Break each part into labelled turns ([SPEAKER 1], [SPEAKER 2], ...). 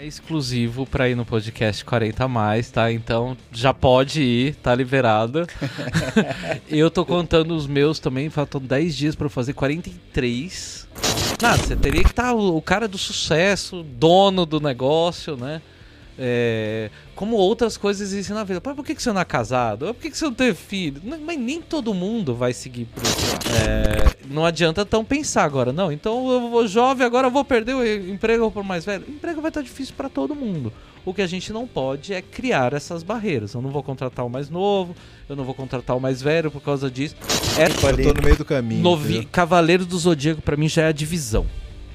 [SPEAKER 1] É exclusivo para ir no podcast 40 a mais, tá? Então já pode ir, tá liberado. eu tô contando os meus também, faltam 10 dias para fazer 43. Nada, você teria que estar tá o, o cara do sucesso, dono do negócio, né? É, como outras coisas existem na vida. Por que, que você não é casado? Por que, que você não teve filho? Mas nem todo mundo vai seguir por isso. É, não adianta tão pensar agora, não. Então eu vou jovem, agora eu vou perder o emprego por mais velho. O emprego vai estar difícil para todo mundo. O que a gente não pode é criar essas barreiras. Eu não vou contratar o mais novo, eu não vou contratar o mais velho por causa disso.
[SPEAKER 2] É, eu tô no meio do caminho.
[SPEAKER 1] Novi... Cavaleiro do Zodíaco, para mim, já é a divisão.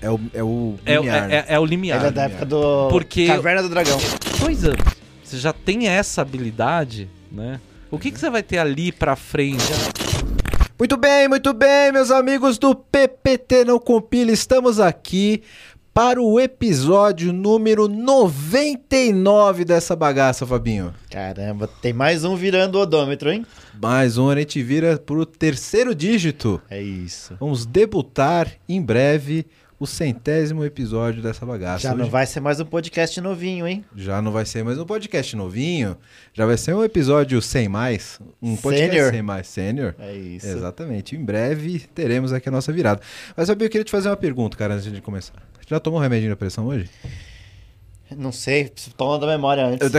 [SPEAKER 2] É o, é o
[SPEAKER 1] é, limiar. É, é, é o limiar.
[SPEAKER 3] Ele é da época do
[SPEAKER 1] Porque
[SPEAKER 3] Caverna do Dragão.
[SPEAKER 1] Dois anos. Você já tem essa habilidade, né? O que, que você vai ter ali pra frente?
[SPEAKER 2] Muito bem, muito bem, meus amigos do PPT Não Compila. Estamos aqui para o episódio número 99 dessa bagaça, Fabinho.
[SPEAKER 3] Caramba, tem mais um virando o odômetro, hein?
[SPEAKER 2] Mais um, a gente vira pro terceiro dígito.
[SPEAKER 3] É isso.
[SPEAKER 2] Vamos debutar em breve o centésimo episódio dessa bagaça.
[SPEAKER 3] Já Hoje... não vai ser mais um podcast novinho, hein?
[SPEAKER 2] Já não vai ser mais um podcast novinho. Já vai ser um episódio sem mais. Um podcast
[SPEAKER 3] sênior.
[SPEAKER 2] sem mais sênior.
[SPEAKER 3] É isso.
[SPEAKER 2] Exatamente. Em breve teremos aqui a nossa virada. Mas sabia, eu queria te fazer uma pergunta, cara, antes de começar. Já tomou remédio da pressão hoje?
[SPEAKER 3] Não sei, toma da memória antes.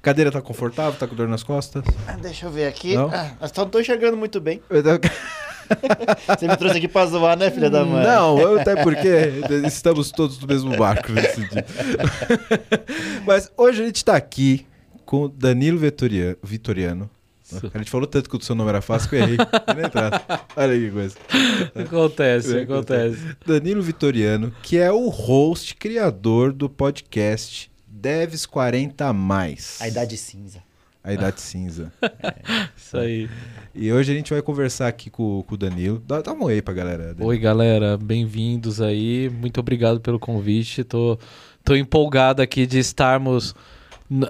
[SPEAKER 2] Cadeira tá confortável? Tá com dor nas costas?
[SPEAKER 3] Ah, deixa eu ver aqui. Não? Ah, só não tô enxergando muito bem. Você me trouxe aqui pra zoar, né, filha da mãe?
[SPEAKER 2] Não, até porque estamos todos no mesmo barco nesse dia. Mas hoje a gente tá aqui com Danilo Vitoriano. A gente falou tanto que o seu nome era fácil que eu errei. Olha que coisa.
[SPEAKER 1] Acontece, acontece.
[SPEAKER 2] Danilo Vitoriano, que é o host, criador do podcast Devs 40 Mais.
[SPEAKER 3] A Idade Cinza.
[SPEAKER 2] A Idade Cinza.
[SPEAKER 1] É. Isso aí.
[SPEAKER 2] E hoje a gente vai conversar aqui com, com o Danilo. Dá, dá um oi pra galera. Danilo.
[SPEAKER 1] Oi, galera. Bem-vindos aí. Muito obrigado pelo convite. Tô, tô empolgado aqui de estarmos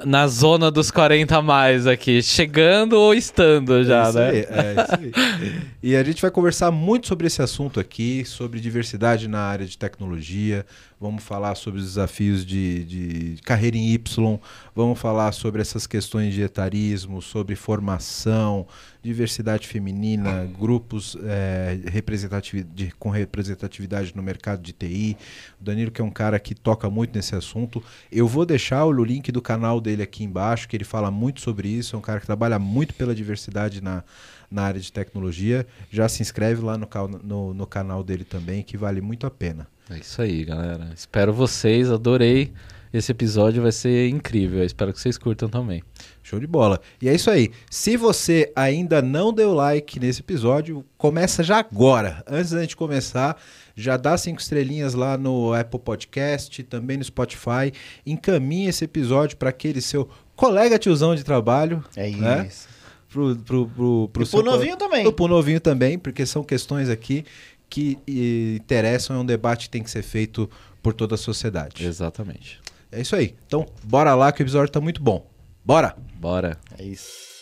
[SPEAKER 1] na zona dos 40 a mais aqui, chegando ou estando já,
[SPEAKER 2] é
[SPEAKER 1] né?
[SPEAKER 2] Aí, é isso aí. e a gente vai conversar muito sobre esse assunto aqui, sobre diversidade na área de tecnologia, vamos falar sobre os desafios de, de carreira em Y, vamos falar sobre essas questões de etarismo, sobre formação, diversidade feminina, grupos é, representatividade, com representatividade no mercado de TI. O Danilo, que é um cara que toca muito nesse assunto. Eu vou deixar o link do canal dele aqui embaixo, que ele fala muito sobre isso. É um cara que trabalha muito pela diversidade na, na área de tecnologia. Já se inscreve lá no, no, no canal dele também, que vale muito a pena.
[SPEAKER 1] É isso aí, galera. Espero vocês, adorei. Esse episódio vai ser incrível. Eu espero que vocês curtam também.
[SPEAKER 2] Show de bola. E é isso aí. Se você ainda não deu like nesse episódio, começa já agora. Antes da gente começar, já dá cinco estrelinhas lá no Apple Podcast, também no Spotify. Encaminhe esse episódio para aquele seu colega tiozão de trabalho.
[SPEAKER 3] É né?
[SPEAKER 2] isso. Pro, pro, pro, pro,
[SPEAKER 3] e pro novinho também.
[SPEAKER 2] Pro novinho também, porque são questões aqui que interessam, é um debate que tem que ser feito por toda a sociedade.
[SPEAKER 1] Exatamente.
[SPEAKER 2] É isso aí. Então, bora lá que o episódio tá muito bom. Bora!
[SPEAKER 1] Bora.
[SPEAKER 3] É isso.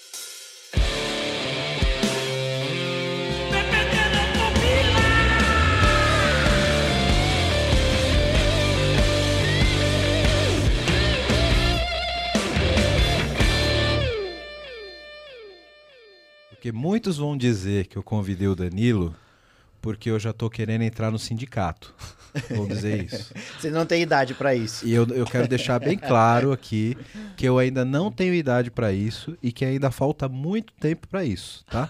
[SPEAKER 2] Porque muitos vão dizer que eu convidei o Danilo porque eu já tô querendo entrar no sindicato. Vamos dizer isso.
[SPEAKER 3] Você não tem idade para isso.
[SPEAKER 2] E eu, eu quero deixar bem claro aqui que eu ainda não tenho idade para isso e que ainda falta muito tempo para isso, tá?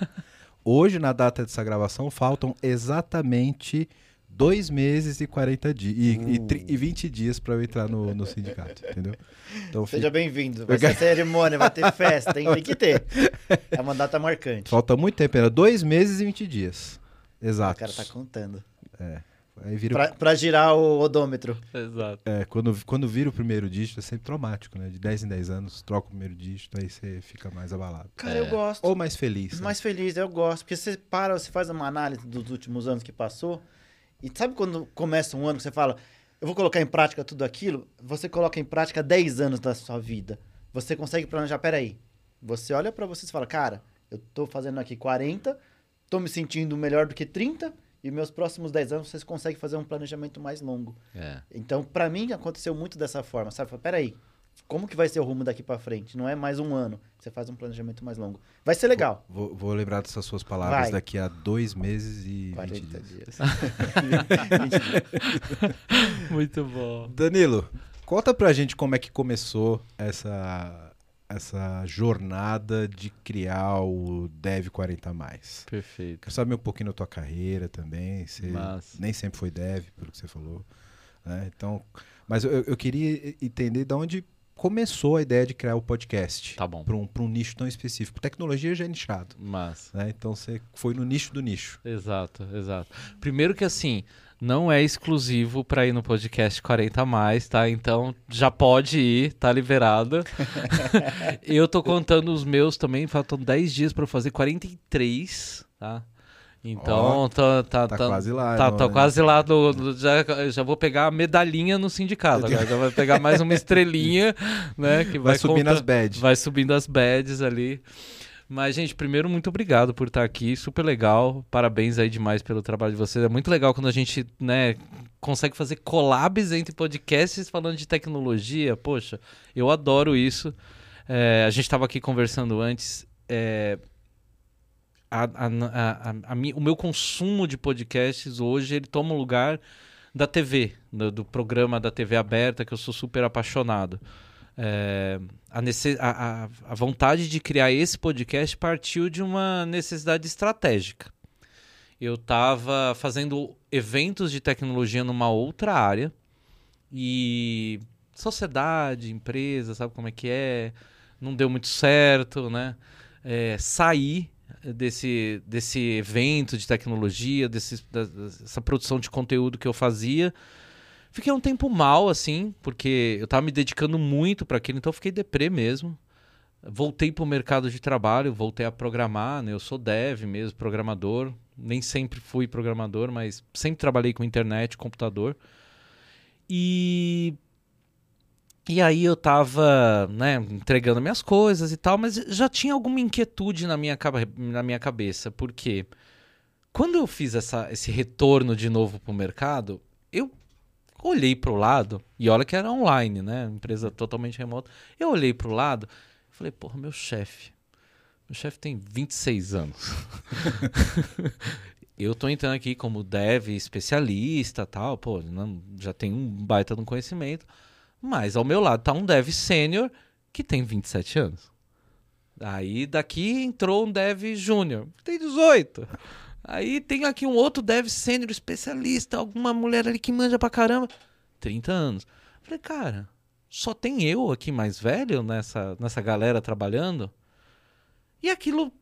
[SPEAKER 2] Hoje, na data dessa gravação, faltam exatamente dois meses e 40 dias e, uh. e, e 20 dias para eu entrar no, no sindicato, entendeu?
[SPEAKER 3] Então, Seja fica... bem-vindo. Vai ter cerimônia, vai ter festa, tem, tem que ter. É uma data marcante.
[SPEAKER 2] Falta muito tempo, era dois meses e 20 dias. Exato.
[SPEAKER 3] O cara tá contando.
[SPEAKER 2] É. Aí vira
[SPEAKER 3] pra, pra, girar o odômetro.
[SPEAKER 1] Exato.
[SPEAKER 2] É, quando, quando vira o primeiro dígito é sempre traumático, né? De 10 em 10 anos, troca o primeiro dígito, aí você fica mais abalado.
[SPEAKER 3] Cara, é. eu gosto.
[SPEAKER 2] Ou mais feliz. Né?
[SPEAKER 3] Mais feliz, eu gosto. Porque você para, você faz uma análise dos últimos anos que passou, e sabe quando começa um ano que você fala, eu vou colocar em prática tudo aquilo? Você coloca em prática 10 anos da sua vida. Você consegue planejar, peraí. Você olha para você e fala, cara, eu tô fazendo aqui 40, tô me sentindo melhor do que 30, e meus próximos 10 anos vocês conseguem fazer um planejamento mais longo.
[SPEAKER 1] É.
[SPEAKER 3] Então, para mim, aconteceu muito dessa forma, sabe? Falei, Peraí, como que vai ser o rumo daqui para frente? Não é mais um ano, você faz um planejamento mais longo. Vai ser legal.
[SPEAKER 2] Vou, vou lembrar dessas suas palavras
[SPEAKER 3] Vai.
[SPEAKER 2] daqui a dois meses e 20
[SPEAKER 3] 40
[SPEAKER 2] dias.
[SPEAKER 3] dias.
[SPEAKER 1] Muito bom.
[SPEAKER 2] Danilo, conta pra gente como é que começou essa, essa jornada de criar o Dev 40 mais.
[SPEAKER 1] Perfeito.
[SPEAKER 2] Quero saber um pouquinho da tua carreira também. Você
[SPEAKER 1] Massa.
[SPEAKER 2] nem sempre foi dev, pelo que você falou. né? Então, mas eu, eu queria entender de onde começou a ideia de criar o podcast.
[SPEAKER 1] Tá bom.
[SPEAKER 2] Para um, pra um nicho tão específico. Tecnologia já é nichado.
[SPEAKER 1] Massa.
[SPEAKER 2] Né? Então você foi no nicho do nicho.
[SPEAKER 1] Exato, exato. Primeiro que assim, não é exclusivo para ir no podcast 40 a mais, tá? Então já pode ir, tá liberado. eu tô contando os meus também, faltam 10 dias para fazer 43, tá? Então,
[SPEAKER 2] Ó,
[SPEAKER 1] tá, tá,
[SPEAKER 2] Tá,
[SPEAKER 1] tá-
[SPEAKER 2] quase lá.
[SPEAKER 1] Tá,
[SPEAKER 2] não, né?
[SPEAKER 1] quase lá do, do- já, já vou pegar a medalhinha no sindicato. Agora já vai pegar mais uma estrelinha, né? Que vai,
[SPEAKER 2] Vai subir
[SPEAKER 1] contar-
[SPEAKER 2] nas badges.
[SPEAKER 1] Vai subindo as badges ali. Mas, gente, primeiro, muito obrigado por estar aqui. Super legal. Parabéns aí demais pelo trabalho de vocês. É muito legal quando a gente, né, consegue fazer collabs entre podcasts falando de tecnologia. Poxa, eu adoro isso. É, a gente estava aqui conversando antes. é, a- a- a- o meu consumo de podcasts hoje ele toma o lugar da TV, do, do programa da TV aberta, que eu sou super apaixonado. É, a, a- vontade de criar esse podcast partiu de uma necessidade estratégica. Eu estava fazendo eventos de tecnologia numa outra área e sociedade, empresa, sabe como é que é? Não deu muito certo, né? É, desse, desse evento de tecnologia, desse, da- dessa produção de conteúdo que eu fazia. Fiquei um tempo mal, assim, porque eu tava me dedicando muito para aquilo, então fiquei deprê mesmo. Voltei para o mercado de trabalho, voltei a programar, né? Eu sou dev mesmo, programador. Nem sempre fui programador, mas sempre trabalhei com internet, computador. E e aí eu tava, né, entregando minhas coisas e tal, mas já tinha alguma inquietude na minha, na minha cabeça, porque quando eu fiz essa, esse retorno de novo pro mercado, eu olhei pro lado, e olha que era online, né, empresa totalmente remota, eu olhei pro lado e falei, porra, meu chefe, meu chefe tem 26 anos. eu tô entrando aqui como dev especialista tal, pô, já tem um baita de um conhecimento, mas ao meu lado tá um dev sênior que tem 27 anos. Aí daqui entrou um dev júnior, que tem 18. Aí tem aqui um outro dev sênior especialista, alguma mulher ali que manja pra caramba, 30 anos. Falei, cara, só tem eu aqui mais velho nessa, nessa galera trabalhando? E aquilo,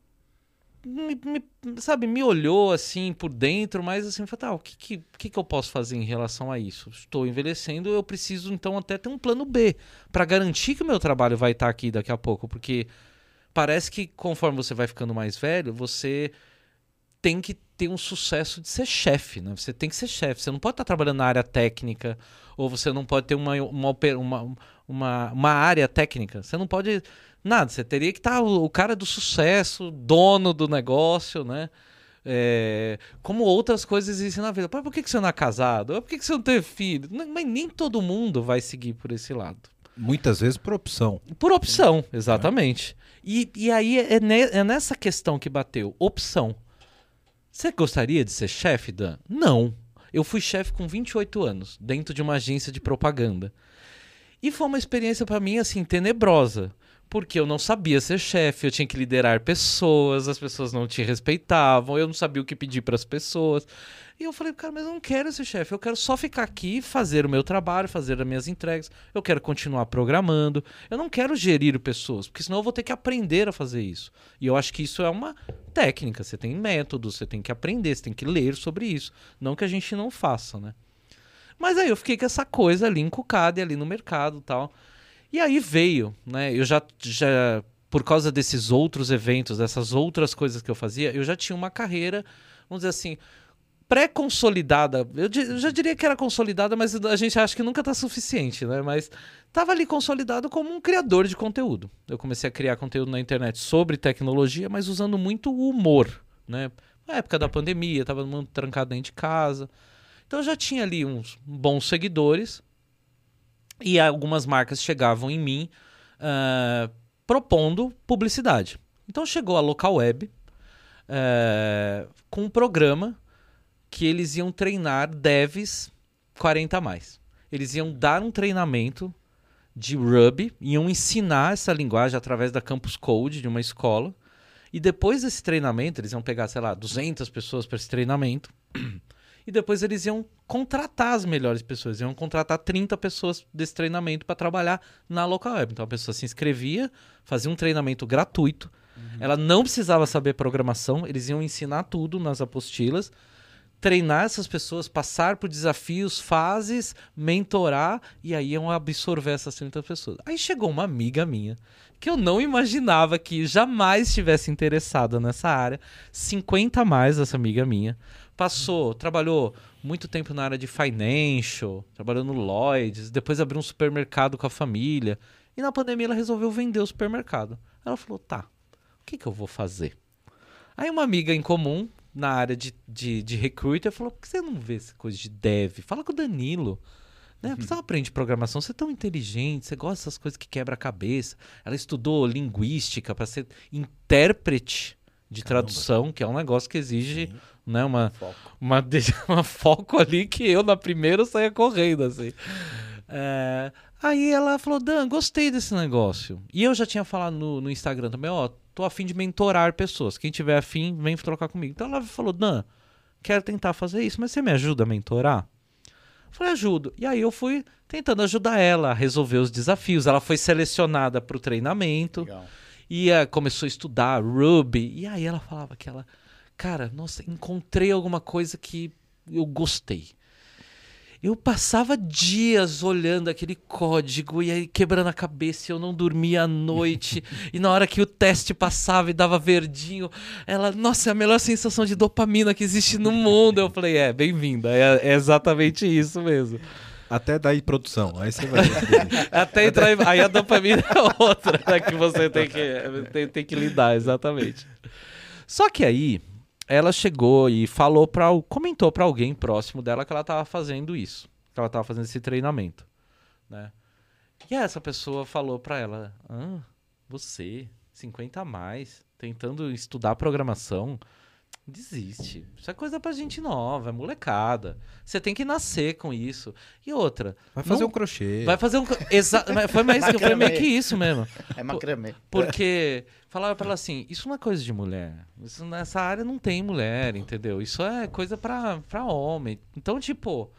[SPEAKER 1] me- me- sabe, me olhou assim por dentro, mas assim, falei, tá, o que, que, que, que eu posso fazer em relação a isso? Estou envelhecendo, eu preciso então até ter um plano B para garantir que o meu trabalho vai estar aqui daqui a pouco, porque parece que conforme você vai ficando mais velho, você tem que ter um sucesso de ser chefe, né? Você tem que ser chefe. Você não pode estar trabalhando na área técnica, ou você não pode ter uma, uma, uma, uma, uma área técnica. Você não pode. Nada. Você teria que estar o, o cara do sucesso, dono do negócio, né? É, como outras coisas existem na vida. Por que, que você não é casado? Por que, que você não tem filho? Não, Mas nem todo mundo vai seguir por esse lado.
[SPEAKER 2] Muitas vezes por opção.
[SPEAKER 1] Por opção, exatamente. E, e aí é, ne- é nessa questão que bateu. Opção. Você gostaria de ser chefe, Dan? Não. Eu fui chefe com 28 anos, dentro de uma agência de propaganda. E foi uma experiência para mim, assim, tenebrosa. Porque eu não sabia ser chefe, eu tinha que liderar pessoas, as pessoas não te respeitavam, eu não sabia o que pedir para as pessoas. E eu falei, cara, mas eu não quero ser chefe, eu quero só ficar aqui, fazer o meu trabalho, fazer as minhas entregas, eu quero continuar programando, eu não quero gerir pessoas, porque senão eu vou ter que aprender a fazer isso. E eu acho que isso é uma técnica, você tem métodos, você tem que aprender, você tem que ler sobre isso. Não que a gente não faça, né? Mas aí eu fiquei com essa coisa ali encucada e ali no mercado tal. E aí veio, né? Eu já, já, por causa desses outros eventos, dessas outras coisas que eu fazia, eu já tinha uma carreira, vamos dizer assim, pré-consolidada. Eu, eu já diria que era consolidada, mas a gente acha que nunca tá suficiente, né? Mas tava ali consolidado como um criador de conteúdo. Eu comecei a criar conteúdo na internet sobre tecnologia, mas usando muito o humor, né? Na época da pandemia, tava todo mundo trancado dentro de casa. Então eu já tinha ali uns bons seguidores e algumas marcas chegavam em mim uh, propondo publicidade. Então chegou a Local Web uh, com um programa que eles iam treinar devs 40 a mais. Eles iam dar um treinamento de Ruby, iam ensinar essa linguagem através da Campus Code de uma escola. E depois desse treinamento, eles iam pegar, sei lá, 200 pessoas para esse treinamento. E depois eles iam contratar as melhores pessoas. Iam contratar 30 pessoas desse treinamento para trabalhar na local web. Então a pessoa se inscrevia, fazia um treinamento gratuito. Uhum. Ela não precisava saber programação, eles iam ensinar tudo nas apostilas treinar essas pessoas, passar por desafios, fases, mentorar e aí iam absorver essas 30 pessoas. Aí chegou uma amiga minha que eu não imaginava que jamais estivesse interessada nessa área, 50 a mais essa amiga minha. Passou, trabalhou muito tempo na área de financial, trabalhou no Lloyds, depois abriu um supermercado com a família. E na pandemia ela resolveu vender o supermercado. Ela falou: tá, o que, que eu vou fazer? Aí uma amiga em comum, na área de, de, de recruiter falou: por que você não vê essa coisa de dev? Fala com o Danilo. Né? Você não aprende programação, você é tão inteligente, você gosta dessas coisas que quebra a cabeça. Ela estudou linguística para ser intérprete de Caramba. tradução, que é um negócio que exige né, uma, foco. Uma, uma foco ali que eu na primeira saia correndo assim. É, aí ela falou, Dan, gostei desse negócio. E eu já tinha falado no, no Instagram também, ó, tô afim de mentorar pessoas. Quem tiver afim, vem trocar comigo. Então ela falou, Dan, quero tentar fazer isso, mas você me ajuda a mentorar? Eu falei, ajudo. E aí eu fui tentando ajudar ela a resolver os desafios. Ela foi selecionada para o treinamento. Legal. E uh, começou a estudar Ruby. E aí ela falava que ela, cara, nossa, encontrei alguma coisa que eu gostei. Eu passava dias olhando aquele código e aí quebrando a cabeça, e eu não dormia à noite. e na hora que o teste passava e dava verdinho, ela, nossa, é a melhor sensação de dopamina que existe no mundo. Eu falei, é, bem-vinda, é, é exatamente isso mesmo.
[SPEAKER 2] Até daí produção, aí você vai.
[SPEAKER 1] Até entrar. Aí a dopamina é outra né, que você tem que, tem, tem que lidar, exatamente. Só que aí, ela chegou e falou para comentou para alguém próximo dela que ela estava fazendo isso, que ela estava fazendo esse treinamento, né? E essa pessoa falou para ela: ah, você, 50 a mais, tentando estudar programação, desiste. Isso é coisa pra gente nova, é molecada. Você tem que nascer com isso. E outra.
[SPEAKER 2] Vai fazer não... um crochê.
[SPEAKER 1] Vai fazer um. Exa... foi, mais... foi meio que isso mesmo.
[SPEAKER 3] É macramê.
[SPEAKER 1] Porque falava pra ela assim: isso não é coisa de mulher. Isso, nessa área não tem mulher, entendeu? Isso é coisa pra, pra homem. Então, tipo.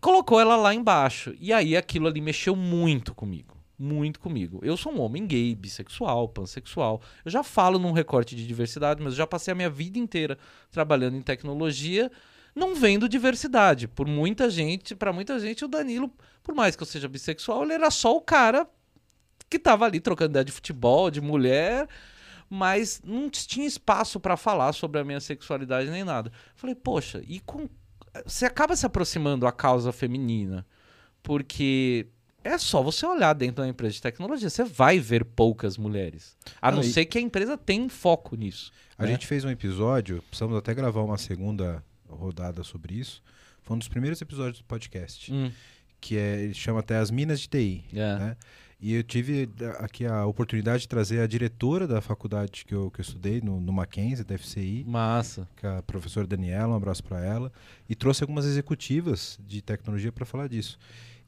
[SPEAKER 1] Colocou ela lá embaixo. E aí aquilo ali mexeu muito comigo muito comigo. Eu sou um homem gay, bissexual, pansexual. Eu já falo num recorte de diversidade, mas eu já passei a minha vida inteira trabalhando em tecnologia, não vendo diversidade. Por muita gente, para muita gente, o Danilo, por mais que eu seja bissexual, ele era só o cara que tava ali trocando ideia de futebol, de mulher, mas não tinha espaço para falar sobre a minha sexualidade nem nada. Falei, poxa, e com você acaba se aproximando a causa feminina, porque é só você olhar dentro da empresa de tecnologia, você vai ver poucas mulheres. A não, ser que a empresa tenha um foco nisso.
[SPEAKER 2] A né? gente fez um episódio, precisamos até gravar uma segunda rodada sobre isso. Foi um dos primeiros episódios do podcast. Hum. Que é, ele chama até As Minas de TI. É. Né? E eu tive aqui a oportunidade de trazer a diretora da faculdade que eu, que eu estudei, no, no Mackenzie, da FCI.
[SPEAKER 1] Massa.
[SPEAKER 2] Que é a professora Daniela, um abraço para ela. E trouxe algumas executivas de tecnologia para falar disso.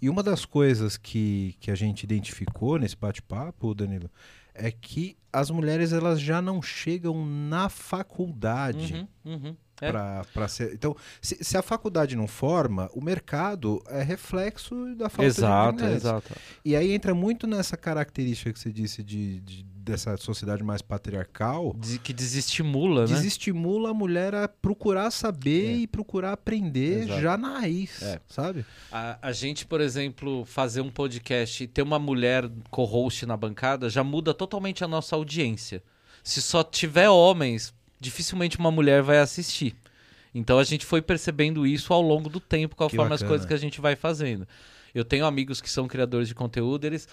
[SPEAKER 2] E uma das coisas que, que a gente identificou nesse bate-papo, Danilo, é que as mulheres elas já não chegam na faculdade. Uhum, uhum. É. Pra, ser... Então, se, se, a faculdade não forma, o mercado é reflexo da falta
[SPEAKER 1] exato,
[SPEAKER 2] de
[SPEAKER 1] Exato.
[SPEAKER 2] E aí entra muito nessa característica que você disse de, de dessa sociedade mais patriarcal.
[SPEAKER 1] que desestimula,
[SPEAKER 2] né? Desestimula a mulher a procurar saber é. e procurar aprender Exato. já na raiz, é. sabe?
[SPEAKER 1] A, a, gente, por exemplo, fazer um podcast e ter uma mulher co-host na bancada já muda totalmente a nossa audiência. Se só tiver homens, dificilmente uma mulher vai assistir. Então a gente foi percebendo isso ao longo do tempo, conforme as coisas que a gente vai fazendo. Eu tenho amigos que são criadores de conteúdo, eles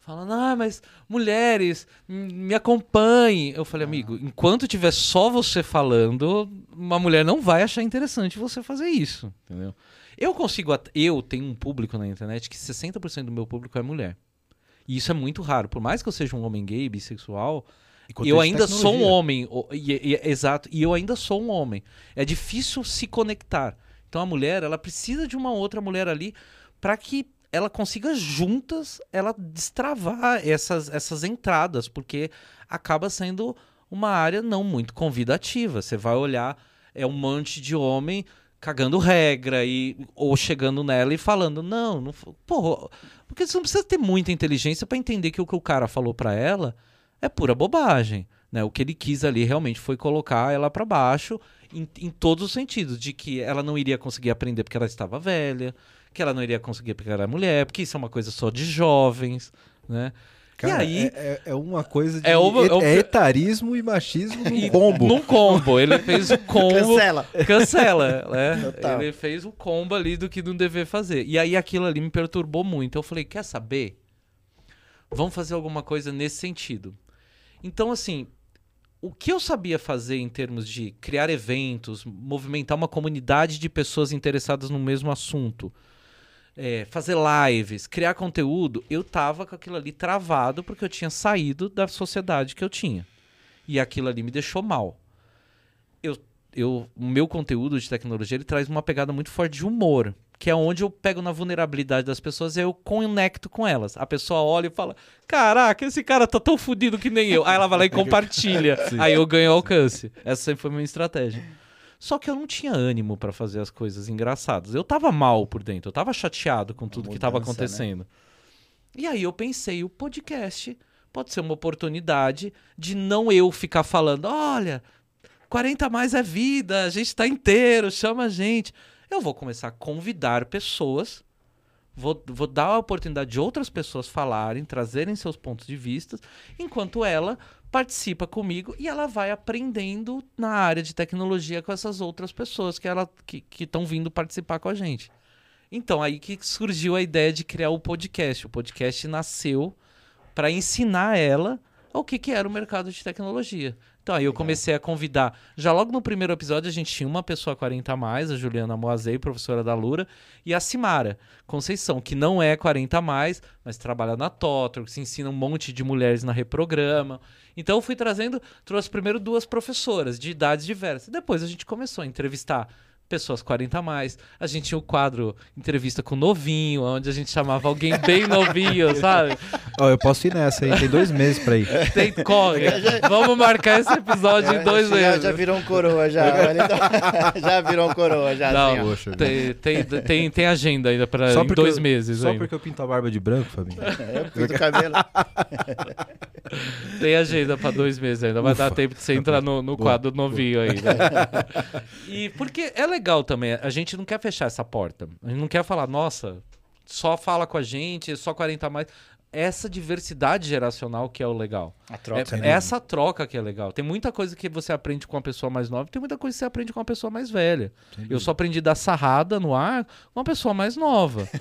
[SPEAKER 1] falando, ah, mas mulheres, m- me acompanhem. Eu falei, amigo, enquanto tiver só você falando, uma mulher não vai achar interessante você fazer isso, entendeu? Eu consigo, eu tenho um público na internet que 60% do meu público é mulher. E isso é muito raro. Por mais que eu seja um homem gay, bissexual, eu ainda sou um homem. e- e- exato. E eu ainda sou um homem. É difícil se conectar. Então a mulher, ela precisa de uma outra mulher ali para que ela consiga juntas ela destravar essas, essas entradas, porque acaba sendo uma área não muito convidativa. Você vai olhar, é um monte de homem cagando regra e ou chegando nela e falando não, não porra, porque você não precisa ter muita inteligência para entender que o que o cara falou para ela é pura bobagem, né? O que ele quis ali realmente foi colocar ela para baixo em, em todos os sentidos, de que ela não iria conseguir aprender porque ela estava velha, que ela não iria conseguir porque ela era mulher, porque isso é uma coisa só de jovens, né?
[SPEAKER 2] Cara,
[SPEAKER 1] e aí
[SPEAKER 2] é, é- é uma coisa de.
[SPEAKER 1] É uma- é
[SPEAKER 2] é etarismo e machismo num combo.
[SPEAKER 1] num combo, ele fez o combo
[SPEAKER 3] Cancela.
[SPEAKER 1] cancela, né?
[SPEAKER 3] Total.
[SPEAKER 1] Ele fez o combo ali do que não dever fazer. E aí aquilo ali me perturbou muito. Eu falei, quer saber? Vamos fazer alguma coisa nesse sentido. Então, assim, o que eu sabia fazer em termos de criar eventos, movimentar uma comunidade de pessoas interessadas no mesmo assunto, é, fazer lives, criar conteúdo, eu tava com aquilo ali travado porque eu tinha saído da sociedade que eu tinha. E aquilo ali me deixou mal. Eu, eu, o meu conteúdo de tecnologia ele traz uma pegada muito forte de humor, que é onde eu pego na vulnerabilidade das pessoas e eu conecto com elas. A pessoa olha e fala: Caraca, esse cara tá tão fudido que nem eu. Aí ela vai lá e compartilha. Aí eu ganho alcance. Essa sempre foi a minha estratégia. Só que eu não tinha ânimo pra fazer as coisas engraçadas. Eu tava mal por dentro, eu tava chateado com tudo que tava
[SPEAKER 3] mudança, né?
[SPEAKER 1] acontecendo. E aí eu pensei, o podcast pode ser uma oportunidade de não eu ficar falando, olha, 40 a mais é vida, a gente tá inteiro, chama a gente. Eu vou começar a convidar pessoas, vou, vou dar a oportunidade de outras pessoas falarem, trazerem seus pontos de vista, enquanto ela participa comigo e ela vai aprendendo na área de tecnologia com essas outras pessoas que ela que estão vindo participar com a gente. Então, aí que surgiu a ideia de criar o podcast. O podcast nasceu para ensinar ela o que, que era o mercado de tecnologia. Então, aí eu comecei a convidar. Já logo no primeiro episódio, a gente tinha uma pessoa 40 a mais, a Juliana Moazei, professora da Lura, e a Simara Conceição, que não é 40 a mais, mas trabalha na Totor, que se ensina um monte de mulheres na Reprograma. Então, eu fui trazendo, trouxe primeiro duas professoras de idades diversas. Depois a gente começou a entrevistar pessoas 40 a mais. A gente tinha o quadro entrevista com novinho, onde a gente chamava alguém bem novinho, sabe?
[SPEAKER 2] Ó, eu posso ir nessa aí, tem dois meses pra ir.
[SPEAKER 1] Tem corre. Vamos marcar esse episódio em dois
[SPEAKER 3] já,
[SPEAKER 1] meses.
[SPEAKER 3] já virou um coroa, já. Então, já virou um coroa, já.
[SPEAKER 1] Não,
[SPEAKER 3] assim.
[SPEAKER 2] Poxa,
[SPEAKER 1] tem, tem, tem, tem agenda ainda para
[SPEAKER 2] Só
[SPEAKER 1] em dois
[SPEAKER 2] eu-
[SPEAKER 1] meses
[SPEAKER 2] Só
[SPEAKER 1] ainda.
[SPEAKER 2] porque eu pinto a barba de branco, Fabinho.
[SPEAKER 3] É, eu fiz o cabelo.
[SPEAKER 1] Tem agenda para dois meses ainda. Vai dar tempo de você entrar no, no quadro novinho aí. né? e porque é legal também. A gente não quer fechar essa porta. A gente não quer falar, nossa, só fala com a gente, só 40 a mais. Essa diversidade geracional que é o legal.
[SPEAKER 3] A troca.
[SPEAKER 1] é essa troca que é legal. Tem muita coisa que você aprende com uma pessoa mais nova, tem muita coisa que você aprende com uma pessoa mais velha. Eu só aprendi a dar sarrada no ar com uma pessoa mais nova.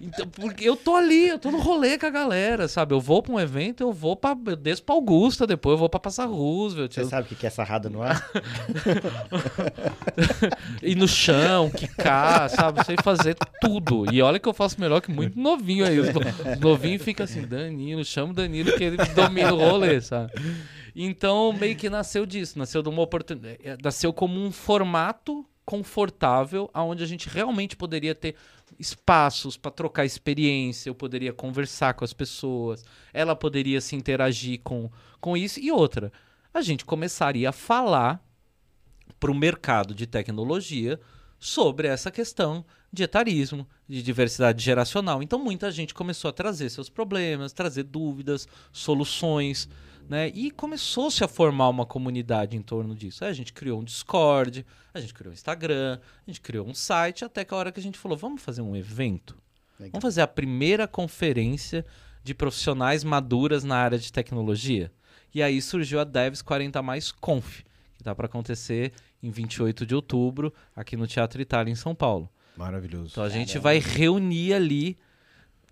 [SPEAKER 1] Então, porque eu tô ali, eu tô no rolê com a galera, sabe? Eu vou pra um evento, eu vou pra. Eu desço pra Augusta, depois eu vou pra Passar Roosevelt.
[SPEAKER 3] Você
[SPEAKER 1] eu-
[SPEAKER 3] sabe o que é sarrada no ar?
[SPEAKER 1] ir no chão, quicar, sabe? Sei fazer tudo. E olha que eu faço melhor que muito novinho aí. Os, no- os novinhos ficam assim, Danilo, chama o Danilo que ele domina o rolê, sabe? Então, meio que nasceu disso, nasceu de uma oportunidade, nasceu como um formato confortável, aonde a gente realmente poderia ter espaços para trocar experiência, eu poderia conversar com as pessoas, ela poderia se interagir com, com isso e outra. A gente começaria a falar para o mercado de tecnologia sobre essa questão de etarismo, de diversidade geracional. Então muita gente começou a trazer seus problemas, trazer dúvidas, soluções, né? E começou-se a formar uma comunidade em torno disso. Aí a gente criou um Discord, a gente criou um Instagram, a gente criou um site, até que a hora que a gente falou, vamos fazer um evento?
[SPEAKER 3] Legal.
[SPEAKER 1] Vamos fazer a primeira conferência de profissionais maduras na área de tecnologia? E aí surgiu a Devs 40 Mais Conf, que tá para acontecer em 28 de outubro, aqui no Teatro Itália, em São Paulo.
[SPEAKER 2] Maravilhoso.
[SPEAKER 1] Então a gente
[SPEAKER 3] Caramba.
[SPEAKER 1] vai reunir ali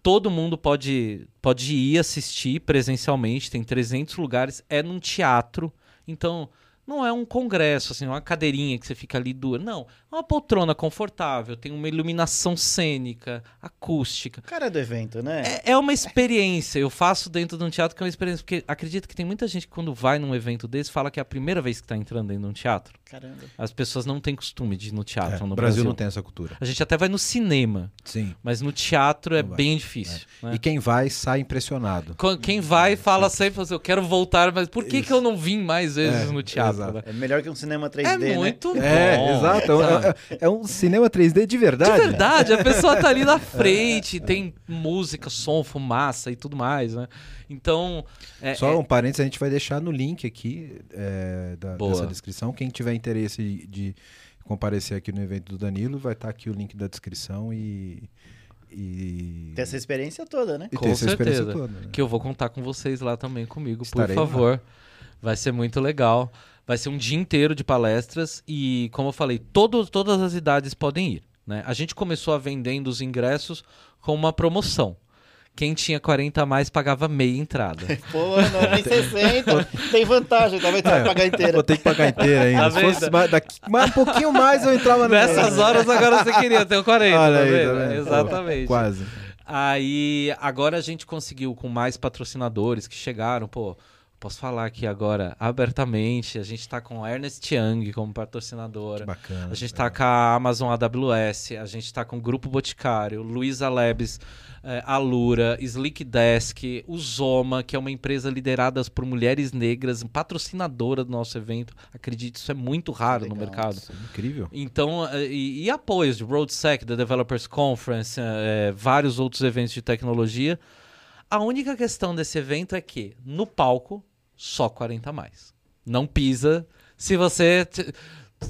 [SPEAKER 1] todo mundo pode, pode ir assistir presencialmente, tem 300 lugares, é num teatro. Então, não é um congresso, assim, uma cadeirinha que você fica ali dura. Não, é uma poltrona confortável, tem uma iluminação cênica, acústica.
[SPEAKER 3] Cara do evento, né?
[SPEAKER 1] É, é uma experiência. Eu faço dentro de um teatro que é uma experiência. Porque acredito que tem muita gente que quando vai num evento desse fala que é a primeira vez que está entrando dentro de um teatro.
[SPEAKER 3] Caramba.
[SPEAKER 1] As pessoas não têm costume de ir no teatro
[SPEAKER 2] É,
[SPEAKER 1] no
[SPEAKER 2] o
[SPEAKER 1] Brasil.
[SPEAKER 2] Brasil não tem essa cultura.
[SPEAKER 1] A gente até vai no cinema,
[SPEAKER 2] Sim.
[SPEAKER 1] mas no teatro é bem difícil. né?
[SPEAKER 2] E quem vai sai impressionado.
[SPEAKER 1] Qu- Quem vai fala sempre assim, eu quero voltar, mas por que, que eu não vim mais vezes
[SPEAKER 2] É,
[SPEAKER 1] no teatro?
[SPEAKER 2] Exato.
[SPEAKER 1] né?
[SPEAKER 3] É melhor que um cinema 3D,
[SPEAKER 1] É
[SPEAKER 3] né?
[SPEAKER 1] muito bom.
[SPEAKER 2] É, exato. É, é- um cinema 3D de
[SPEAKER 1] De
[SPEAKER 2] verdade.
[SPEAKER 1] verdade, a pessoa tá ali na frente, tem música, som, fumaça e tudo mais, né? Então, é,
[SPEAKER 2] Só
[SPEAKER 1] é-
[SPEAKER 2] um parênteses, a gente vai deixar no link aqui é, da, dessa descrição. Quem tiver interesse de, de comparecer aqui no evento do Danilo, vai estar aqui o link da descrição e. e...
[SPEAKER 3] Tem essa experiência toda, né?
[SPEAKER 2] e
[SPEAKER 1] Com
[SPEAKER 2] ter
[SPEAKER 1] certeza.
[SPEAKER 2] toda. né?
[SPEAKER 1] que eu vou contar com vocês lá também comigo,
[SPEAKER 2] Estarei
[SPEAKER 1] por
[SPEAKER 2] lá.
[SPEAKER 1] favor. Vai ser muito legal. Vai ser um dia inteiro de palestras e, como eu falei, todo, todas as idades podem ir. Né? A gente começou a vendendo os ingressos com uma promoção. Quem tinha 40 a mais pagava meia entrada.
[SPEAKER 3] Pô, não é nem 60. Tem vantagem, talvez você vai pagar inteira.
[SPEAKER 2] Vou ter que pagar inteira ainda.
[SPEAKER 1] Tá
[SPEAKER 2] Se fosse mais, daqui, mais um pouquinho mais eu entrava no
[SPEAKER 1] Nessas horas agora você queria ter o 40,
[SPEAKER 2] Olha
[SPEAKER 1] tá
[SPEAKER 2] aí,
[SPEAKER 1] vendo?
[SPEAKER 2] tá vendo?
[SPEAKER 1] Exatamente.
[SPEAKER 2] Pô, quase.
[SPEAKER 1] Aí, agora a gente conseguiu com mais patrocinadores que chegaram, pô. Posso falar aqui agora abertamente. A gente tá com a Ernest Young como patrocinadora.
[SPEAKER 2] Bacana.
[SPEAKER 1] A gente tá com a Amazon AWS, a gente tá com o Grupo Boticário, Luiza Labs, eh, Alura, Slick Desk, o Zoma, que é uma empresa liderada por mulheres negras, patrocinadora do nosso evento. Acredite, isso é muito raro no
[SPEAKER 3] Legal.
[SPEAKER 1] mercado.
[SPEAKER 2] Nossa, incrível.
[SPEAKER 1] Então, eh, e, e apoios de RoadSec, da Developers Conference, eh, vários outros eventos de tecnologia. A única questão desse evento é que, no palco, só 40 a mais. Não pisa. Se você.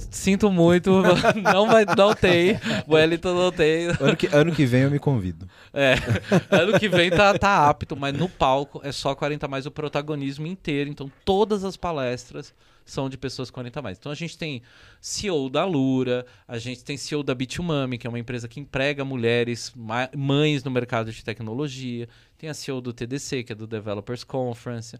[SPEAKER 1] Sinto muito, não vai, não tem. Wellington não tem.
[SPEAKER 2] Ano que, ano que vem eu me convido.
[SPEAKER 1] É, ano que vem tá, tá apto, mas no palco é só 40 a mais o protagonismo inteiro. Então todas as palestras são de pessoas 40 a mais. Então a gente tem CEO da Lura, a gente tem CEO da Bitumami, que é uma empresa que emprega mulheres, mães no mercado de tecnologia. Tem a CEO do TDC, que é do Developers Conference.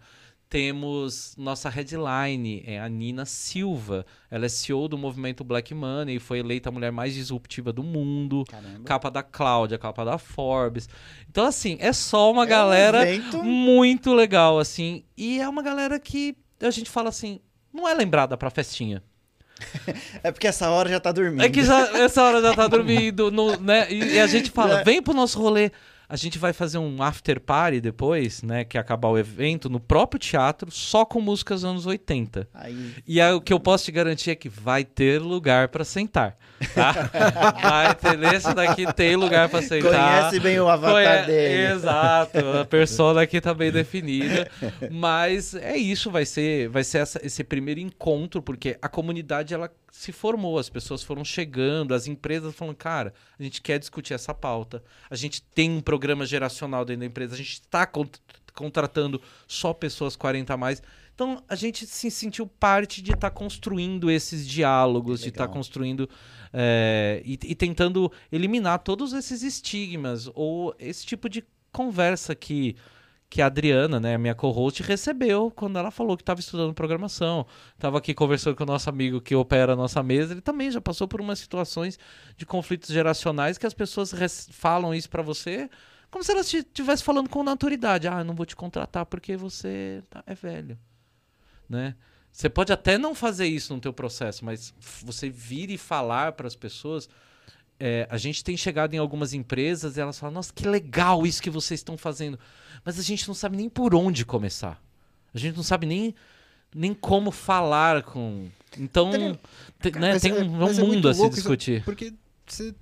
[SPEAKER 1] Temos nossa headline, é a Nina Silva. Ela é CEO do movimento Black Money e foi eleita a mulher mais disruptiva do mundo
[SPEAKER 3] Caramba.
[SPEAKER 1] capa da Cláudia, capa da Forbes. Então, assim, é só uma
[SPEAKER 3] É um
[SPEAKER 1] galera
[SPEAKER 3] evento-
[SPEAKER 1] muito legal, assim. E é uma galera que a gente fala assim, não é lembrada pra festinha.
[SPEAKER 3] É porque essa hora já tá dormindo.
[SPEAKER 1] É que já, essa hora já tá dormindo, no- né? E, e a gente fala,
[SPEAKER 3] É.
[SPEAKER 1] vem pro nosso rolê. A gente vai fazer um after party depois, né? Que é acabar o evento, no próprio teatro, só com músicas dos anos 80.
[SPEAKER 3] Aí,
[SPEAKER 1] E aí, o que eu posso te garantir é que vai ter lugar pra sentar. Tá? Vai ter, nesse daqui tem lugar pra sentar.
[SPEAKER 3] conhece bem o avatar
[SPEAKER 1] Conhe-
[SPEAKER 3] dele.
[SPEAKER 1] Exato, a persona aqui tá bem definida. Mas é isso, vai ser, vai ser essa- esse primeiro encontro, porque a comunidade ela se formou, as pessoas foram chegando, as empresas falando, cara, a gente quer discutir essa pauta, a gente tem um programa geracional dentro da empresa, a gente está contratando só pessoas 40 a mais. Então a gente se sentiu parte de estar construindo esses diálogos, de estar
[SPEAKER 3] legal.
[SPEAKER 1] construindo é, e, e tentando eliminar todos esses estigmas ou esse tipo de conversa que, que a Adriana, né, minha co-host, recebeu quando ela falou que estava estudando programação. Estava aqui conversando com o nosso amigo que opera a nossa mesa, ele também já passou por umas situações de conflitos geracionais que as pessoas falam isso para você como se elas estivessem falando com naturidade. Ah, eu não vou te contratar porque você tá- é velho. Né? Você pode até não fazer isso no teu processo, mas você vir e falar para as pessoas. é, a gente tem chegado em algumas empresas e elas falam: Nossa, que legal isso que vocês estão fazendo. Mas a gente não sabe nem por onde começar. A gente não sabe nem, nem como falar com. Então,
[SPEAKER 2] Tem-
[SPEAKER 1] te- né,
[SPEAKER 2] Mas
[SPEAKER 1] tem
[SPEAKER 2] é-
[SPEAKER 1] um,
[SPEAKER 2] mas
[SPEAKER 1] um
[SPEAKER 2] é
[SPEAKER 1] mundo a se
[SPEAKER 2] louco isso,
[SPEAKER 1] discutir.
[SPEAKER 2] Porque você,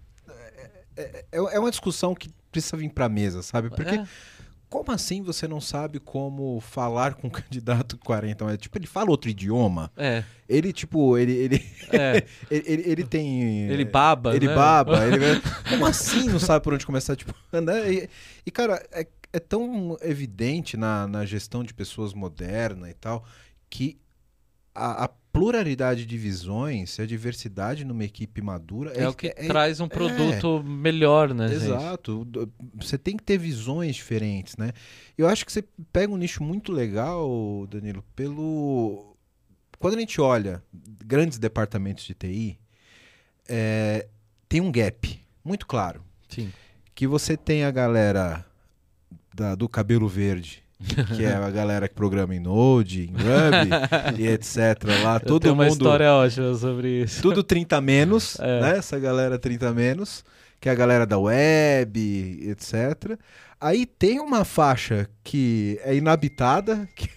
[SPEAKER 2] é, é, é uma discussão que precisa vir pra mesa, sabe? Porque
[SPEAKER 1] É.
[SPEAKER 2] como assim você não sabe como falar com um candidato 40? Mas, tipo, ele fala outro idioma.
[SPEAKER 1] É,
[SPEAKER 2] Ele, tipo, ele, ele,
[SPEAKER 1] é.
[SPEAKER 2] ele, ele, ele tem.
[SPEAKER 1] Ele baba.
[SPEAKER 2] Ele
[SPEAKER 1] né?
[SPEAKER 2] baba. Ele... Como assim não sabe por onde começar? Tipo, né? E, e, cara, é, é tão evidente na, na gestão de pessoas moderna e tal que a, a pluralidade de visões, a diversidade numa equipe madura
[SPEAKER 1] é, o que traz um produto melhor, né? gente?
[SPEAKER 2] Exato. Você tem que ter visões diferentes, né? Eu acho que você pega um nicho muito legal, Danilo, pelo quando a gente olha grandes departamentos de TI, é, tem um gap muito claro.
[SPEAKER 1] Sim.
[SPEAKER 2] Que você tem a galera da- do cabelo verde, que é a galera que programa em Node, em Ruby e etc. Lá,
[SPEAKER 1] Eu
[SPEAKER 2] todo
[SPEAKER 1] tenho uma
[SPEAKER 2] mundo.
[SPEAKER 1] história ótima sobre isso.
[SPEAKER 2] Tudo 30 menos,
[SPEAKER 1] É.
[SPEAKER 2] né? Essa galera 30 menos, que é a galera da web, etc. Aí tem uma faixa que é inabitada, que,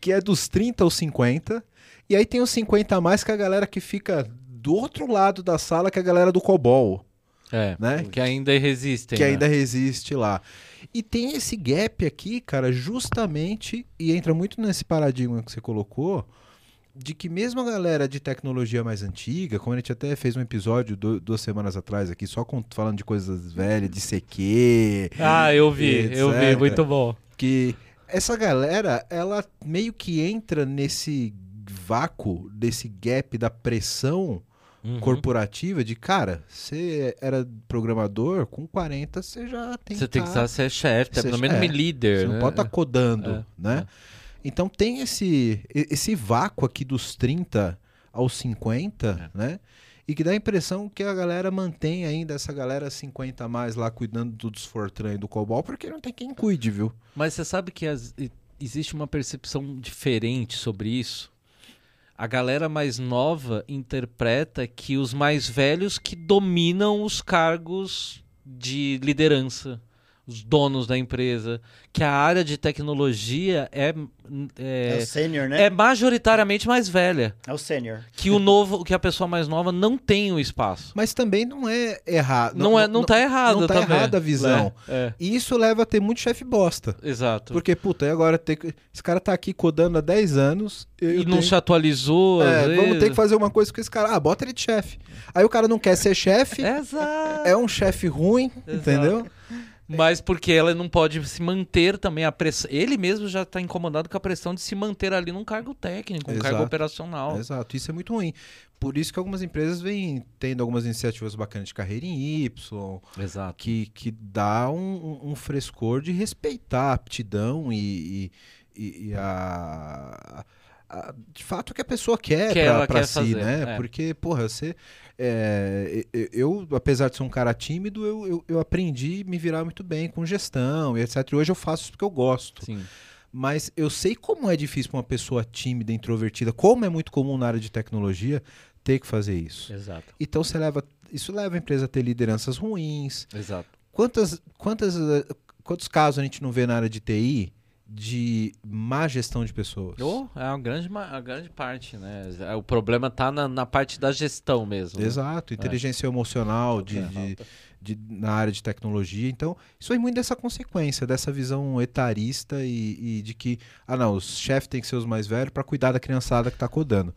[SPEAKER 2] que é dos 30 aos 50. E aí tem os 50 a mais, que é a galera que fica do outro lado da sala, que é a galera do COBOL,
[SPEAKER 1] É,
[SPEAKER 2] né?
[SPEAKER 1] que ainda resistem.
[SPEAKER 2] que
[SPEAKER 1] né?
[SPEAKER 2] ainda resiste lá. E tem esse gap aqui, cara, justamente, e entra muito nesse paradigma que você colocou, de que mesmo a galera de tecnologia mais antiga, como a gente até fez um episódio du- duas semanas atrás aqui, só com- falando de coisas velhas, de CQ,
[SPEAKER 1] Ah, eu vi, eu vi,
[SPEAKER 2] etc.
[SPEAKER 1] muito bom.
[SPEAKER 2] que essa galera, ela meio que entra nesse vácuo, desse gap da pressão
[SPEAKER 1] Uhum.
[SPEAKER 2] corporativa de, cara, você era programador, com 40 você já tem
[SPEAKER 1] Você tem que
[SPEAKER 2] tá-
[SPEAKER 1] ser chefe,
[SPEAKER 2] Ser-
[SPEAKER 1] pelo menos
[SPEAKER 2] é,
[SPEAKER 1] me líder.
[SPEAKER 2] Você não
[SPEAKER 1] né?
[SPEAKER 2] pode estar codando,
[SPEAKER 1] É,
[SPEAKER 2] né? Então tem esse, esse vácuo aqui dos 30 aos 50,
[SPEAKER 1] É.
[SPEAKER 2] né? E que dá a impressão que a galera mantém ainda essa galera 50 a mais lá cuidando dos Fortran e do Cobol, porque não tem quem cuide, viu?
[SPEAKER 1] Mas você sabe que as- existe uma percepção diferente sobre isso? A galera mais nova interpreta que os mais velhos que dominam os cargos de liderança, os donos da empresa, que a área de tecnologia é,
[SPEAKER 3] É,
[SPEAKER 1] é,
[SPEAKER 3] o sênior, né?
[SPEAKER 1] é majoritariamente mais velha,
[SPEAKER 3] É o sênior.
[SPEAKER 1] que o novo, que a pessoa mais nova não tem o espaço.
[SPEAKER 2] Mas também não é errado.
[SPEAKER 1] Não, é, não tá errado
[SPEAKER 2] Não tá
[SPEAKER 1] também.
[SPEAKER 2] errada a visão.
[SPEAKER 1] É, é,
[SPEAKER 2] E isso leva a ter muito chefe bosta.
[SPEAKER 1] exato.
[SPEAKER 2] Porque, puta, e agora tem que... esse cara tá aqui codando há 10 anos. eu
[SPEAKER 1] e não
[SPEAKER 2] tenho-
[SPEAKER 1] se atualizou. às
[SPEAKER 2] É, vamos
[SPEAKER 1] vezes.
[SPEAKER 2] ter que fazer uma coisa com esse cara. Ah, bota ele de chefe. Aí o cara não quer ser chefe,
[SPEAKER 1] Exato.
[SPEAKER 2] é um chefe ruim, entendeu?
[SPEAKER 1] Mas porque ela não pode se manter também a pressão. Ele mesmo já está incomodado com a pressão de se manter ali num cargo técnico, um cargo
[SPEAKER 2] Exato.
[SPEAKER 1] operacional.
[SPEAKER 2] Exato, isso é muito ruim. Por isso que algumas empresas vêm tendo algumas iniciativas bacanas de carreira em Y,
[SPEAKER 1] Exato.
[SPEAKER 2] que, que dá um, um- frescor de respeitar a aptidão e, e- e- a, a- de fato o que a pessoa quer
[SPEAKER 1] Que quer
[SPEAKER 2] si,
[SPEAKER 1] fazer,
[SPEAKER 2] né?
[SPEAKER 1] é.
[SPEAKER 2] Porque, porra, você. É, eu, apesar de ser um cara tímido, eu, eu, eu aprendi a me virar muito bem com gestão e etc. E hoje eu faço isso porque eu gosto.
[SPEAKER 1] Sim.
[SPEAKER 2] Mas eu sei como é difícil para uma pessoa tímida, introvertida, como é muito comum na área de tecnologia, ter que fazer isso.
[SPEAKER 1] Exato.
[SPEAKER 2] Então você leva, isso leva a empresa a ter lideranças ruins.
[SPEAKER 1] Exato.
[SPEAKER 2] Quantas, quantas, eh, quantos casos a gente não vê na área de TI de má gestão de pessoas?
[SPEAKER 1] Oh, é uma grande, ma- a grande parte, né? O problema tá na, na parte da gestão mesmo. né?
[SPEAKER 2] Exato, inteligência emocional de,
[SPEAKER 1] É,
[SPEAKER 2] de- de- na área de tecnologia. Então, isso é muito dessa consequência, dessa visão etarista e, e de que, ah não, os chefes têm que ser os mais velhos para cuidar da criançada que tá codando.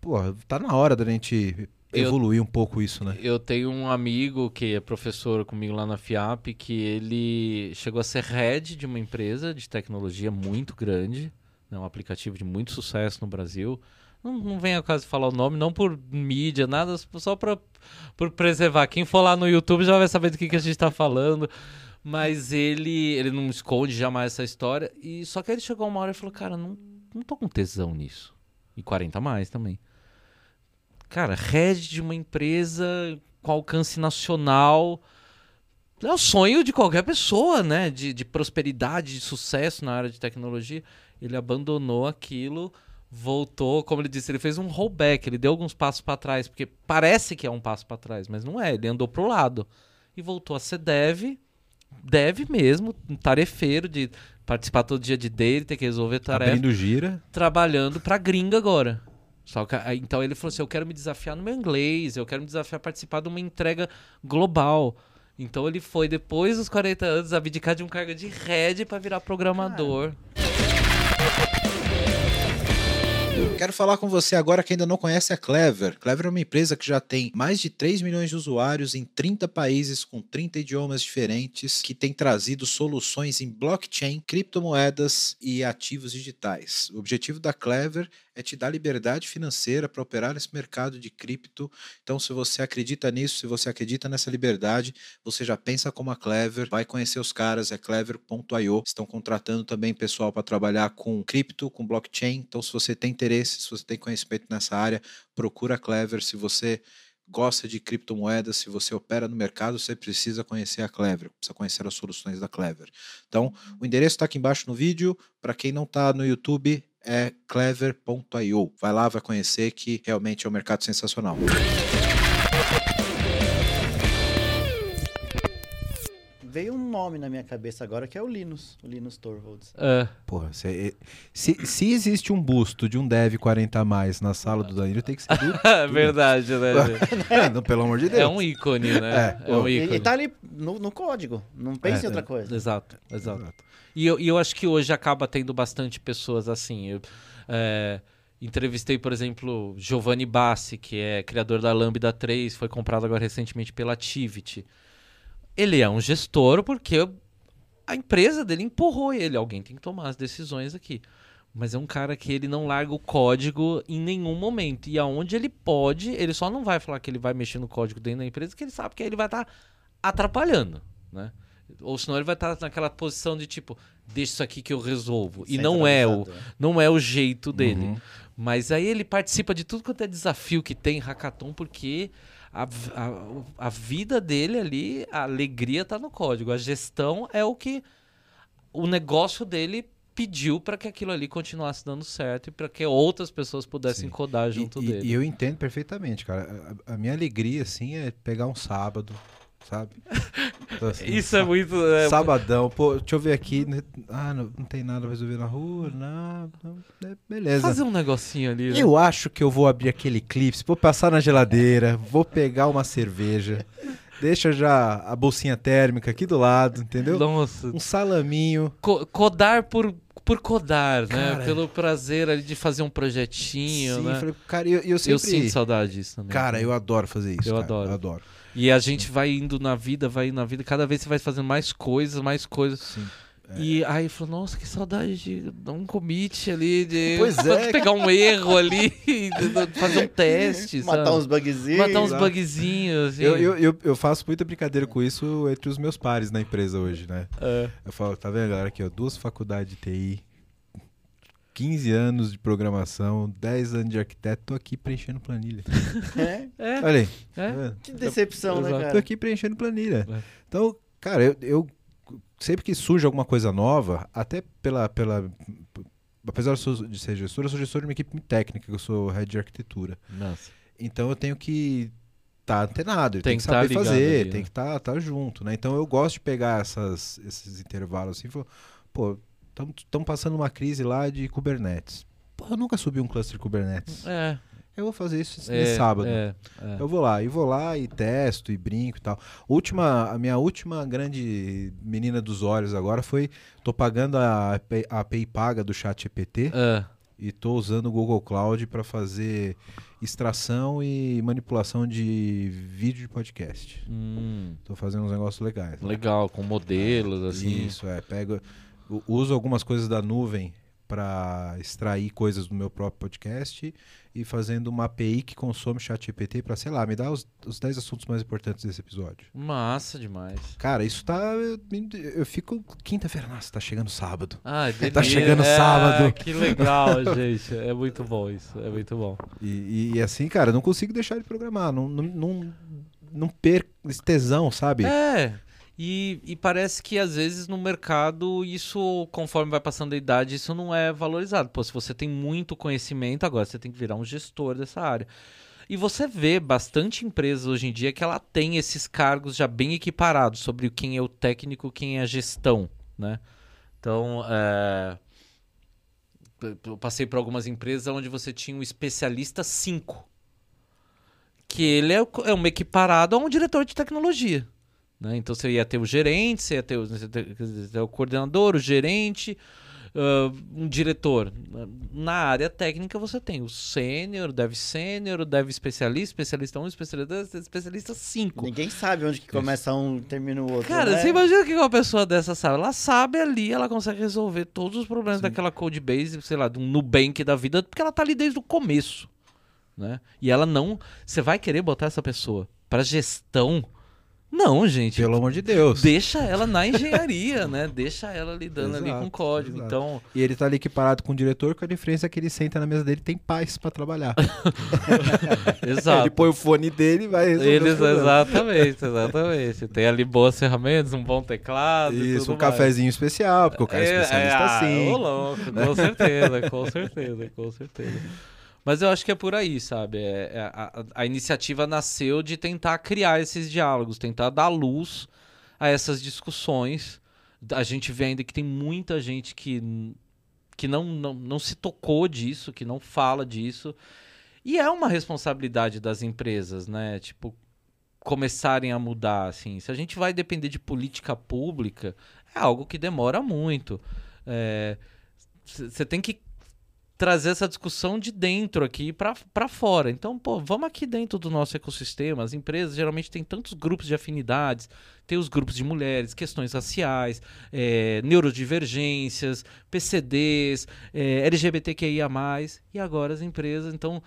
[SPEAKER 2] Pô, tá na hora da gente
[SPEAKER 1] Eu-
[SPEAKER 2] evoluir um pouco isso, né?
[SPEAKER 1] Eu tenho um amigo que é professor comigo lá na FIAP, que ele chegou a ser head de uma empresa de tecnologia muito grande, né, um aplicativo de muito sucesso no Brasil. Não, não vem ao caso de falar o nome, não por mídia, nada, só pra, por preservar. Quem for lá no YouTube já vai saber do que, que a gente tá falando. Mas ele, ele não esconde jamais essa história. E só que ele chegou uma hora e falou: Cara, não, não tô com tesão nisso. E 40 a mais também. Cara, head de uma empresa com alcance nacional. É o sonho de qualquer pessoa, né? De, de prosperidade, de sucesso na área de tecnologia. Ele abandonou aquilo, voltou, como ele disse, ele fez um rollback, ele deu alguns passos para trás, porque parece que é um passo para trás, mas não é, ele andou pro lado. E voltou a ser dev, dev mesmo, um tarefeiro de participar todo dia de dele, ter que resolver tarefa
[SPEAKER 2] Abrindo gira.
[SPEAKER 1] trabalhando pra gringa agora. Só que, então ele falou assim: eu quero me desafiar no meu inglês, eu quero me desafiar a participar de uma entrega global. Então ele foi, depois dos 40 anos, abdicar de um cargo de head pra virar programador.
[SPEAKER 2] Quero falar com você agora que ainda não conhece a Clever. Clever é uma empresa que já tem mais de 3 milhões de usuários em 30 países com 30 idiomas diferentes, que tem trazido soluções em blockchain, criptomoedas e ativos digitais. O objetivo da Clever é te dar liberdade financeira para operar nesse mercado de cripto. Então, se você acredita nisso, se você acredita nessa liberdade, você já pensa como a Clever, vai conhecer os caras, é clever.io. Estão contratando também pessoal para trabalhar com cripto, com blockchain. Então, se você tem interesse, se você tem conhecimento nessa área, procura a Clever. Se você gosta de criptomoedas, se você opera no mercado, você precisa conhecer a Clever, precisa conhecer as soluções da Clever. Então, o endereço está aqui embaixo no vídeo. Para quem não está no YouTube, é clever.io. Vai lá, vai conhecer que realmente é um mercado sensacional.
[SPEAKER 3] Veio um nome na minha cabeça agora que é o Linus, o Linus Torvalds.
[SPEAKER 1] É.
[SPEAKER 2] Porra, se, se, se existe um busto de um Dev 40 a mais na sala do Danilo, tem que ser do.
[SPEAKER 1] É verdade, né?
[SPEAKER 2] É, não, pelo amor de Deus.
[SPEAKER 1] É um ícone, né?
[SPEAKER 2] É,
[SPEAKER 1] É, um
[SPEAKER 3] E,
[SPEAKER 1] ícone.
[SPEAKER 3] e tá ali no, no código, não pense
[SPEAKER 2] É,
[SPEAKER 3] em outra
[SPEAKER 2] é.
[SPEAKER 3] coisa.
[SPEAKER 1] Exato, exato.
[SPEAKER 2] Exato.
[SPEAKER 1] E eu, e eu acho que hoje acaba tendo bastante pessoas assim. Eu, é, entrevistei, por exemplo, Giovanni Bassi, que é criador da Lambda 3, foi comprado agora recentemente pela Tivity. Ele é um gestor porque a empresa dele empurrou ele. Alguém tem que tomar as decisões aqui. Mas é um cara que ele não larga o código em nenhum momento. E aonde ele pode, ele só não vai falar que ele vai mexer no código dentro da empresa, que ele sabe que aí ele vai estar atrapalhando, né? Ou senão ele vai estar naquela posição de tipo, deixa isso aqui que eu resolvo. E não é o,
[SPEAKER 3] Centralizador.
[SPEAKER 1] não é o jeito dele.
[SPEAKER 2] Uhum.
[SPEAKER 1] Mas aí ele participa de tudo quanto é desafio que tem em Hackathon, porque a, a, a vida dele ali, a alegria tá no código. A gestão é o que o negócio dele pediu para que aquilo ali continuasse dando certo e para que outras pessoas pudessem
[SPEAKER 2] Sim.
[SPEAKER 1] codar junto
[SPEAKER 2] e-
[SPEAKER 1] dele.
[SPEAKER 2] e eu entendo perfeitamente, cara. A, a minha alegria, assim, é pegar um sábado, sabe? Então, assim,
[SPEAKER 1] Isso é muito. é,
[SPEAKER 2] Sabadão, pô, deixa eu ver aqui. né? Ah, não, não tem nada pra resolver na rua, não. não, é, beleza.
[SPEAKER 1] fazer um negocinho ali. né?
[SPEAKER 2] Eu acho que eu vou abrir aquele clipe, vou passar na geladeira, vou pegar uma cerveja, deixa já a bolsinha térmica aqui do lado, entendeu?
[SPEAKER 1] Nossa.
[SPEAKER 2] Um salaminho.
[SPEAKER 1] Co- codar por, por codar, né?
[SPEAKER 2] Cara.
[SPEAKER 1] Pelo prazer ali de fazer um projetinho,
[SPEAKER 2] Sim,
[SPEAKER 1] né?
[SPEAKER 2] falei, cara, eu, eu sempre...
[SPEAKER 1] Eu sinto saudade disso também.
[SPEAKER 2] Cara, eu adoro fazer isso.
[SPEAKER 1] Eu
[SPEAKER 2] cara,
[SPEAKER 1] adoro.
[SPEAKER 2] Eu adoro.
[SPEAKER 1] E a gente vai indo na vida, vai indo na vida, cada vez você vai fazendo mais coisas, mais coisas.
[SPEAKER 2] Sim.
[SPEAKER 1] E aí falou, nossa, que saudade de dar um commit ali, de
[SPEAKER 2] Pois é.
[SPEAKER 1] pegar um erro ali, e fazer um teste,
[SPEAKER 3] Matar
[SPEAKER 1] sabe?
[SPEAKER 3] uns bugzinhos.
[SPEAKER 1] Matar uns
[SPEAKER 2] exato.
[SPEAKER 1] bugzinhos. Assim.
[SPEAKER 2] Eu, eu, eu, eu faço muita brincadeira com isso entre os meus pares na empresa hoje, né?
[SPEAKER 1] É.
[SPEAKER 2] Eu falo, tá vendo, galera, aqui, ó, duas faculdades de TI, 15 anos de programação, 10 anos de arquiteto, tô aqui preenchendo planilha.
[SPEAKER 3] É,
[SPEAKER 1] É,
[SPEAKER 2] Olha aí,
[SPEAKER 1] é.
[SPEAKER 2] tá
[SPEAKER 3] que decepção, né,
[SPEAKER 1] Exato.
[SPEAKER 2] Tô
[SPEAKER 3] cara?
[SPEAKER 2] aqui preenchendo planilha.
[SPEAKER 1] É.
[SPEAKER 2] Então, cara, eu, eu sempre que surge alguma coisa nova, até pela. pela apesar de ser gestor, eu sou gestor de uma equipe técnica, que eu sou head de arquitetura.
[SPEAKER 1] Nossa.
[SPEAKER 2] Então eu tenho que estar antenado, eu
[SPEAKER 1] Tem
[SPEAKER 2] tenho
[SPEAKER 1] que
[SPEAKER 2] que
[SPEAKER 1] tá
[SPEAKER 2] saber
[SPEAKER 1] ligado
[SPEAKER 2] fazer,
[SPEAKER 1] ali,
[SPEAKER 2] tem
[SPEAKER 1] né?
[SPEAKER 2] que estar tá, junto, né? Então eu gosto de pegar essas, esses intervalos assim, e falar, pô, estamos passando uma crise lá de Kubernetes. Pô, eu nunca subi um cluster Kubernetes.
[SPEAKER 1] É,
[SPEAKER 2] Eu vou fazer isso
[SPEAKER 1] é,
[SPEAKER 2] nesse sábado.
[SPEAKER 1] É, é.
[SPEAKER 2] Eu vou lá, e vou lá e testo e brinco e tal. Última, a minha última grande menina dos olhos agora foi, tô pagando a, a API paga do chat GPT
[SPEAKER 1] É.
[SPEAKER 2] e tô usando o Google Cloud para fazer extração e manipulação de vídeo de podcast.
[SPEAKER 1] Hum,
[SPEAKER 2] Tô fazendo uns negócios legais.
[SPEAKER 1] legal, com modelos, assim.
[SPEAKER 2] Isso, é, pego, uso algumas coisas da nuvem para extrair coisas do meu próprio podcast e fazendo uma API que consome chat GPT para, sei lá, me dar os, os 10 assuntos mais importantes desse episódio.
[SPEAKER 1] Massa demais.
[SPEAKER 2] Cara, isso tá. Eu, eu fico. Quinta-feira, nossa, tá chegando sábado.
[SPEAKER 1] Ah,
[SPEAKER 2] Tá chegando
[SPEAKER 1] é,
[SPEAKER 2] sábado.
[SPEAKER 1] Que legal, gente. É muito bom isso. É muito bom.
[SPEAKER 2] E, e- e assim, cara, eu não consigo deixar de programar. Não, não, não, não perco esse tesão, sabe?
[SPEAKER 1] É. E, e parece que às vezes no mercado isso, conforme vai passando a idade, isso não é valorizado. Pô, se você tem muito conhecimento, agora você tem que virar um gestor dessa área. E você vê bastante empresas hoje em dia que ela tem esses cargos já bem equiparados sobre quem é o técnico, quem é a gestão, né? Então, é, eu passei por algumas empresas onde você tinha um especialista 5. Que ele é, é um equiparado a um diretor de tecnologia. Né? Então você ia ter o gerente, você ia ter o, ia ter- o coordenador, o gerente, uh, um diretor. Na área técnica você tem o sênior, dev sênior, o dev especialista, especialista 1, especialista, especialista 5.
[SPEAKER 3] Ninguém sabe onde que começa um e termina o outro.
[SPEAKER 1] Cara,
[SPEAKER 3] né?
[SPEAKER 1] você imagina que uma pessoa dessa sabe? Ela sabe ali, ela consegue resolver todos os problemas daquela code base, sei lá, de um Nubank da vida, porque ela tá ali desde o começo. Né? E ela não. Você vai querer botar essa pessoa para gestão? Não, gente.
[SPEAKER 2] Pelo amor de Deus.
[SPEAKER 1] Deixa ela na engenharia, né? Deixa ela lidando ali
[SPEAKER 2] Exato,
[SPEAKER 1] com código.
[SPEAKER 2] exato.
[SPEAKER 1] Então,
[SPEAKER 2] E ele tá ali equiparado com o diretor, com a diferença é que ele senta na mesa dele e tem paz pra trabalhar.
[SPEAKER 1] exato.
[SPEAKER 2] Ele põe o fone dele e vai resolver
[SPEAKER 1] Eles, exatamente, exatamente. Tem ali boas ferramentas, um bom teclado. e
[SPEAKER 2] Isso,
[SPEAKER 1] tudo
[SPEAKER 2] um
[SPEAKER 1] mais.
[SPEAKER 2] cafezinho especial, porque o cara é, especialista
[SPEAKER 1] ah,
[SPEAKER 2] assim.
[SPEAKER 1] ô louco, com certeza, com certeza, com certeza. Mas eu acho que é por aí, sabe? É- é a, a- iniciativa nasceu de tentar criar esses diálogos, tentar dar luz a essas discussões. A gente vê ainda que tem muita gente que, que não, não, não se tocou disso, que não fala disso. E é uma responsabilidade das empresas, né? Tipo, começarem a mudar, assim. Se a gente vai depender de política pública, é algo que demora muito. Você tem que trazer essa discussão de dentro aqui para fora. Então, pô, vamos aqui dentro do nosso ecossistema. As empresas geralmente têm tantos grupos de afinidades, tem os grupos de mulheres, questões raciais, é, neurodivergências, PCDs, é, LGBTQIA+, e agora as empresas, então,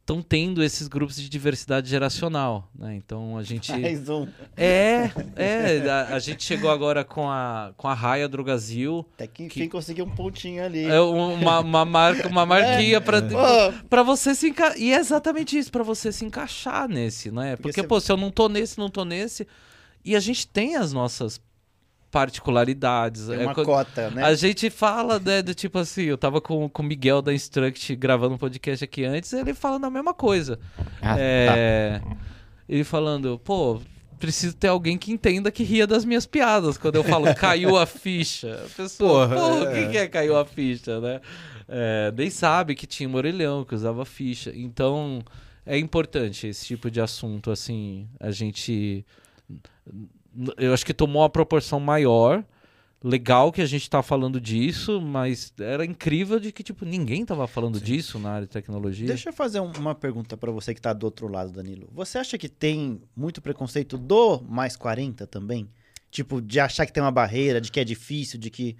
[SPEAKER 1] estão tendo esses grupos de diversidade geracional, né? Então, a gente...
[SPEAKER 3] Mais um.
[SPEAKER 1] É, é, a, a gente chegou agora com a, com a Raia Drogazil,
[SPEAKER 3] Até que enfim conseguiu um pontinho ali.
[SPEAKER 1] é uma, uma marca, uma marquinha pra,
[SPEAKER 3] Pô,
[SPEAKER 1] pra você se encaixar. E é exatamente isso, pra você se encaixar nesse, né?
[SPEAKER 3] Porque
[SPEAKER 1] Porque,
[SPEAKER 3] você-
[SPEAKER 1] pô, se eu não tô nesse, não tô nesse. E a gente tem as nossas particularidades. É
[SPEAKER 3] uma
[SPEAKER 1] co-
[SPEAKER 3] cota, né?
[SPEAKER 1] A gente fala, né, do tipo assim, eu tava com, com o Miguel da Instruct gravando um podcast aqui antes, ele falando a mesma coisa.
[SPEAKER 3] Ah,
[SPEAKER 1] é, Ele falando, pô, preciso ter alguém que entenda que ria das minhas piadas quando eu falo caiu a ficha. A pessoa,
[SPEAKER 2] Porra,
[SPEAKER 1] pô, o
[SPEAKER 2] é.
[SPEAKER 1] que, que é caiu a ficha, né? É, nem sabe que tinha um orelhão que usava ficha. Então, é importante esse tipo de assunto, assim, a gente. Eu acho que tomou uma proporção maior. Legal que a gente tá falando disso, mas era incrível de que, tipo, ninguém tava falando disso na área de tecnologia.
[SPEAKER 3] Deixa eu fazer um- uma pergunta pra você que tá do outro lado, Danilo. Você acha que tem muito preconceito do mais 40 também? Tipo, de achar que tem uma barreira, de que é difícil, de que.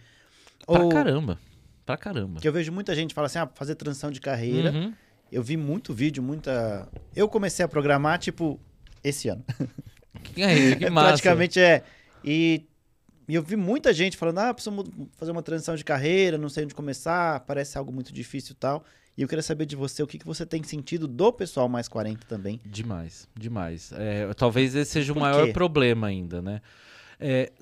[SPEAKER 1] Pra
[SPEAKER 3] Ou-
[SPEAKER 1] caramba. Pra caramba.
[SPEAKER 3] Que eu vejo muita gente falar assim, ah, fazer transição de carreira.
[SPEAKER 1] Uhum.
[SPEAKER 3] Eu vi muito vídeo, muita. Eu comecei a programar, tipo, esse ano.
[SPEAKER 1] E aí, que massa.
[SPEAKER 3] Praticamente é. E, e eu vi muita gente falando, ah, preciso fazer uma transição de carreira, não sei onde começar, parece algo muito difícil e tal. E eu queria saber de você o que, que você tem sentido do pessoal mais 40 também.
[SPEAKER 1] Demais, demais. É, talvez esse seja o
[SPEAKER 3] Por
[SPEAKER 1] maior
[SPEAKER 3] quê?
[SPEAKER 1] problema ainda, né? É,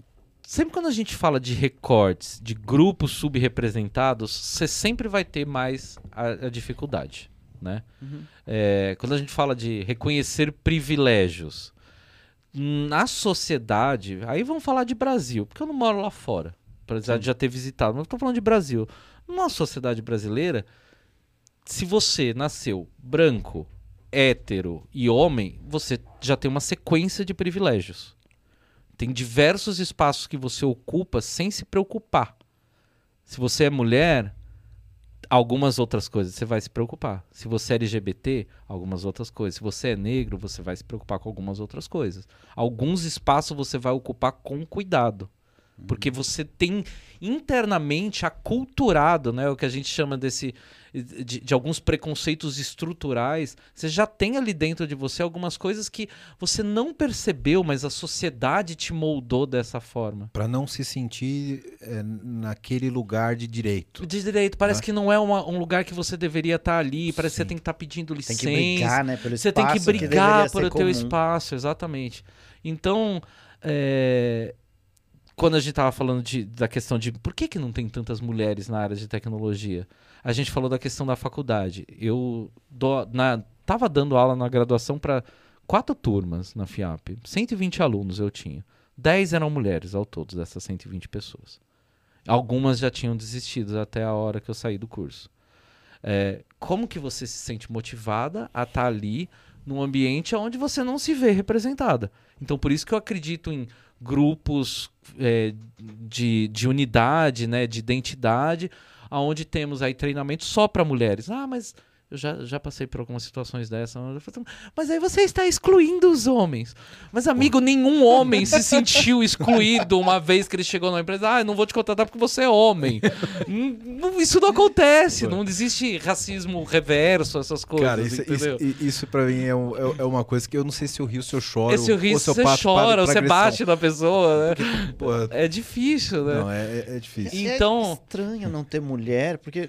[SPEAKER 1] sempre quando a gente fala de recortes, de grupos subrepresentados, você sempre vai ter mais a, a dificuldade, né?
[SPEAKER 3] Uhum.
[SPEAKER 1] É, quando a gente fala de reconhecer privilégios na sociedade, aí vamos falar de Brasil, porque eu não moro lá fora, apesar de já ter visitado, mas estou falando de Brasil. Numa sociedade brasileira, se você nasceu branco, hétero e homem, você já tem uma sequência de privilégios. Tem diversos espaços que você ocupa sem se preocupar. Se você é mulher, algumas outras coisas você vai se preocupar. Se você é LGBT, algumas outras coisas. Se você é negro, você vai se preocupar com algumas outras coisas. Alguns espaços você vai ocupar com cuidado. Porque você tem internamente aculturado, né, o que a gente chama desse de, de alguns preconceitos estruturais. Você já tem ali dentro de você algumas coisas que você não percebeu, mas a sociedade te moldou dessa forma.
[SPEAKER 2] Pra não se sentir é, naquele lugar de direito.
[SPEAKER 1] De direito, parece
[SPEAKER 2] Ah.
[SPEAKER 1] que não é uma- um lugar que você deveria estar ali, parece que você
[SPEAKER 2] Sim.
[SPEAKER 1] tem que estar pedindo
[SPEAKER 3] Tem
[SPEAKER 1] licença.
[SPEAKER 3] que brigar, né, pelo
[SPEAKER 1] Você tem que
[SPEAKER 3] espaço
[SPEAKER 1] brigar
[SPEAKER 3] deveria
[SPEAKER 1] por
[SPEAKER 3] ser
[SPEAKER 1] o teu
[SPEAKER 3] comum.
[SPEAKER 1] espaço, exatamente. Então, é, quando a gente estava falando de- da questão de por que, que não tem tantas mulheres na área de tecnologia, a gente falou da questão da faculdade. Eu dou, na, tava dando aula na graduação para quatro turmas na FIAP. 120 alunos eu tinha. 10 eram mulheres ao todo dessas 120 pessoas. Algumas já tinham desistido até a hora que eu saí do curso. É, como que você se sente motivada a estar ali num ambiente onde você não se vê representada? Então, por isso que eu acredito em grupos é, de, de unidade, né, de identidade, aonde temos aí treinamento só para mulheres. Ah, mas eu já, já passei por algumas situações dessas. Mas aí você está excluindo os homens. Mas, amigo, nenhum homem se sentiu excluído uma vez que ele chegou na empresa. Ah, eu não vou te contratar porque você é homem. isso não acontece. Não existe racismo reverso, essas coisas. Cara,
[SPEAKER 2] isso, isso, isso pra mim é, um, é, é, uma coisa que eu não sei se eu rio, se eu choro.
[SPEAKER 1] Se eu rio,
[SPEAKER 2] ou
[SPEAKER 1] se eu você chora, ou você bate na pessoa. Né? Porque, é difícil, né?
[SPEAKER 2] Não, é, é difícil.
[SPEAKER 3] Então, é estranho não ter mulher, porque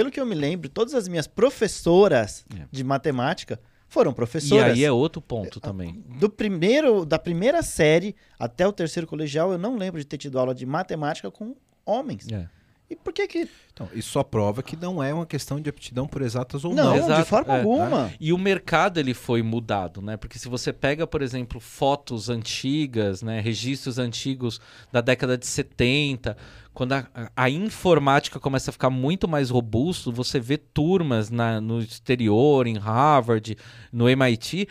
[SPEAKER 3] pelo que eu me lembro, todas as minhas professoras é. de matemática foram professoras.
[SPEAKER 1] E aí é outro ponto também.
[SPEAKER 3] Do primeiro, da primeira série até o terceiro colegial, eu não lembro de ter tido aula de matemática com homens. É. E por que que...
[SPEAKER 2] Então, isso só prova que não é uma questão de aptidão por exatas ou não.
[SPEAKER 3] Não, de forma é, alguma.
[SPEAKER 1] Né? E o mercado ele foi mudado, né? Porque se você pega, por exemplo, fotos antigas, né, registros antigos da década de 70, quando a, a, informática começa a ficar muito mais robusto, você vê turmas na, no exterior, em Harvard, no MIT,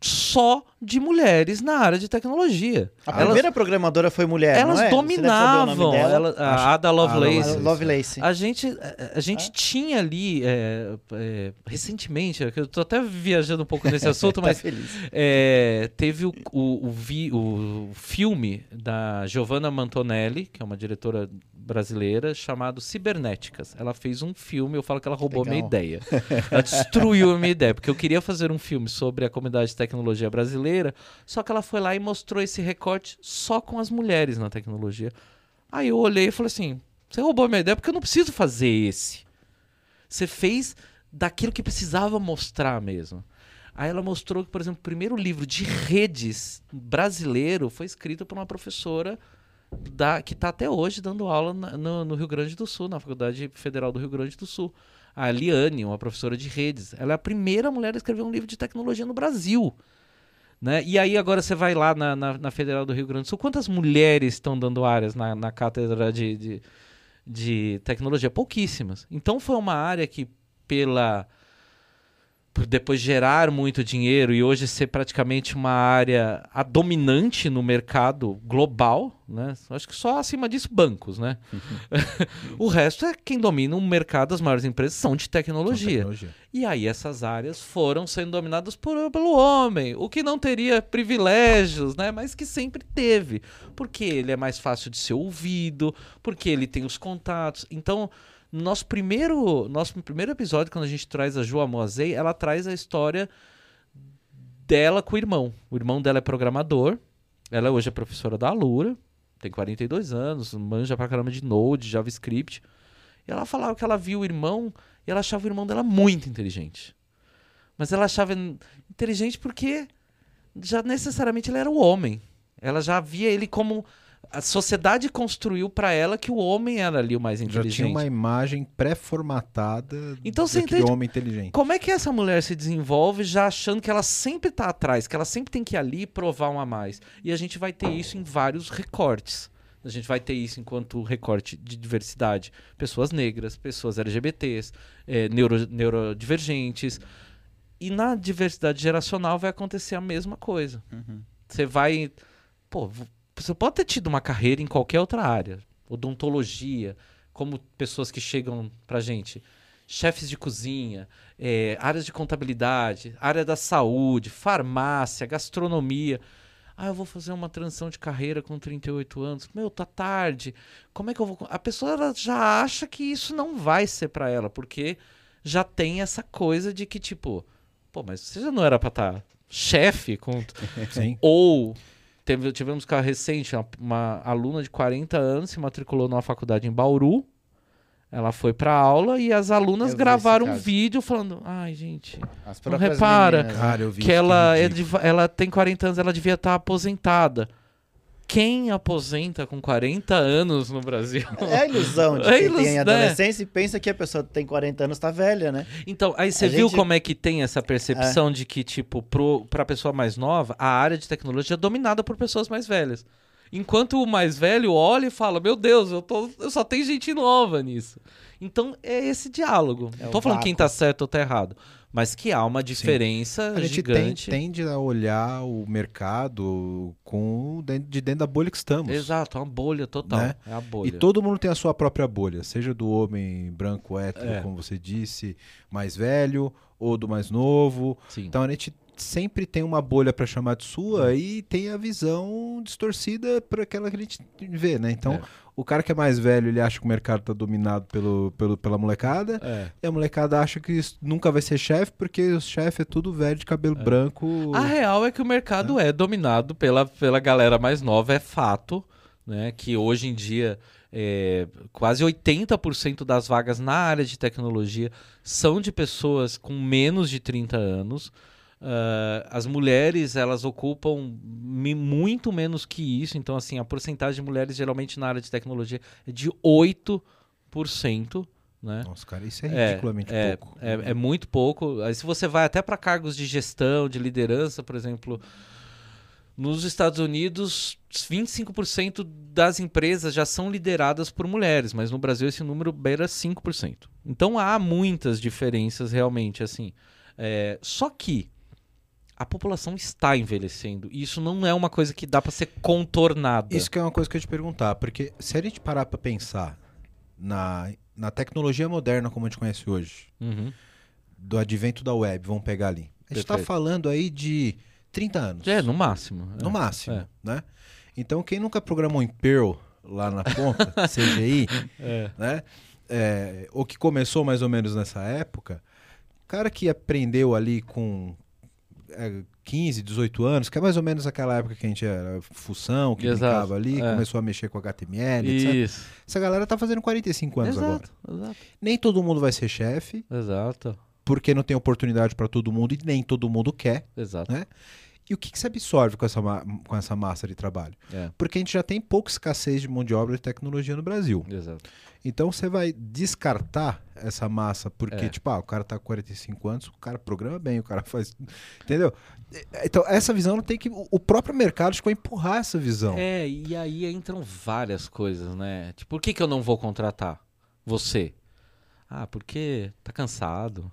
[SPEAKER 1] só de mulheres na área de tecnologia.
[SPEAKER 3] A elas, primeira programadora foi mulher,
[SPEAKER 1] Elas
[SPEAKER 3] é?
[SPEAKER 1] dominavam. Ela, a Ada Lovelace.
[SPEAKER 3] A Lovelace.
[SPEAKER 1] A gente, a, a gente tinha ali, é, é, recentemente, eu estou até viajando um pouco nesse assunto, tá mas é, teve o, o, o, vi, o filme da Giovanna Mantonelli, que é uma diretora brasileira chamado Cibernéticas. Ela fez um filme, eu falo que ela roubou Legal. minha ideia. Ela destruiu a minha ideia, porque eu queria fazer um filme sobre a comunidade de tecnologia brasileira, só que ela foi lá e mostrou esse recorte só com as mulheres na tecnologia. Aí eu olhei e falei assim: você roubou a minha ideia porque eu não preciso fazer esse. Você fez daquilo que precisava mostrar mesmo. Aí ela mostrou que, por exemplo, o primeiro livro de redes brasileiro foi escrito por uma professora da, que está até hoje dando aula na, no, no, Rio Grande do Sul, na Faculdade Federal do Rio Grande do Sul. A Liane, uma professora de redes. Ela é a primeira mulher a escrever um livro de tecnologia no Brasil. Né? E aí agora você vai lá na, na, na Federal do Rio Grande do Sul, quantas mulheres estão dando áreas na, na cátedra de, de, de tecnologia? Pouquíssimas. Então foi uma área que, pela depois gerar muito dinheiro e hoje ser praticamente uma área a dominante no mercado global, né? Acho que só acima disso bancos, né? o resto é quem domina o mercado, as maiores empresas são de tecnologia. tecnologia. E aí essas áreas foram sendo dominadas por, pelo homem, o que não teria privilégios, né? Mas que sempre teve, porque ele é mais fácil de ser ouvido, porque ele tem os contatos. Então, nosso primeiro, nosso primeiro episódio, quando a gente traz a Joa Moazei, ela traz a história dela com o irmão. O irmão dela é programador. Ela hoje é professora da Alura. Tem 42 anos, manja pra caramba de Node, JavaScript. E ela falava que ela viu o irmão e ela achava o irmão dela muito inteligente. Mas ela achava inteligente porque já necessariamente ele era o homem. Ela já via ele como a sociedade construiu para ela que o homem era ali o mais inteligente.
[SPEAKER 2] Já tinha uma imagem pré-formatada
[SPEAKER 1] então, você
[SPEAKER 2] entende homem inteligente.
[SPEAKER 1] Como é que essa mulher se desenvolve já achando que ela sempre está atrás, que ela sempre tem que ir ali provar um a mais? E a gente vai ter isso em vários recortes. A gente vai ter isso enquanto recorte de diversidade. Pessoas negras, pessoas LGBTs, é, neuro, neurodivergentes. E na diversidade geracional vai acontecer a mesma coisa. Uhum. Você vai... Pô, você pode ter tido uma carreira em qualquer outra área, odontologia, como pessoas que chegam pra gente, chefes de cozinha, é, áreas de contabilidade, área da saúde, farmácia, gastronomia. Ah, eu vou fazer uma transição de carreira com 38 anos. Meu, tá tarde. Como é que eu vou. A pessoa já acha que isso não vai ser para ela, porque já tem essa coisa de que, tipo, pô, mas você já não era pra estar tá chefe com. Sim. Ou Teve, tivemos caso recente, uma, uma, aluna de 40 anos se matriculou numa faculdade em Bauru. Ela foi pra aula e as alunas gravaram um vídeo falando: ai, gente, não repara
[SPEAKER 2] Cara,
[SPEAKER 1] que ela, é de, ela tem 40 anos, ela devia estar tá aposentada. Quem aposenta com 40 anos no Brasil?
[SPEAKER 3] É a ilusão de é quem ilus... tem né? adolescência né? e pensa que a pessoa que tem 40 anos está velha, né?
[SPEAKER 1] Então, aí você viu gente... como é que tem essa percepção é. de que, tipo, pro, pra pessoa mais nova, a área de tecnologia é dominada por pessoas mais velhas. Enquanto o mais velho olha e fala: Meu Deus, eu, tô, eu só tenho gente nova nisso. Então é esse diálogo. É Não tô falando vácuo. quem tá certo ou tá errado. Mas que há uma diferença
[SPEAKER 2] A gente
[SPEAKER 1] gigante.
[SPEAKER 2] tem- tende a olhar o mercado com de de dentro da bolha que estamos.
[SPEAKER 1] Exato, é uma bolha total.
[SPEAKER 2] Né?
[SPEAKER 1] É a bolha.
[SPEAKER 2] E todo mundo tem a sua própria bolha, seja do homem branco hétero,
[SPEAKER 1] É.
[SPEAKER 2] como você disse, mais velho, ou do mais novo.
[SPEAKER 1] Sim.
[SPEAKER 2] Então a gente sempre tem uma bolha para chamar de sua e tem a visão distorcida para aquela que a gente vê, né? Então,
[SPEAKER 1] É.
[SPEAKER 2] o cara que é mais velho, ele acha que o mercado tá dominado pelo, pelo, pela molecada,
[SPEAKER 1] É.
[SPEAKER 2] e a molecada acha que isso nunca vai ser chefe, porque o chefe é tudo velho de cabelo branco.
[SPEAKER 1] A real é que o mercado é dominado pela, pela galera mais nova, é fato, né? Que hoje em dia é, quase 80% das vagas na área de tecnologia são de pessoas com menos de 30 anos. Ah, as mulheres elas ocupam muito menos que isso, então assim a porcentagem de mulheres geralmente na área de tecnologia é de 8%, né?
[SPEAKER 2] Nossa, cara, isso é
[SPEAKER 1] É,
[SPEAKER 2] ridiculamente
[SPEAKER 1] é,
[SPEAKER 2] pouco.
[SPEAKER 1] É, é muito pouco. Aí se você vai até para cargos de gestão, de liderança, por exemplo, nos Estados Unidos, 25% das empresas já são lideradas por mulheres, mas no Brasil esse número beira 5%. Então há muitas diferenças realmente, assim. É, só que a população está envelhecendo e isso não é uma coisa que dá para ser contornada.
[SPEAKER 2] Isso que é uma coisa que eu ia te perguntar, porque se a gente parar para pensar na, na tecnologia moderna como a gente conhece hoje,
[SPEAKER 1] Uhum.
[SPEAKER 2] do advento da web, vamos pegar ali. A gente está falando aí de 30 anos.
[SPEAKER 1] É, no máximo. é.
[SPEAKER 2] No máximo,
[SPEAKER 1] é.
[SPEAKER 2] né? Então, quem nunca programou em Perl lá na ponta, CGI,
[SPEAKER 1] É.
[SPEAKER 2] né? É, ou que começou mais ou menos nessa época, cara que aprendeu ali com é, 15, 18 anos, que é mais ou menos aquela época que a gente era função, que
[SPEAKER 1] Exato,
[SPEAKER 2] brincava ali,
[SPEAKER 1] é.
[SPEAKER 2] começou a mexer com HTML, etc.
[SPEAKER 1] Isso.
[SPEAKER 2] Essa galera tá fazendo 45 anos agora.
[SPEAKER 1] Exato, exato,
[SPEAKER 2] Nem todo mundo vai ser chefe,
[SPEAKER 1] exato,
[SPEAKER 2] porque não tem oportunidade para todo mundo e nem todo mundo quer.
[SPEAKER 1] exato.
[SPEAKER 2] Né? E o que, que se absorve com essa, com essa massa de trabalho?
[SPEAKER 1] É,
[SPEAKER 2] Porque a gente já tem pouca escassez de mão de obra e tecnologia no Brasil.
[SPEAKER 1] exato.
[SPEAKER 2] Então você vai descartar essa massa porque,
[SPEAKER 1] É.
[SPEAKER 2] tipo, ah, o cara tá com 45 anos, o cara programa bem, o cara faz. Entendeu? Então, essa visão não tem que. O próprio mercado ficou empurrar essa visão.
[SPEAKER 1] É, e aí entram várias coisas, né? Tipo, por que, que eu não vou contratar você? Ah, porque tá cansado.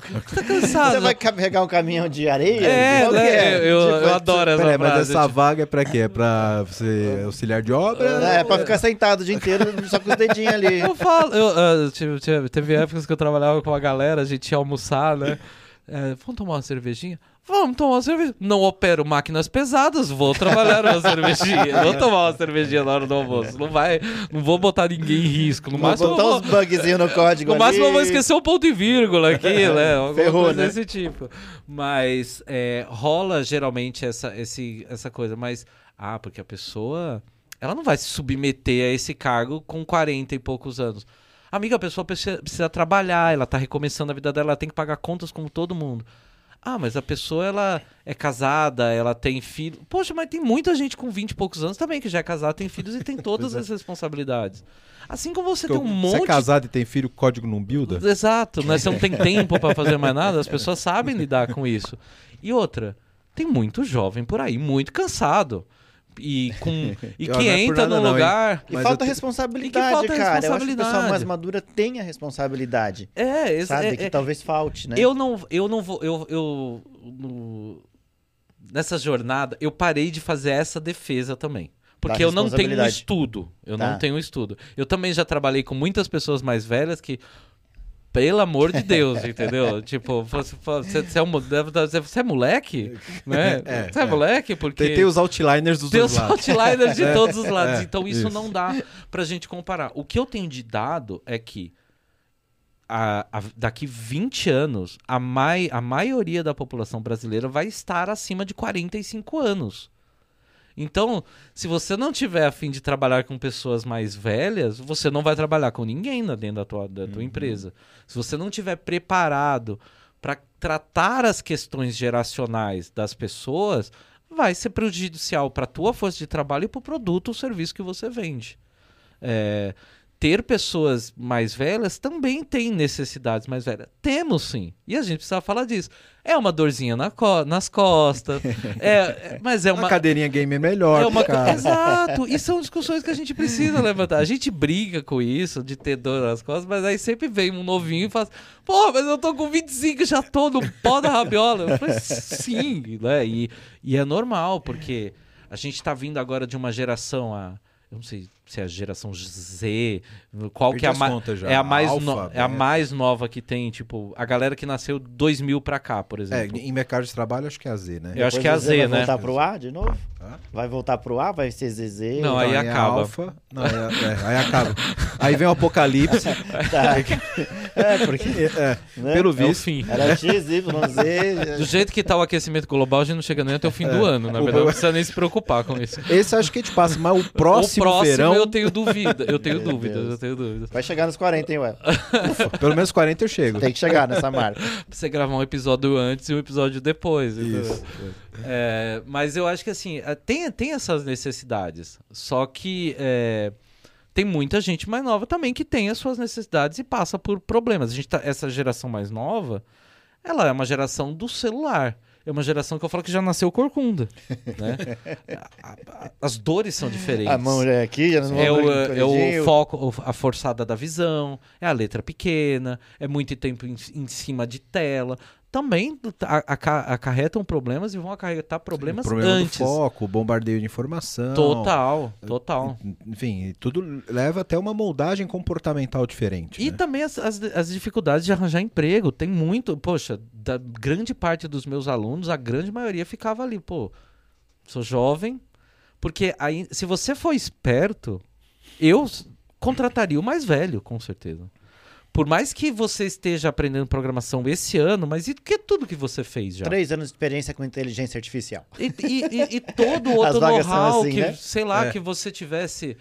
[SPEAKER 1] Tá cansado.
[SPEAKER 3] Você vai carregar um caminhão de areia?
[SPEAKER 1] É, né?
[SPEAKER 3] é?
[SPEAKER 1] Eu, eu
[SPEAKER 3] Tipo,
[SPEAKER 1] adoro essa
[SPEAKER 2] Peraí, mas essa
[SPEAKER 1] tipo,
[SPEAKER 2] vaga é pra quê? É pra ser auxiliar de obra?
[SPEAKER 3] É, é pra ficar sentado o dia inteiro só com os dedinhos ali.
[SPEAKER 1] Eu falo, eu, tive- tive- teve épocas que eu trabalhava com a galera, a gente ia almoçar, né? É, vamos tomar uma cervejinha? Vamos tomar uma cervejinha. Não opero máquinas pesadas, vou trabalhar uma cervejinha. Vou tomar uma cervejinha na hora do almoço. Não vai, não vou botar ninguém em risco. No
[SPEAKER 3] Vou
[SPEAKER 1] máximo,
[SPEAKER 3] botar
[SPEAKER 1] vou,
[SPEAKER 3] uns bugzinhos no código
[SPEAKER 1] no máximo
[SPEAKER 3] ali.
[SPEAKER 1] eu vou esquecer um ponto e vírgula aqui, né? Alguma
[SPEAKER 3] Ferrou,
[SPEAKER 1] coisa
[SPEAKER 3] né?
[SPEAKER 1] desse tipo. Mas é, rola geralmente essa, esse, essa coisa, mas. Ah, porque a pessoa. Ela não vai se submeter a esse cargo com 40 e poucos anos. Amiga, a pessoa precisa, precisa trabalhar, ela tá recomeçando a vida dela, ela tem que pagar contas como todo mundo. Ah, mas a pessoa ela é casada, ela tem filho. Poxa, mas tem muita gente com 20 e poucos anos também que já é casada, tem filhos e tem todas as responsabilidades. Assim como você tem um
[SPEAKER 2] Você
[SPEAKER 1] monte
[SPEAKER 2] é casado e tem filho, o código não builda?
[SPEAKER 1] Exato, né? Você não tem tempo pra fazer mais nada, as pessoas sabem lidar com isso. E outra, tem muito jovem por aí, muito cansado. E, com, e que
[SPEAKER 2] é
[SPEAKER 1] entra
[SPEAKER 2] não, hein?
[SPEAKER 1] lugar.
[SPEAKER 3] E falta
[SPEAKER 2] eu te-
[SPEAKER 3] responsabilidade,
[SPEAKER 1] E que falta
[SPEAKER 3] cara. Eu acho que o
[SPEAKER 1] responsabilidade.
[SPEAKER 3] pessoal mais madura tem a responsabilidade.
[SPEAKER 1] É, exa-
[SPEAKER 3] Sabe?
[SPEAKER 1] é-
[SPEAKER 3] que
[SPEAKER 1] é-
[SPEAKER 3] talvez falte, né?
[SPEAKER 1] eu não, eu não vou. Eu, eu no- nessa jornada, eu parei de fazer essa defesa também. Porque eu não tenho um
[SPEAKER 3] responsabilidade.
[SPEAKER 1] estudo. Eu
[SPEAKER 3] Tá.
[SPEAKER 1] não tenho um estudo. Eu também já trabalhei com muitas pessoas mais velhas que. Pelo amor de Deus, entendeu? tipo, você, você, é um você é moleque? Né?
[SPEAKER 2] É,
[SPEAKER 1] você é,
[SPEAKER 2] é.
[SPEAKER 1] moleque? Porque.
[SPEAKER 2] Tem, tem os outliners dos
[SPEAKER 1] Tem os
[SPEAKER 2] lados.
[SPEAKER 1] outliners de
[SPEAKER 2] É,
[SPEAKER 1] todos os lados.
[SPEAKER 2] é,
[SPEAKER 1] então isso,
[SPEAKER 2] isso.
[SPEAKER 1] não dá pra gente comparar. O que eu tenho de dado é que a- a- daqui 20 anos, a, mai, a maioria da população brasileira vai estar acima de 45 anos. Então, se você não tiver a fim de trabalhar com pessoas mais velhas, você não vai trabalhar com ninguém dentro da tua, da tua empresa. Se você não tiver preparado para tratar as questões geracionais das pessoas, vai ser prejudicial para a tua força de trabalho e para o produto ou serviço que você vende. É, ter pessoas mais velhas também tem necessidades mais velhas. Temos sim. E a gente precisa falar disso. É uma dorzinha na co nas costas. é, mas é
[SPEAKER 2] Uma
[SPEAKER 1] uma.
[SPEAKER 2] cadeirinha game é melhor,
[SPEAKER 1] É uma... Exato. E são discussões que a gente precisa levantar. A gente briga com isso, de ter dor nas costas, mas aí sempre vem um novinho e fala: Pô, mas eu tô com 25 já tô no pó da rabiola. Eu falei: Sim, né? E, e é normal, porque a gente tá vindo agora de uma geração, a, eu não sei se é a geração Z, qual que é a,
[SPEAKER 2] Perdi
[SPEAKER 1] é a mais no- é a
[SPEAKER 2] beta.
[SPEAKER 1] mais nova que tem, tipo, a galera que nasceu 2000 pra cá, por
[SPEAKER 2] É,
[SPEAKER 1] exemplo.
[SPEAKER 2] em mercado de trabalho acho que é a Z, né?
[SPEAKER 1] Eu acho
[SPEAKER 3] Depois
[SPEAKER 1] que é a
[SPEAKER 3] o
[SPEAKER 1] Z,
[SPEAKER 3] vai
[SPEAKER 1] né?
[SPEAKER 3] voltar pro A de novo?
[SPEAKER 2] Hã?
[SPEAKER 3] Vai voltar pro A? Vai ser ZZ?
[SPEAKER 1] Não, aí
[SPEAKER 2] é
[SPEAKER 1] acaba.
[SPEAKER 2] Alfa. Não, aí, é, aí acaba. Aí vem o apocalipse.
[SPEAKER 3] Tá. É, porque...
[SPEAKER 2] É,
[SPEAKER 3] né?
[SPEAKER 2] pelo
[SPEAKER 1] É o
[SPEAKER 2] visto.
[SPEAKER 1] fim.
[SPEAKER 3] Era X, Y, Z...
[SPEAKER 1] Do jeito que tá o aquecimento global, a gente não chega nem até o fim do ano. Na verdade, não precisa nem se preocupar com isso.
[SPEAKER 2] Esse acho que a gente passa, mas o próximo,
[SPEAKER 1] o próximo
[SPEAKER 2] verão,
[SPEAKER 1] eu tenho dúvida. Eu tenho
[SPEAKER 3] Meu
[SPEAKER 1] dúvidas,
[SPEAKER 3] Deus.
[SPEAKER 1] eu tenho dúvidas.
[SPEAKER 3] Vai chegar nos 40, hein, ué?
[SPEAKER 2] pelo menos 40 eu chego.
[SPEAKER 3] Tem que chegar nessa marca.
[SPEAKER 1] Pra você gravar um episódio antes e um episódio depois.
[SPEAKER 2] Isso.
[SPEAKER 1] É, mas eu acho que assim, é, tem, tem essas necessidades. Só que é, tem muita gente mais nova também que tem as suas necessidades e passa por problemas. A gente tá, essa geração mais nova, ela é uma geração do celular. É uma geração que eu falo que já nasceu corcunda. Né? A- a- As dores são diferentes.
[SPEAKER 3] A mão já é aqui, já não
[SPEAKER 1] É o, é o foco, a forçada da visão, é a letra pequena, é muito tempo em, em cima de tela. Também acarretam problemas e vão acarretar problemas
[SPEAKER 2] o problema
[SPEAKER 1] antes.
[SPEAKER 2] do foco, bombardeio de informação.
[SPEAKER 1] Total, total.
[SPEAKER 2] Enfim, tudo leva até uma moldagem comportamental diferente.
[SPEAKER 1] E
[SPEAKER 2] né?
[SPEAKER 1] também as, as, as dificuldades de arranjar emprego. Tem muito. Poxa, da grande parte dos meus alunos, a grande maioria ficava ali, pô, sou jovem. Porque aí, se você for esperto, eu contrataria o mais velho, com certeza. Por mais que você esteja aprendendo programação esse ano, mas e que tudo que você fez já?
[SPEAKER 3] Três anos de experiência com inteligência artificial.
[SPEAKER 1] E, e- e- e todo outro know-how
[SPEAKER 3] assim,
[SPEAKER 1] que,
[SPEAKER 3] né?
[SPEAKER 1] sei lá,
[SPEAKER 2] É.
[SPEAKER 1] que você tivesse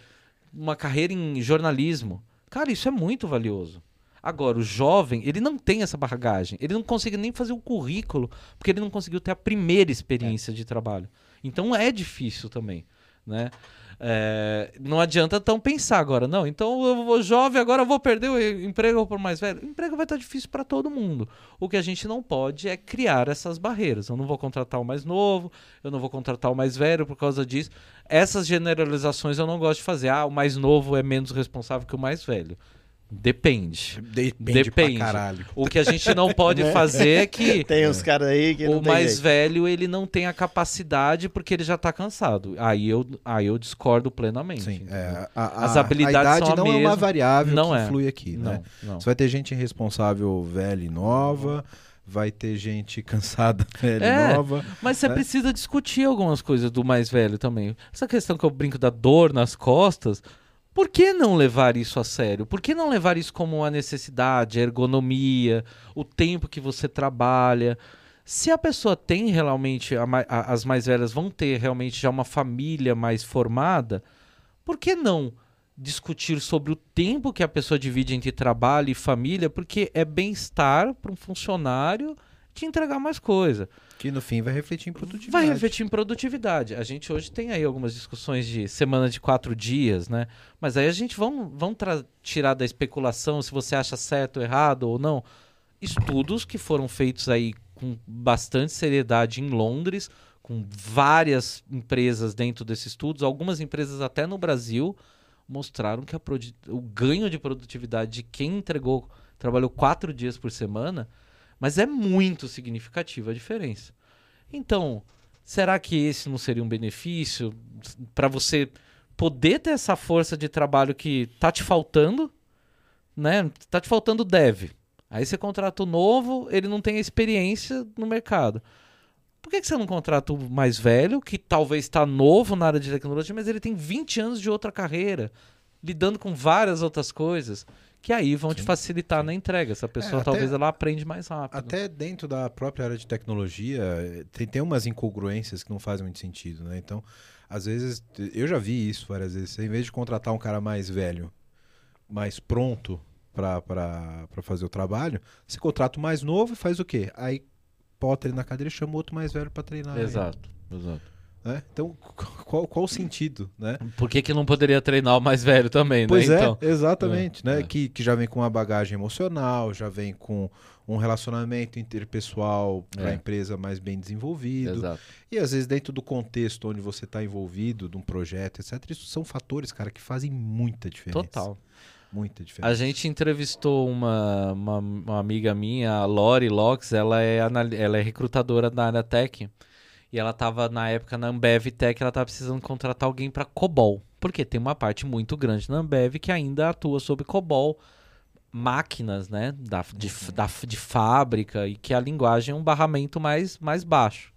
[SPEAKER 1] uma carreira em jornalismo. Cara, isso é muito valioso. Agora, o jovem, ele não tem essa bagagem. Ele não consegue nem fazer o currículo, porque ele não conseguiu ter a primeira experiência de trabalho. Então é difícil também, né? É, não adianta então pensar agora, não. Então eu vou jovem, agora eu vou perder o emprego por mais velho. O emprego vai estar difícil para todo mundo. O que a gente não pode é criar essas barreiras. Eu não vou contratar o mais novo, eu não vou contratar o mais velho por causa disso. Essas generalizações eu não gosto de fazer. Ah, o mais novo é menos responsável que o mais velho. Depende.
[SPEAKER 2] Depende,
[SPEAKER 1] Depende.
[SPEAKER 2] pra caralho.
[SPEAKER 1] O que a gente não pode
[SPEAKER 3] Né?
[SPEAKER 1] fazer é que
[SPEAKER 3] Tem uns caras aí que não
[SPEAKER 1] o
[SPEAKER 3] tem
[SPEAKER 1] mais
[SPEAKER 3] jeito.
[SPEAKER 1] velho ele não tem a capacidade porque ele já tá cansado. Aí eu, aí eu discordo plenamente.
[SPEAKER 2] Sim, é, a, a-
[SPEAKER 1] As habilidades
[SPEAKER 2] a idade
[SPEAKER 1] são a
[SPEAKER 2] não é uma
[SPEAKER 1] mesma.
[SPEAKER 2] variável
[SPEAKER 1] Não
[SPEAKER 2] que
[SPEAKER 1] é.
[SPEAKER 2] influi aqui,
[SPEAKER 1] não,
[SPEAKER 2] né?
[SPEAKER 1] não.
[SPEAKER 2] Você vai ter gente irresponsável velha e nova, vai ter gente cansada velha
[SPEAKER 1] É.
[SPEAKER 2] e nova.
[SPEAKER 1] Mas você
[SPEAKER 2] né?
[SPEAKER 1] precisa discutir algumas coisas do mais velho também. Essa questão que eu brinco da dor nas costas, por que não levar isso a sério? Por que não levar isso como uma necessidade, a ergonomia, o tempo que você trabalha? Se a pessoa tem realmente, a a- as mais velhas vão ter realmente já uma família mais formada, por que não discutir sobre o tempo que a pessoa divide entre trabalho e família? Porque é bem-estar para um funcionário te entregar mais coisa.
[SPEAKER 2] Que no fim vai refletir em produtividade.
[SPEAKER 1] Vai refletir em produtividade. A gente hoje tem aí algumas discussões de semana de quatro dias, né? Mas aí a gente vamos, vamos tirar da especulação se você acha certo ou errado ou não. Estudos que foram feitos aí com bastante seriedade em Londres, com várias empresas dentro desses estudos, algumas empresas até no Brasil mostraram que o ganho de produtividade de quem entregou, trabalhou quatro dias por semana, mas é muito significativa a diferença. Então, será que esse não seria um benefício para você poder ter essa força de trabalho que tá te faltando, né? Tá te faltando dev. Aí você contrata o novo, ele não tem a experiência no mercado. Por que, que você não contrata o mais velho, que talvez está novo na área de tecnologia, mas ele tem 20 anos de outra carreira, lidando com várias outras coisas, que aí vão te
[SPEAKER 2] Sim,
[SPEAKER 1] facilitar na entrega. Essa pessoa
[SPEAKER 2] É, até-
[SPEAKER 1] talvez ela aprende mais rápido.
[SPEAKER 2] Até dentro da própria área de tecnologia, tem, tem umas incongruências que não fazem muito sentido, né? Então, às vezes, eu já vi isso várias vezes. Em vez de contratar um cara mais velho, mais pronto para fazer o trabalho, você contrata o mais novo e faz o quê? Aí bota ele na cadeira e chama outro mais velho para treinar. ele.
[SPEAKER 1] Exato, exato.
[SPEAKER 2] Né? Então, qual, qual o sentido, né?
[SPEAKER 1] Por que, que não poderia treinar o mais velho também,
[SPEAKER 2] Pois
[SPEAKER 1] né?
[SPEAKER 2] é,
[SPEAKER 1] Então,
[SPEAKER 2] exatamente,
[SPEAKER 1] É,
[SPEAKER 2] né?
[SPEAKER 1] é.
[SPEAKER 2] Que, que já vem com uma bagagem emocional, já vem com um relacionamento interpessoal para a
[SPEAKER 1] É.
[SPEAKER 2] empresa mais bem desenvolvido.
[SPEAKER 1] exato.
[SPEAKER 2] E às vezes dentro do contexto onde você está envolvido, de um projeto, etc. Isso são fatores, cara, que fazem muita diferença.
[SPEAKER 1] Total.
[SPEAKER 2] Muita diferença.
[SPEAKER 1] A gente entrevistou uma, uma, uma amiga minha, a Lori Locks, ela é, ela é recrutadora da área tech. E ela tava na época na Ambev Tech, ela tava precisando contratar alguém para COBOL. Porque tem uma parte muito grande na Ambev que ainda atua sobre COBOL, máquinas, né, da, de, f- da, de fábrica e que a linguagem é um barramento mais, mais baixo.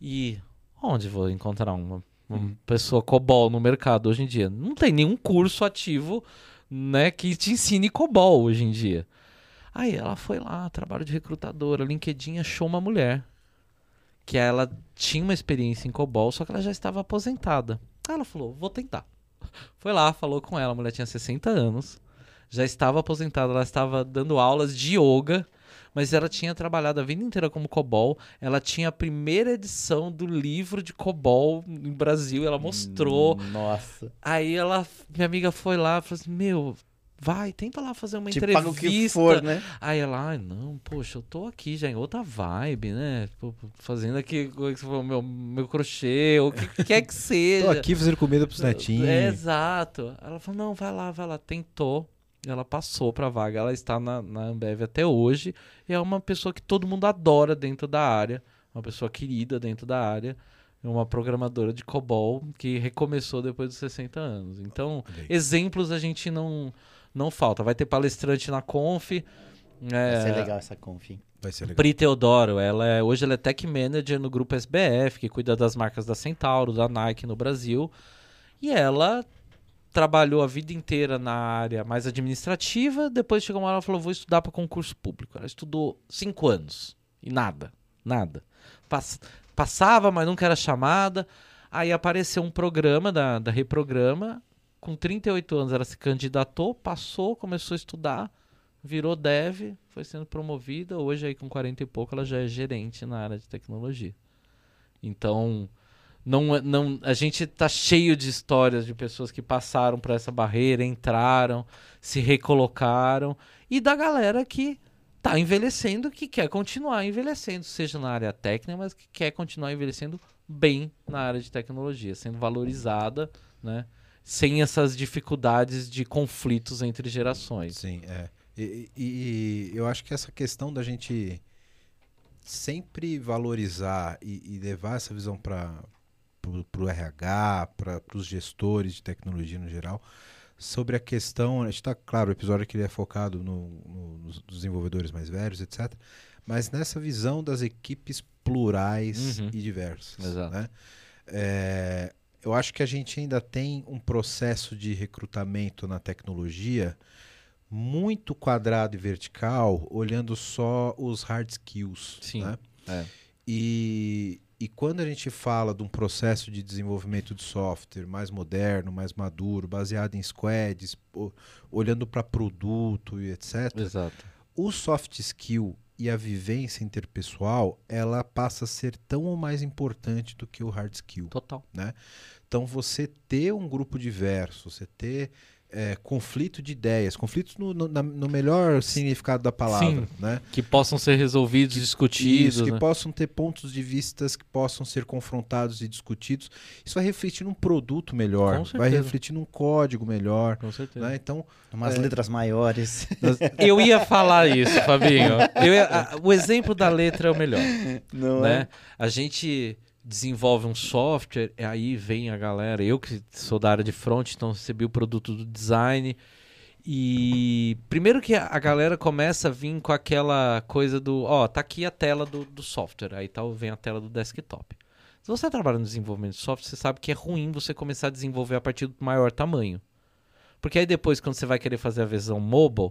[SPEAKER 1] E onde vou encontrar uma, uma pessoa COBOL no mercado hoje em dia? Não tem nenhum curso ativo né, que te ensine COBOL hoje em dia. Aí ela foi lá, trabalho de recrutadora, LinkedIn achou uma mulher que ela tinha uma experiência em COBOL, só que ela já estava aposentada. Aí ela falou, vou tentar. Foi lá, falou com ela, a mulher tinha 60 anos, já estava aposentada, ela estava dando aulas de yoga, mas ela tinha trabalhado a vida inteira como COBOL, ela tinha a primeira edição do livro de COBOL em Brasil, ela mostrou,
[SPEAKER 3] Nossa.
[SPEAKER 1] Aí ela, minha amiga foi lá e falou assim: Meu, vai, tenta lá fazer uma
[SPEAKER 3] Te
[SPEAKER 1] entrevista.
[SPEAKER 3] paga o que for, né?
[SPEAKER 1] Aí ela, ai, não, poxa, eu tô aqui já em outra vibe, né? Tipo, fazendo aqui é meu, meu crochê, ou o que quer que seja.
[SPEAKER 2] Tô aqui fazendo comida pros netinhos.
[SPEAKER 1] É, exato. Ela falou, não, vai lá, vai lá. Tentou. Ela passou pra vaga. Ela está na, na Ambev até hoje. E é uma pessoa que todo mundo adora dentro da área. Uma pessoa querida dentro da área. É uma programadora de COBOL que recomeçou depois dos 60 anos. Então, exemplos a gente não, não falta. Vai ter palestrante na Conf.
[SPEAKER 3] Vai ser
[SPEAKER 1] É,
[SPEAKER 3] legal essa conf. hein?
[SPEAKER 2] Vai ser legal.
[SPEAKER 1] Pri Teodoro, ela é, hoje ela é tech manager no grupo SBF, que cuida das marcas da Centauro, da Nike no Brasil. E ela trabalhou a vida inteira na área mais administrativa, depois chegou uma hora e falou, vou estudar para concurso público. Ela estudou cinco anos e nada, nada. Pass- passava, mas nunca era chamada. Aí apareceu um programa da, da Reprograma, com 38 anos ela se candidatou, passou, começou a estudar, virou dev, foi sendo promovida. Hoje, aí com 40 e pouco, ela já é gerente na área de tecnologia. Então, não, é- não, a gente tá cheio de histórias de pessoas que passaram por essa barreira, entraram, se recolocaram, e da galera que tá envelhecendo, que quer continuar envelhecendo, seja na área técnica, mas que quer continuar envelhecendo bem na área de tecnologia, sendo valorizada, né? Sem essas dificuldades de conflitos entre gerações.
[SPEAKER 2] Sim, é. E, e- e eu acho que essa questão da gente sempre valorizar e, e levar essa visão para o RH, para os gestores de tecnologia no geral, sobre a questão. A gente está, claro, o episódio aqui ele é focado no, no- nos desenvolvedores mais velhos, etc. Mas nessa visão das equipes plurais
[SPEAKER 1] Uhum.
[SPEAKER 2] e diversas.
[SPEAKER 1] Exato.
[SPEAKER 2] né? É, eu acho que a gente ainda tem um processo de recrutamento na tecnologia muito quadrado e vertical, olhando só os hard skills.
[SPEAKER 1] Sim.
[SPEAKER 2] né?
[SPEAKER 1] É.
[SPEAKER 2] E, e quando a gente fala de um processo de desenvolvimento de software mais moderno, mais maduro, baseado em squads, olhando para produto e etc.,
[SPEAKER 1] Exato.
[SPEAKER 2] o soft skill e a vivência interpessoal, ela passa a ser tão ou mais importante do que o hard skill.
[SPEAKER 1] Total.
[SPEAKER 2] Então, você ter um grupo diverso, você ter é, conflito de ideias, conflitos no, no- no melhor significado da palavra,
[SPEAKER 1] Sim.
[SPEAKER 2] né?
[SPEAKER 1] Que possam ser resolvidos, discutidos.
[SPEAKER 2] Isso, que
[SPEAKER 1] né?
[SPEAKER 2] possam ter pontos de vistas que possam ser confrontados e discutidos. Isso vai refletir num produto melhor,
[SPEAKER 1] Com
[SPEAKER 2] vai refletir num código melhor.
[SPEAKER 1] Com certeza.
[SPEAKER 2] Né? Então,
[SPEAKER 3] Umas
[SPEAKER 2] É.
[SPEAKER 3] letras maiores.
[SPEAKER 1] Eu ia falar isso, Fabinho. Eu ia- o exemplo da letra é o melhor.
[SPEAKER 3] Não
[SPEAKER 1] né? A gente desenvolve um software, e aí vem a galera. Eu que sou da área de front, então recebi o produto do design. E primeiro que a galera começa a vir com aquela coisa do, ó, tá aqui a tela do, do software, aí tal vem a tela do desktop. Se você trabalha no desenvolvimento de software, você sabe que é ruim você começar a desenvolver a partir do maior tamanho. Porque aí depois, quando você vai querer fazer a versão mobile,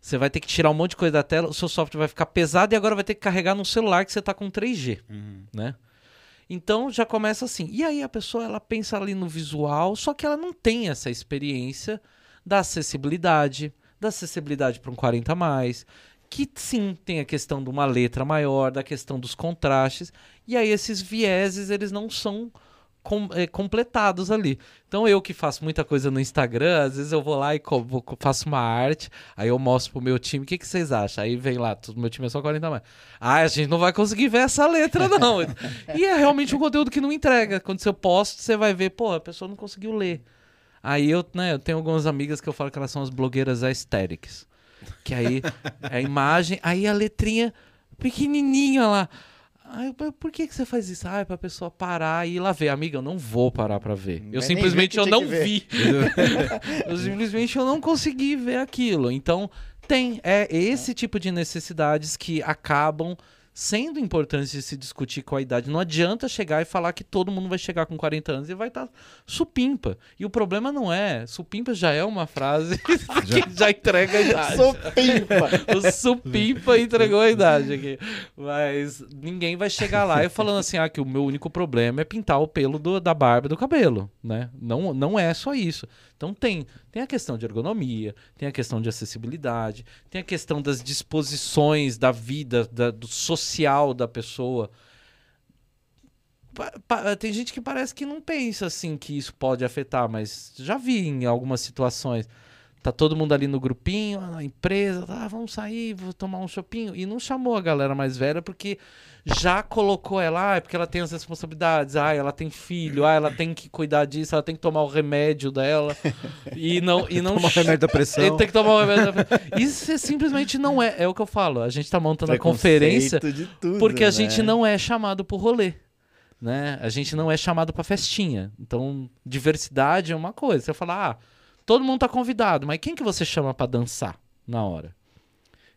[SPEAKER 1] você vai ter que tirar um monte de coisa da tela, o seu software vai ficar pesado e agora vai ter que carregar num celular que você tá com 3G
[SPEAKER 3] Uhum.
[SPEAKER 1] né? Então já começa assim. E aí a pessoa ela pensa ali no visual, só que ela não tem essa experiência da acessibilidade, da acessibilidade para um 40 a mais, que sim tem a questão de uma letra maior, da questão dos contrastes. E aí esses vieses, eles não são com, é, completados ali. Então eu que faço muita coisa no Instagram, às vezes eu vou lá e vou- faço uma arte, aí eu mostro pro meu time, o que, que vocês acham? Aí vem lá, tudo- meu time é só 40 mais. Ah, a gente não vai conseguir ver essa letra, não. e é realmente um conteúdo que não entrega. Quando você posta, você vai ver, pô, a pessoa não conseguiu ler. Aí eu, né, eu tenho algumas amigas que eu falo que elas são as blogueiras aesthetics. Que aí é a imagem, aí a letrinha pequenininha lá. Mas por que, que você faz isso? Ah, é pra pessoa parar e ir lá ver. Amiga, eu não vou parar pra ver. Eu
[SPEAKER 3] nem
[SPEAKER 1] simplesmente eu não vi. eu simplesmente eu não consegui ver aquilo. Então, tem. É esse tipo de necessidades que acabam sendo importantes de se discutir com a idade. Não adianta chegar e falar que todo mundo vai chegar com 40 anos e vai estar supimpa. E o problema não é. Supimpa já é uma frase que já entrega a idade.
[SPEAKER 3] Sou pimpa.
[SPEAKER 1] O supimpa entregou a idade aqui. Mas ninguém vai chegar lá e falando assim, ah, que o meu único problema é pintar o pelo do- da barba e do cabelo, né? Não, não é só isso. Então tem, tem a questão de ergonomia, tem a questão de acessibilidade, tem a questão das disposições da vida, da- do social da pessoa. Tem gente que parece que não pensa assim que isso pode afetar, mas já vi em algumas situações. Tá todo mundo ali no grupinho, na empresa, ah, vamos sair, vou tomar um chopinho. E não chamou a galera mais velha porque já colocou ela, ah, é porque ela tem as responsabilidades, ah, ela tem filho, ah, ela tem que cuidar disso, ela tem que tomar o remédio dela. E não, e não
[SPEAKER 2] Tomar o remédio da pressão.
[SPEAKER 1] ele tem que tomar o remédio. da- Isso é simplesmente não é. É o que eu falo. A gente tá montando a conferência
[SPEAKER 3] tudo,
[SPEAKER 1] porque a
[SPEAKER 3] né?
[SPEAKER 1] gente não é chamado pro rolê. Né? A gente não é chamado pra festinha. Então, diversidade é uma coisa. Você fala, ah, todo mundo tá convidado, mas quem que você chama pra dançar na hora?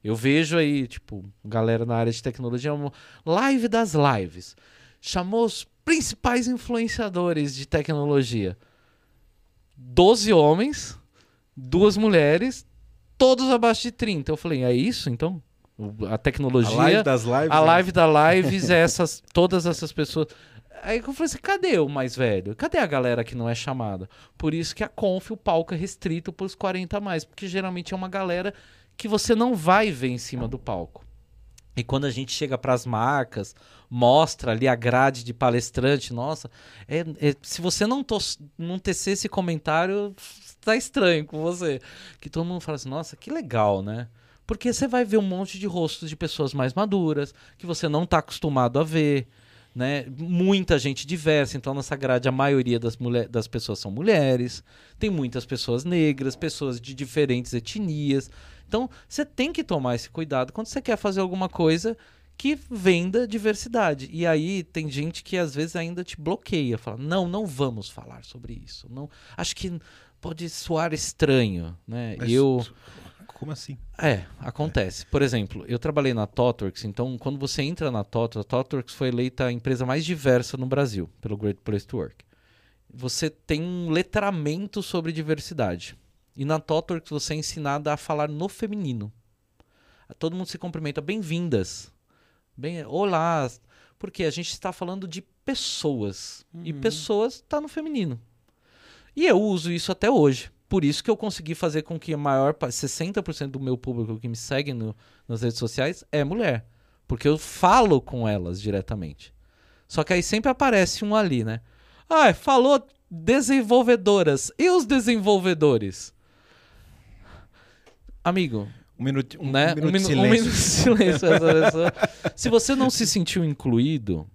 [SPEAKER 1] Eu vejo aí, tipo, galera na área de tecnologia, uma live das lives. Chamou os principais influenciadores de tecnologia. Doze homens, duas mulheres, todos abaixo de 30. Eu falei, é isso então? A
[SPEAKER 2] A
[SPEAKER 1] tecnologia.
[SPEAKER 2] live das lives.
[SPEAKER 1] A
[SPEAKER 2] né?
[SPEAKER 1] live da Lives é essas, todas essas pessoas. Aí eu falei assim, cadê o mais velho? Cadê a galera que não é chamada? Por isso que a Conf, o palco é restrito para os 40 a mais, porque geralmente é uma galera que você não vai ver em cima do palco. E quando a gente chega para as marcas, mostra ali a grade de palestrante, nossa, é, é- se você não, tos, não tecer esse comentário, tá estranho com você. Que todo mundo fala assim, nossa, que legal, né? Porque você vai ver um monte de rostos de pessoas mais maduras, que você não está acostumado a ver, né? Muita gente diversa, então nessa grade a maioria das, mulher, das pessoas são mulheres, tem muitas pessoas negras, pessoas de diferentes etnias. Então você tem que tomar esse cuidado quando você quer fazer alguma coisa que venda diversidade. E aí tem gente que às vezes ainda te bloqueia, fala: "Não, não vamos falar sobre isso". Não, acho que pode soar estranho, né?
[SPEAKER 2] Mas
[SPEAKER 1] eu
[SPEAKER 2] Como assim?
[SPEAKER 1] é, acontece. Por exemplo, eu trabalhei na Totworks, então quando você entra na Totworks, a Totworks foi eleita a empresa mais diversa no Brasil, pelo Great Place to Work. Você tem um letramento sobre diversidade. E na Totworks você é ensinado a falar no feminino. Todo mundo se cumprimenta, bem-vindas. Bem, olá. Porque a gente está falando de pessoas. E pessoas está no feminino. E eu uso isso até hoje. Por isso que eu consegui fazer com que a maior parte, 60% do meu público que me segue no- nas redes sociais é mulher. Porque eu falo com elas diretamente. Só que aí sempre aparece um ali, né? Ah, falou desenvolvedoras. E os desenvolvedores? Amigo,
[SPEAKER 2] Um minuto, um,
[SPEAKER 1] né?
[SPEAKER 2] minuto de
[SPEAKER 1] minu-
[SPEAKER 2] silêncio.
[SPEAKER 1] minuto de silêncio. Se você não se sentiu incluído,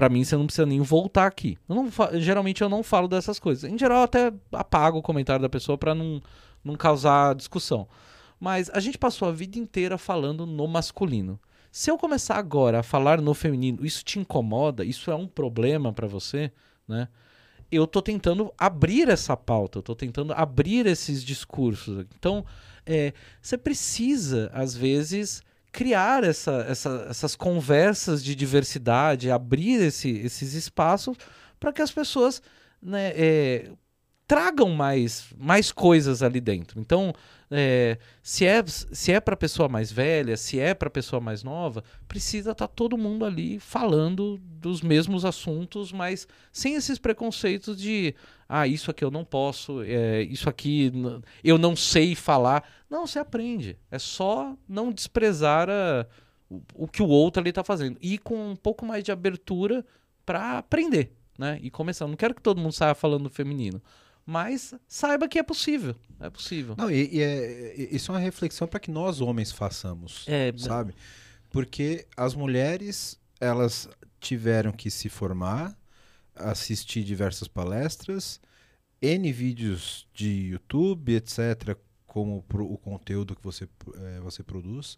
[SPEAKER 1] pra mim você não precisa nem voltar aqui. Eu não geralmente eu não falo dessas coisas. Em geral, eu até apago o comentário da pessoa pra não, não causar discussão. Mas a gente passou a vida inteira falando no masculino. Se eu começar agora a falar no feminino, isso te incomoda? Isso é um problema pra você, né? Eu tô tentando abrir essa pauta, eu tô tentando abrir esses discursos. Então, é, você precisa, às vezes, criar essa- essa- essas conversas de diversidade, abrir esse- esses espaços para que as pessoas né, é, tragam mais, mais coisas ali dentro. Então, é, se é, se é para pessoa mais velha, se é para pessoa mais nova, precisa estar todo mundo ali falando dos mesmos assuntos, mas sem esses preconceitos de ah, isso aqui eu não posso, é, isso aqui eu não sei falar. Não, você aprende. É só não desprezar a- o, o que o outro ali tá fazendo. E com um pouco mais de abertura para aprender, né? E começar. Não quero que todo mundo saia falando feminino. Mas saiba que é possível. É possível.
[SPEAKER 2] Não, e, e é, isso é uma reflexão para que nós homens façamos,
[SPEAKER 1] É,
[SPEAKER 2] sabe? Porque as mulheres, elas tiveram que se formar, assistir diversas palestras, N vídeos de YouTube, etc., como pro- o conteúdo que você, eh, você produz,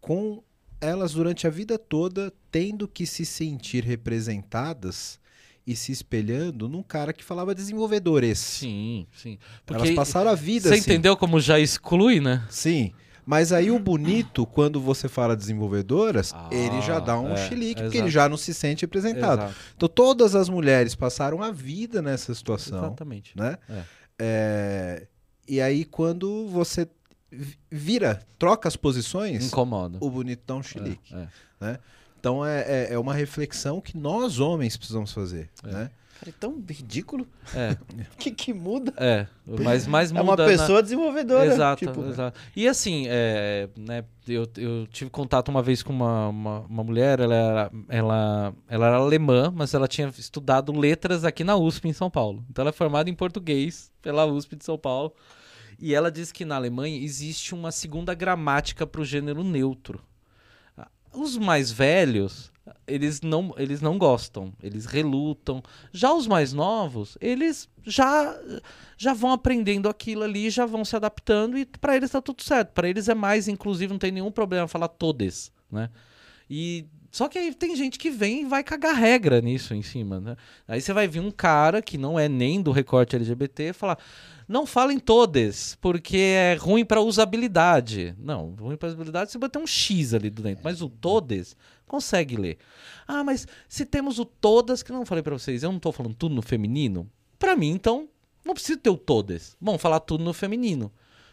[SPEAKER 2] com elas durante a vida toda tendo que se sentir representadas e se espelhando num cara que falava desenvolvedores.
[SPEAKER 1] Sim, sim.
[SPEAKER 2] Elas
[SPEAKER 1] Porque
[SPEAKER 2] passaram a vida
[SPEAKER 1] você
[SPEAKER 2] assim.
[SPEAKER 1] entendeu como já exclui, né?
[SPEAKER 2] Sim. Mas aí o bonito, quando você fala desenvolvedoras,
[SPEAKER 1] Ah,
[SPEAKER 2] ele já dá um
[SPEAKER 1] é,
[SPEAKER 2] chilique, porque ele já não se sente representado.
[SPEAKER 1] Exato.
[SPEAKER 2] Então todas as mulheres passaram a vida nessa situação,
[SPEAKER 1] Exatamente.
[SPEAKER 2] né?
[SPEAKER 1] É.
[SPEAKER 2] É, E aí quando você vi- vira, troca as posições,
[SPEAKER 1] Incomoda.
[SPEAKER 2] o bonito dá um chilique.
[SPEAKER 1] É, é.
[SPEAKER 2] Então é, é, é uma reflexão que nós homens precisamos fazer,
[SPEAKER 1] É.
[SPEAKER 2] né?
[SPEAKER 3] Cara, é tão ridículo.
[SPEAKER 1] É,
[SPEAKER 3] O que, que muda?
[SPEAKER 1] é. Mas mais
[SPEAKER 3] É
[SPEAKER 1] muda
[SPEAKER 3] uma
[SPEAKER 1] na-
[SPEAKER 3] pessoa desenvolvedora.
[SPEAKER 1] Exato,
[SPEAKER 3] tipo,
[SPEAKER 1] exato. E assim, é, né, eu, eu tive contato uma vez com uma, uma, uma mulher, ela era, ela, ela era alemã, mas ela tinha estudado letras aqui na USP em São Paulo. Então ela é formada em português pela USP de São Paulo. E ela diz que na Alemanha existe uma segunda gramática para o gênero neutro. Os mais velhos, eles não, eles não gostam, eles relutam. Já os mais novos, eles já já vão aprendendo aquilo ali, já vão se adaptando e para eles tá tudo certo. Para eles é mais inclusive, não tem nenhum problema falar todes, né? E só que aí tem gente que vem e vai cagar regra nisso em cima, né? Aí você vai vir um cara que não é nem do recorte LGBT falar: "Não falem todes, porque é ruim para usabilidade". Não, ruim para usabilidade você botar um X ali dentro, mas o todes consegue ler. Ah, mas se temos o todas, que não falei para vocês, eu não tô falando tudo no feminino, para mim então não precisa ter o todas. Bom, falar tudo no feminino.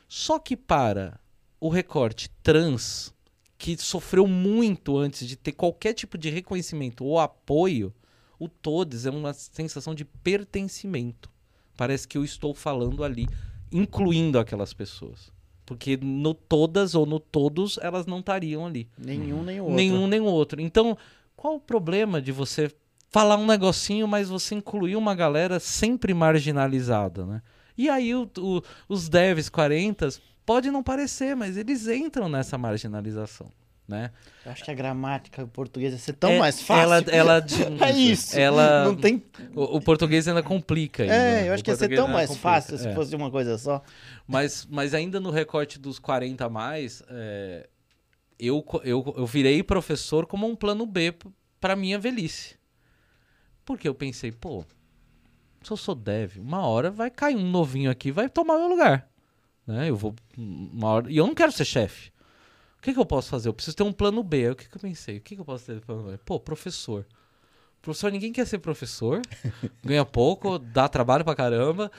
[SPEAKER 1] Só que para o recorte trans, que sofreu muito antes de ter qualquer tipo de reconhecimento ou apoio, o todes é uma sensação de pertencimento. Parece que eu estou falando ali, incluindo aquelas pessoas. Porque no todas ou no todos elas não estariam ali.
[SPEAKER 3] Nenhum, nem o outro.
[SPEAKER 1] Nenhum nem o outro. Então, qual o problema de você falar um negocinho, mas você incluir uma galera sempre marginalizada, né? E aí o- o- os devs 40 pode não parecer, mas eles entram nessa marginalização, né?
[SPEAKER 3] Eu acho que a gramática portuguesa ia ser tão
[SPEAKER 1] É-
[SPEAKER 3] mais fácil.
[SPEAKER 1] Ela, ela
[SPEAKER 3] é isso.
[SPEAKER 1] Ela,
[SPEAKER 3] Não tem.
[SPEAKER 1] o, o português ainda complica. Ainda,
[SPEAKER 3] É,
[SPEAKER 1] né?
[SPEAKER 3] eu
[SPEAKER 1] O
[SPEAKER 3] acho que ia ser tão mais
[SPEAKER 1] complica,
[SPEAKER 3] fácil se
[SPEAKER 1] é.
[SPEAKER 3] fosse uma coisa só.
[SPEAKER 1] Mas, mas ainda no recorte dos 40 a mais, é, eu, eu, eu virei professor como um plano B p- pra minha velhice. Porque eu pensei, pô, se eu sou dev, uma hora vai cair um novinho aqui, vai tomar meu lugar. Né? Eu vou. Uma hora, e eu não quero ser chefe. O que, que eu posso fazer? Eu preciso ter um plano B. O que, que eu pensei? O que, que eu posso ter de plano B? Pô, professor. Professor, ninguém quer ser professor. ganha pouco, dá trabalho pra caramba.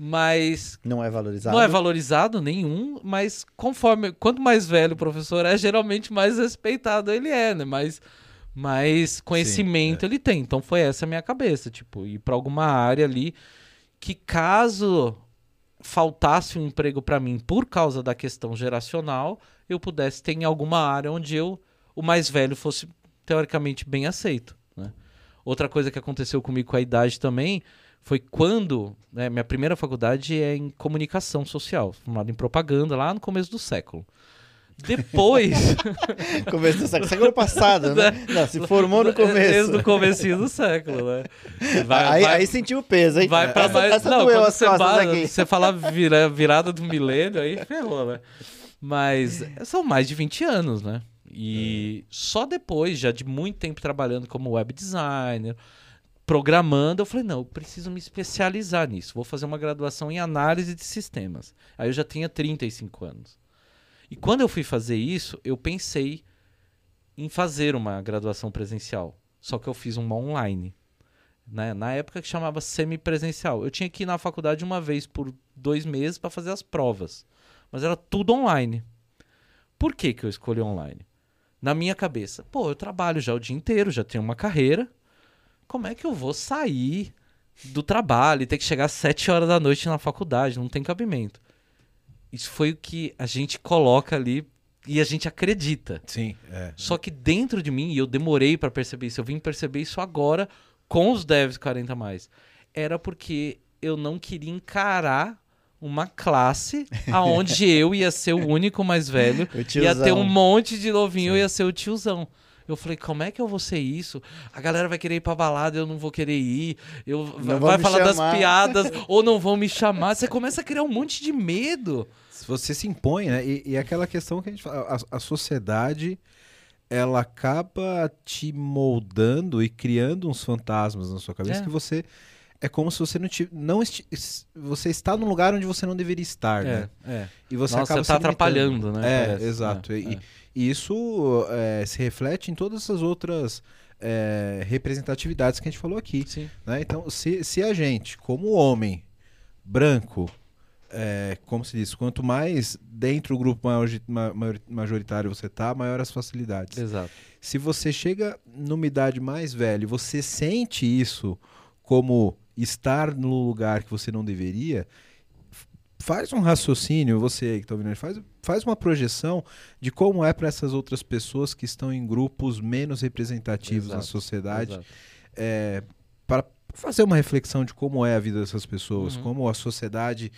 [SPEAKER 1] Mas
[SPEAKER 3] Não é valorizado.
[SPEAKER 1] não é valorizado nenhum, mas conforme quanto mais velho o professor é, geralmente mais respeitado ele é, né? Mais, mais conhecimento ele tem. Então foi essa a minha cabeça, tipo, ir para alguma área ali que caso faltasse um emprego para mim por causa da questão geracional, eu pudesse ter em alguma área onde eu, o mais velho, fosse teoricamente bem aceito, né? Outra coisa que aconteceu comigo com a idade também foi quando, né, minha primeira faculdade é em comunicação social, formado em propaganda lá no começo do século. Depois,
[SPEAKER 3] Começo do século, século passado, né? Não, se formou no começo.
[SPEAKER 1] desde o comecinho do século, né? Vai,
[SPEAKER 3] aí,
[SPEAKER 1] vai-
[SPEAKER 3] aí sentiu o peso, hein?
[SPEAKER 1] Vai pra
[SPEAKER 3] essa,
[SPEAKER 1] mais.
[SPEAKER 3] essa
[SPEAKER 1] não,
[SPEAKER 3] doeu
[SPEAKER 1] quando
[SPEAKER 3] as
[SPEAKER 1] você,
[SPEAKER 3] aqui.
[SPEAKER 1] você fala vira, virada do milênio, aí ferrou, né? Mas são mais de 20 anos, né? E só depois, já de muito tempo trabalhando como web designer, programando, eu falei, não, eu preciso me especializar nisso. Vou fazer uma graduação em análise de sistemas. Aí eu já tinha 35 anos. E quando eu fui fazer isso, eu pensei em fazer uma graduação presencial. Só que eu fiz uma online. Né? Na época que chamava semipresencial. Eu tinha que ir na faculdade uma vez por dois meses para fazer as provas. Mas era tudo online. Por que, que eu escolhi online? Na minha cabeça, pô, eu trabalho já o dia inteiro, já tenho uma carreira. Como é que eu vou sair do trabalho e ter que chegar às sete horas da noite na faculdade? Não tem cabimento. Isso foi o que a gente coloca ali E a gente acredita.
[SPEAKER 2] Sim, é.
[SPEAKER 1] Só que dentro de mim, e eu demorei pra perceber isso, eu vim perceber isso agora com os devs 40 mais. Era porque eu não queria encarar uma classe aonde eu ia ser o único mais velho, ia ter um monte de novinho, eu ia ser o tiozão. Eu falei, como é que eu vou ser isso? A galera vai querer ir pra balada, eu não vou querer ir. Eu
[SPEAKER 3] Não
[SPEAKER 1] vai falar das
[SPEAKER 3] chamar.
[SPEAKER 1] piadas ou não vão me chamar. Você começa a criar um monte de medo.
[SPEAKER 2] Se Você se impõe, né? E, e aquela questão que a gente fala, a, a sociedade ela acaba te moldando e criando uns fantasmas na sua cabeça
[SPEAKER 1] É.
[SPEAKER 2] que você é como se você não tivesse, não esti- você está num lugar onde você não deveria estar, né?
[SPEAKER 1] É, é.
[SPEAKER 2] E você
[SPEAKER 1] Nossa,
[SPEAKER 2] acaba
[SPEAKER 1] você tá atrapalhando, né?
[SPEAKER 2] É,
[SPEAKER 1] Parece.
[SPEAKER 2] exato.
[SPEAKER 1] É,
[SPEAKER 2] E,
[SPEAKER 1] é.
[SPEAKER 2] E isso é, se reflete em todas essas outras é, representatividades que a gente falou aqui. Né? Então, se, se a gente, como homem branco, é, como se diz, quanto mais dentro do grupo majoritário você tá, maior as facilidades.
[SPEAKER 1] Exato.
[SPEAKER 2] Se você chega numa idade mais velha e você sente isso como estar no lugar que você não deveria, faz um raciocínio, você aí que está ouvindo, faz, faz uma projeção de como é para essas outras pessoas que estão em grupos menos representativos na
[SPEAKER 1] Exato,
[SPEAKER 2] sociedade,
[SPEAKER 1] Exato.
[SPEAKER 2] para fazer uma reflexão de como é a vida dessas pessoas,
[SPEAKER 1] Uhum.
[SPEAKER 2] como a sociedade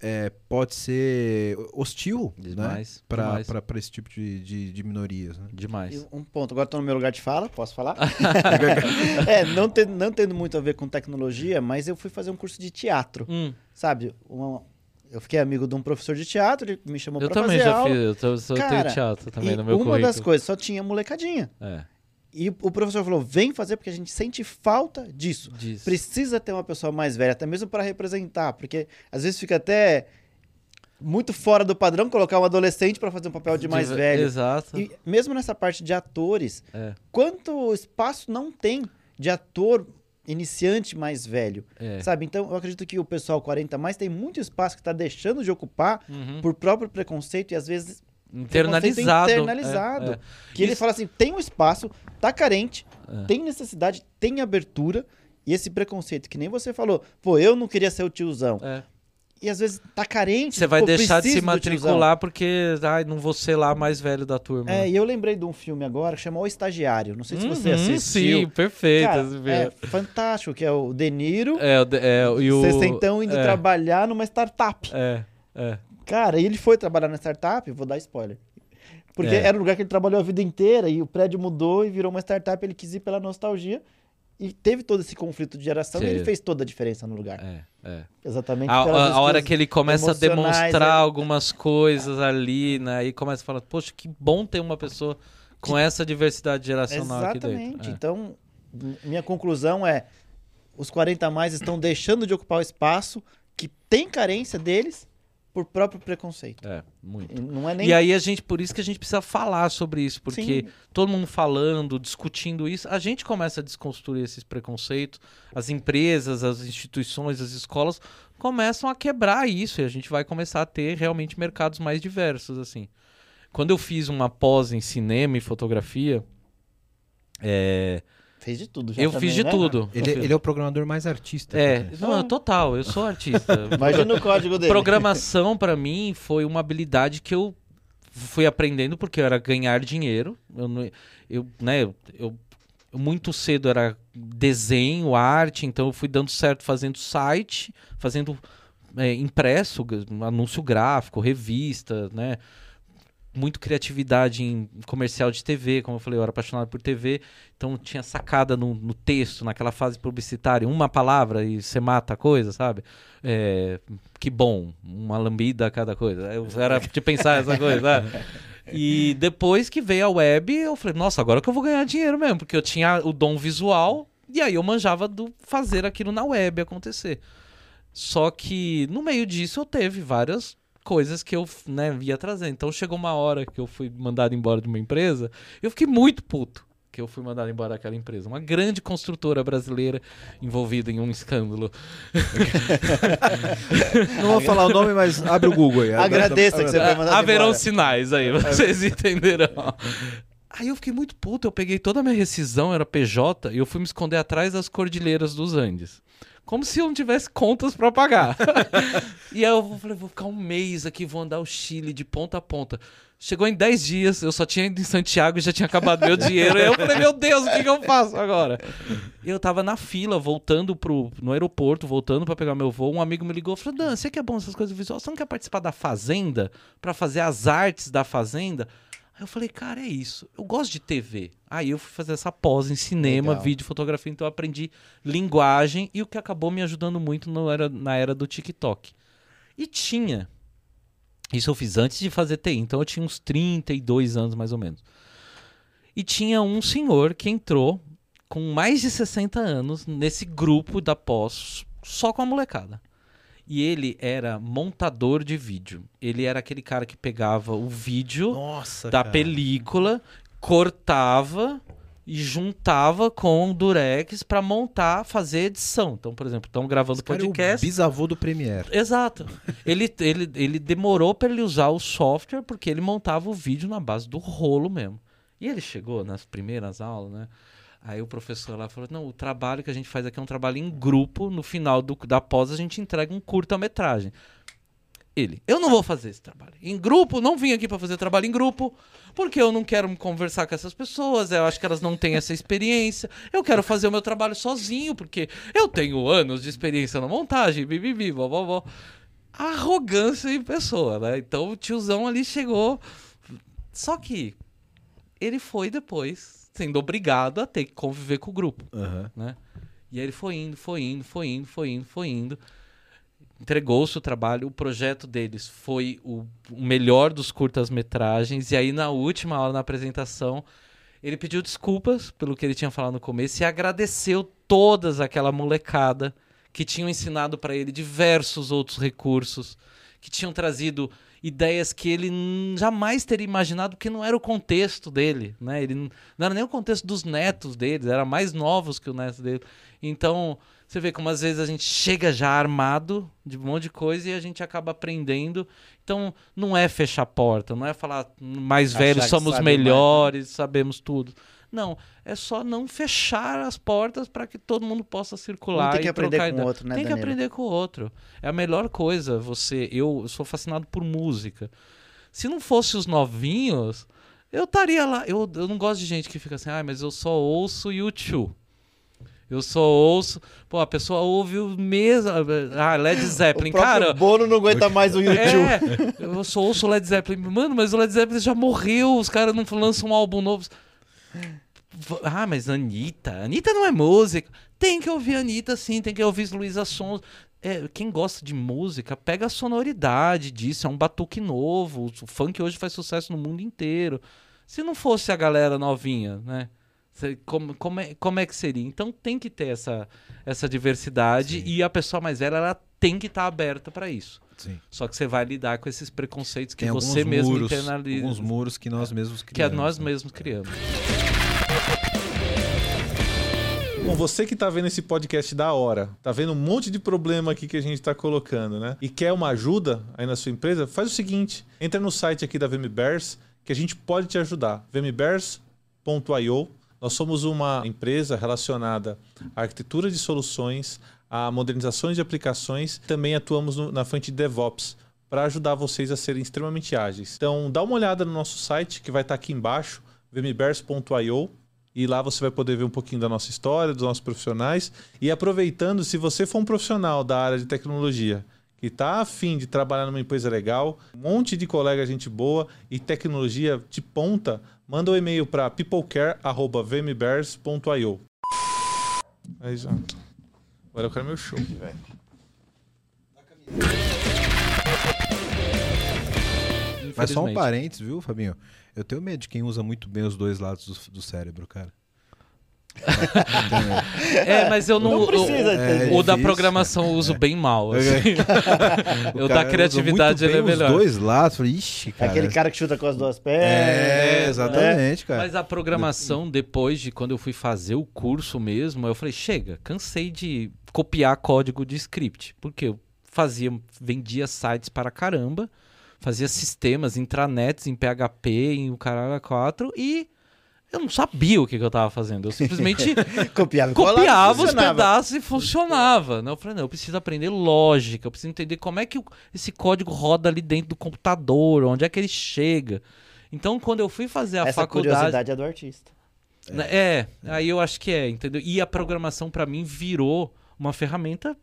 [SPEAKER 2] é, pode ser hostil né?
[SPEAKER 1] Demais. demais.
[SPEAKER 2] para esse tipo de, de, de minorias. Né?
[SPEAKER 1] Demais.
[SPEAKER 3] E um ponto, agora estou no meu lugar de fala, posso falar? é, não, ten- não tendo muito a ver com tecnologia, mas eu fui fazer um curso de teatro,
[SPEAKER 1] Hum,
[SPEAKER 3] sabe? Uma- eu fiquei amigo de um professor de teatro, ele me chamou
[SPEAKER 1] eu
[SPEAKER 3] pra
[SPEAKER 1] também
[SPEAKER 3] fazer
[SPEAKER 1] já
[SPEAKER 3] aula.
[SPEAKER 1] fiz. Eu, tô, eu
[SPEAKER 3] Cara,
[SPEAKER 1] tenho teatro também no meu
[SPEAKER 3] uma
[SPEAKER 1] currículo.
[SPEAKER 3] das coisas, só tinha molecadinha.
[SPEAKER 1] É,
[SPEAKER 3] E o professor falou: vem fazer porque a gente sente falta disso.
[SPEAKER 1] disso.
[SPEAKER 3] Precisa ter uma pessoa mais velha, até mesmo para representar, porque às vezes fica até muito fora do padrão colocar um adolescente para fazer um papel de mais
[SPEAKER 1] ve-
[SPEAKER 3] velho.
[SPEAKER 1] Exato.
[SPEAKER 3] E mesmo nessa parte de atores,
[SPEAKER 1] É,
[SPEAKER 3] quanto espaço não tem de ator iniciante mais velho,
[SPEAKER 1] é.
[SPEAKER 3] sabe? Então eu acredito que o pessoal 40 mais tem muito espaço que está deixando de ocupar
[SPEAKER 1] Uhum.
[SPEAKER 3] por próprio preconceito e às vezes
[SPEAKER 1] Internalizado.
[SPEAKER 3] preconceito internalizado.
[SPEAKER 1] É, é.
[SPEAKER 3] que ele
[SPEAKER 1] Isso-
[SPEAKER 3] fala assim, tem um espaço, tá carente,
[SPEAKER 1] É.
[SPEAKER 3] tem necessidade, tem abertura e esse preconceito que nem você falou, pô, eu não queria ser o tiozão.
[SPEAKER 1] É.
[SPEAKER 3] E às vezes tá carente,
[SPEAKER 1] Você vai deixar de se matricular porque ai, não vou ser lá mais velho da turma.
[SPEAKER 3] É, e eu lembrei de um filme agora que chama O Estagiário. Não sei se você
[SPEAKER 1] Uhum,
[SPEAKER 3] assistiu.
[SPEAKER 1] Sim, perfeito.
[SPEAKER 3] Cara, é fantástico, que é o De Niro,
[SPEAKER 1] É, o é, e o.
[SPEAKER 3] sessentão indo
[SPEAKER 1] é,
[SPEAKER 3] trabalhar numa startup.
[SPEAKER 1] É, é.
[SPEAKER 3] Cara, e ele foi trabalhar na startup, vou dar spoiler. Porque
[SPEAKER 1] É.
[SPEAKER 3] era um lugar que ele trabalhou a vida inteira e o prédio mudou e virou uma startup, ele quis ir pela nostalgia e teve todo esse conflito de geração e
[SPEAKER 1] Teve.
[SPEAKER 3] ele fez toda a diferença no lugar.
[SPEAKER 1] é, é.
[SPEAKER 3] Exatamente.
[SPEAKER 1] A, a- a hora que ele começa a demonstrar
[SPEAKER 3] ele-
[SPEAKER 1] algumas coisas ali, né? E começa a falar, poxa, que bom ter uma pessoa com essa diversidade geracional aqui
[SPEAKER 3] Exatamente.
[SPEAKER 1] dentro. É.
[SPEAKER 3] Então, minha conclusão é: os 40 a mais estão deixando de ocupar o espaço que tem carência deles por próprio preconceito.
[SPEAKER 1] É, muito.
[SPEAKER 3] E Não é nem.
[SPEAKER 1] E aí a gente, por isso que a gente precisa falar sobre isso, porque
[SPEAKER 3] Sim.
[SPEAKER 1] todo mundo falando, discutindo isso, a gente começa a desconstruir esses preconceitos, as empresas, as instituições, as escolas começam a quebrar isso e a gente vai começar a ter realmente mercados mais diversos assim. Quando eu fiz uma pós em cinema e fotografia, é,
[SPEAKER 3] Fez de tudo já.
[SPEAKER 1] eu
[SPEAKER 3] também,
[SPEAKER 1] fiz de
[SPEAKER 3] né?
[SPEAKER 1] tudo.
[SPEAKER 2] Ele,
[SPEAKER 1] fiz-
[SPEAKER 2] ele é o programador mais artista.
[SPEAKER 1] é,
[SPEAKER 2] que
[SPEAKER 1] não, total, eu sou artista.
[SPEAKER 3] Imagina o código dele.
[SPEAKER 1] Programação pra mim foi uma habilidade que eu fui aprendendo porque eu era ganhar dinheiro. Eu, não- eu, né, eu, eu- muito cedo era desenho, arte, então eu fui dando certo fazendo site, fazendo é, impresso, anúncio gráfico, revista, né? Muito criatividade em comercial de TV, como eu falei, eu era apaixonado por TV, então tinha sacada no, no texto, naquela fase publicitária, uma palavra e você mata a coisa, sabe? É, que bom, uma lambida a cada coisa. Eu era de pensar essa coisa. né? E depois que veio a web, eu falei, nossa, agora que eu vou ganhar dinheiro mesmo, porque eu tinha o dom visual e aí eu manjava do fazer aquilo na web acontecer. Só que no meio disso eu teve várias coisas que eu né, ia trazer. Então chegou uma hora que eu fui mandado embora de uma empresa, eu fiquei muito puto que eu fui mandado embora daquela empresa. Uma grande construtora brasileira envolvida em um escândalo.
[SPEAKER 2] Não vou falar o nome, mas abre o Google aí.
[SPEAKER 3] Agradeça que você foi mandado
[SPEAKER 1] Haverão
[SPEAKER 3] embora.
[SPEAKER 1] sinais aí, vocês entenderão. Aí eu fiquei muito puto, eu peguei toda a minha rescisão, era PJ, e eu fui me esconder atrás das cordilheiras dos Andes. Como se eu não tivesse contas pra pagar. e aí eu falei, vou ficar um mês aqui, vou andar o Chile de ponta a ponta. Chegou em 10 dias, eu só tinha ido em Santiago e já tinha acabado meu dinheiro. Eu falei, meu Deus, o que, que eu faço agora? Eu tava na fila, voltando pro, no aeroporto, voltando para pegar meu voo. Um amigo me ligou e falou: Dan, você que é bom essas coisas visuais, você não quer participar da Fazenda? para fazer as artes da Fazenda? Aí eu falei, cara, é isso. Eu gosto de TV. Aí eu fui fazer essa pós em cinema, Legal. vídeo, fotografia. Então eu aprendi linguagem e o que acabou me ajudando muito no era, na era do TikTok. E tinha. Isso eu fiz antes de fazer TI. Então eu tinha uns 32 anos mais ou menos. E tinha um senhor que entrou com mais de 60 anos nesse grupo da pós, só com a molecada. E ele era montador de vídeo. Ele era aquele cara que pegava o vídeo
[SPEAKER 2] Nossa,
[SPEAKER 1] da
[SPEAKER 2] cara.
[SPEAKER 1] película, cortava e juntava com o Durex para montar, fazer edição. Então, por exemplo, estão gravando podcast.
[SPEAKER 2] É o bisavô do Premiere.
[SPEAKER 1] Exato. ele, ele, ele demorou para ele usar o software porque ele montava o vídeo na base do rolo mesmo. E ele chegou nas primeiras aulas, né? Aí o professor lá falou: não, o trabalho que a gente faz aqui é um trabalho em grupo. No final do, da pós, a gente entrega um curta-metragem. Ele, eu não vou fazer esse trabalho. Em grupo, não vim aqui para fazer trabalho em grupo, porque eu não quero conversar com essas pessoas, eu acho que elas não têm essa experiência. Eu quero fazer o meu trabalho sozinho, porque eu tenho anos de experiência na montagem, bibibi, vovó. Arrogância em pessoa, né? Então o tiozão ali chegou. Só que ele foi depois sendo obrigado a ter que conviver com o grupo,
[SPEAKER 2] uhum.
[SPEAKER 1] né? E aí ele foi indo, foi indo, foi indo, foi indo, foi indo. Entregou-se o trabalho, o projeto deles foi o, o melhor dos curtas-metragens. E aí, na última aula, na apresentação, ele pediu desculpas pelo que ele tinha falado no começo e agradeceu todas aquela molecada que tinham ensinado para ele diversos outros recursos, que tinham trazido ideias que ele jamais teria imaginado, porque não era o contexto dele, né? Ele não, era nem o contexto dos netos dele, era mais novos que o neto dele. Então, você vê como às vezes a gente chega já armado de um monte de coisa e a gente acaba aprendendo. Então, não é fechar a porta, não é falar mais velhos somos melhores, mais, né? sabemos tudo. Não, é só não fechar as portas para que todo mundo possa circular. Um
[SPEAKER 3] tem que aprender com o outro, né?
[SPEAKER 1] Tem
[SPEAKER 3] Danilo?
[SPEAKER 1] que aprender com o outro. É a melhor coisa. Você, eu sou fascinado por música. Se não fosse os novinhos, eu estaria lá. Eu, eu não gosto de gente que fica assim, ah, mas eu só ouço YouTube. Eu só ouço. Pô, a pessoa ouve o mesmo. Ah, Led Zeppelin.
[SPEAKER 3] o
[SPEAKER 1] cara.
[SPEAKER 3] O Bono não aguenta mais o YouTube.
[SPEAKER 1] É, eu só ouço o Led Zeppelin. Mano, mas o Led Zeppelin já morreu. Os caras não lançam um álbum novo. Ah, mas Anitta. Anitta não é música. Tem que ouvir Anitta, sim. Tem que ouvir Luísa Sons. É, quem gosta de música, pega a sonoridade disso. É um batuque novo. O funk hoje faz sucesso no mundo inteiro. Se não fosse a galera novinha, né? Como, como, é, como é que seria? Então tem que ter essa, essa diversidade Sim. e a pessoa mais velha ela tem que estar tá aberta para isso.
[SPEAKER 2] Sim.
[SPEAKER 1] Só que você vai lidar com esses preconceitos que tem você mesmo
[SPEAKER 2] muros,
[SPEAKER 1] internaliza.
[SPEAKER 2] Alguns muros que nós mesmos criamos.
[SPEAKER 1] Que é nós né? mesmos criamos.
[SPEAKER 4] Bom, você que está vendo esse podcast da hora, tá vendo um monte de problema aqui que a gente está colocando, né? E quer uma ajuda aí na sua empresa, faz o seguinte: entra no site aqui da VMBears que a gente pode te ajudar. vmbears.io nós somos uma empresa relacionada à arquitetura de soluções, a modernizações de aplicações, também atuamos no, na frente de DevOps para ajudar vocês a serem extremamente ágeis. Então, dá uma olhada no nosso site que vai estar aqui embaixo, vmbears.io, e lá você vai poder ver um pouquinho da nossa história, dos nossos profissionais. E aproveitando, se você for um profissional da área de tecnologia que está afim de trabalhar numa empresa legal, um monte de colega gente boa e tecnologia de ponta, manda um e-mail para peoplecare.vmbears.io. Aí já. Agora eu quero meu show.
[SPEAKER 2] Mas só um parênteses, viu, Fabinho? Eu tenho medo de quem usa muito bem os dois lados do, do cérebro, cara.
[SPEAKER 1] é, mas eu não.
[SPEAKER 3] não precisa
[SPEAKER 1] o, o, o da programação eu uso é. bem mal. Assim. o, o da criatividade ele é melhor.
[SPEAKER 2] Os dois lados, ixi, cara.
[SPEAKER 3] Aquele cara que chuta com as duas pernas.
[SPEAKER 2] É, exatamente, cara.
[SPEAKER 1] Mas a programação, depois de quando eu fui fazer o curso mesmo, eu falei: chega, cansei de copiar código de script. Porque eu fazia, vendia sites para caramba, fazia sistemas, intranets em PHP, em o caralho 4 e Eu não sabia o que, que eu tava fazendo. Eu simplesmente
[SPEAKER 3] Copiava,
[SPEAKER 1] copiava os pedaços e funcionava. Né? Eu falei, não, eu preciso aprender lógica, eu preciso entender como é que esse código roda ali dentro do computador, onde é que ele chega. Então, quando eu fui fazer a
[SPEAKER 3] Essa
[SPEAKER 1] faculdade.
[SPEAKER 3] curiosidade é do artista.
[SPEAKER 1] né, É, aí eu acho que é, entendeu? E a programação, pra mim, virou uma ferramenta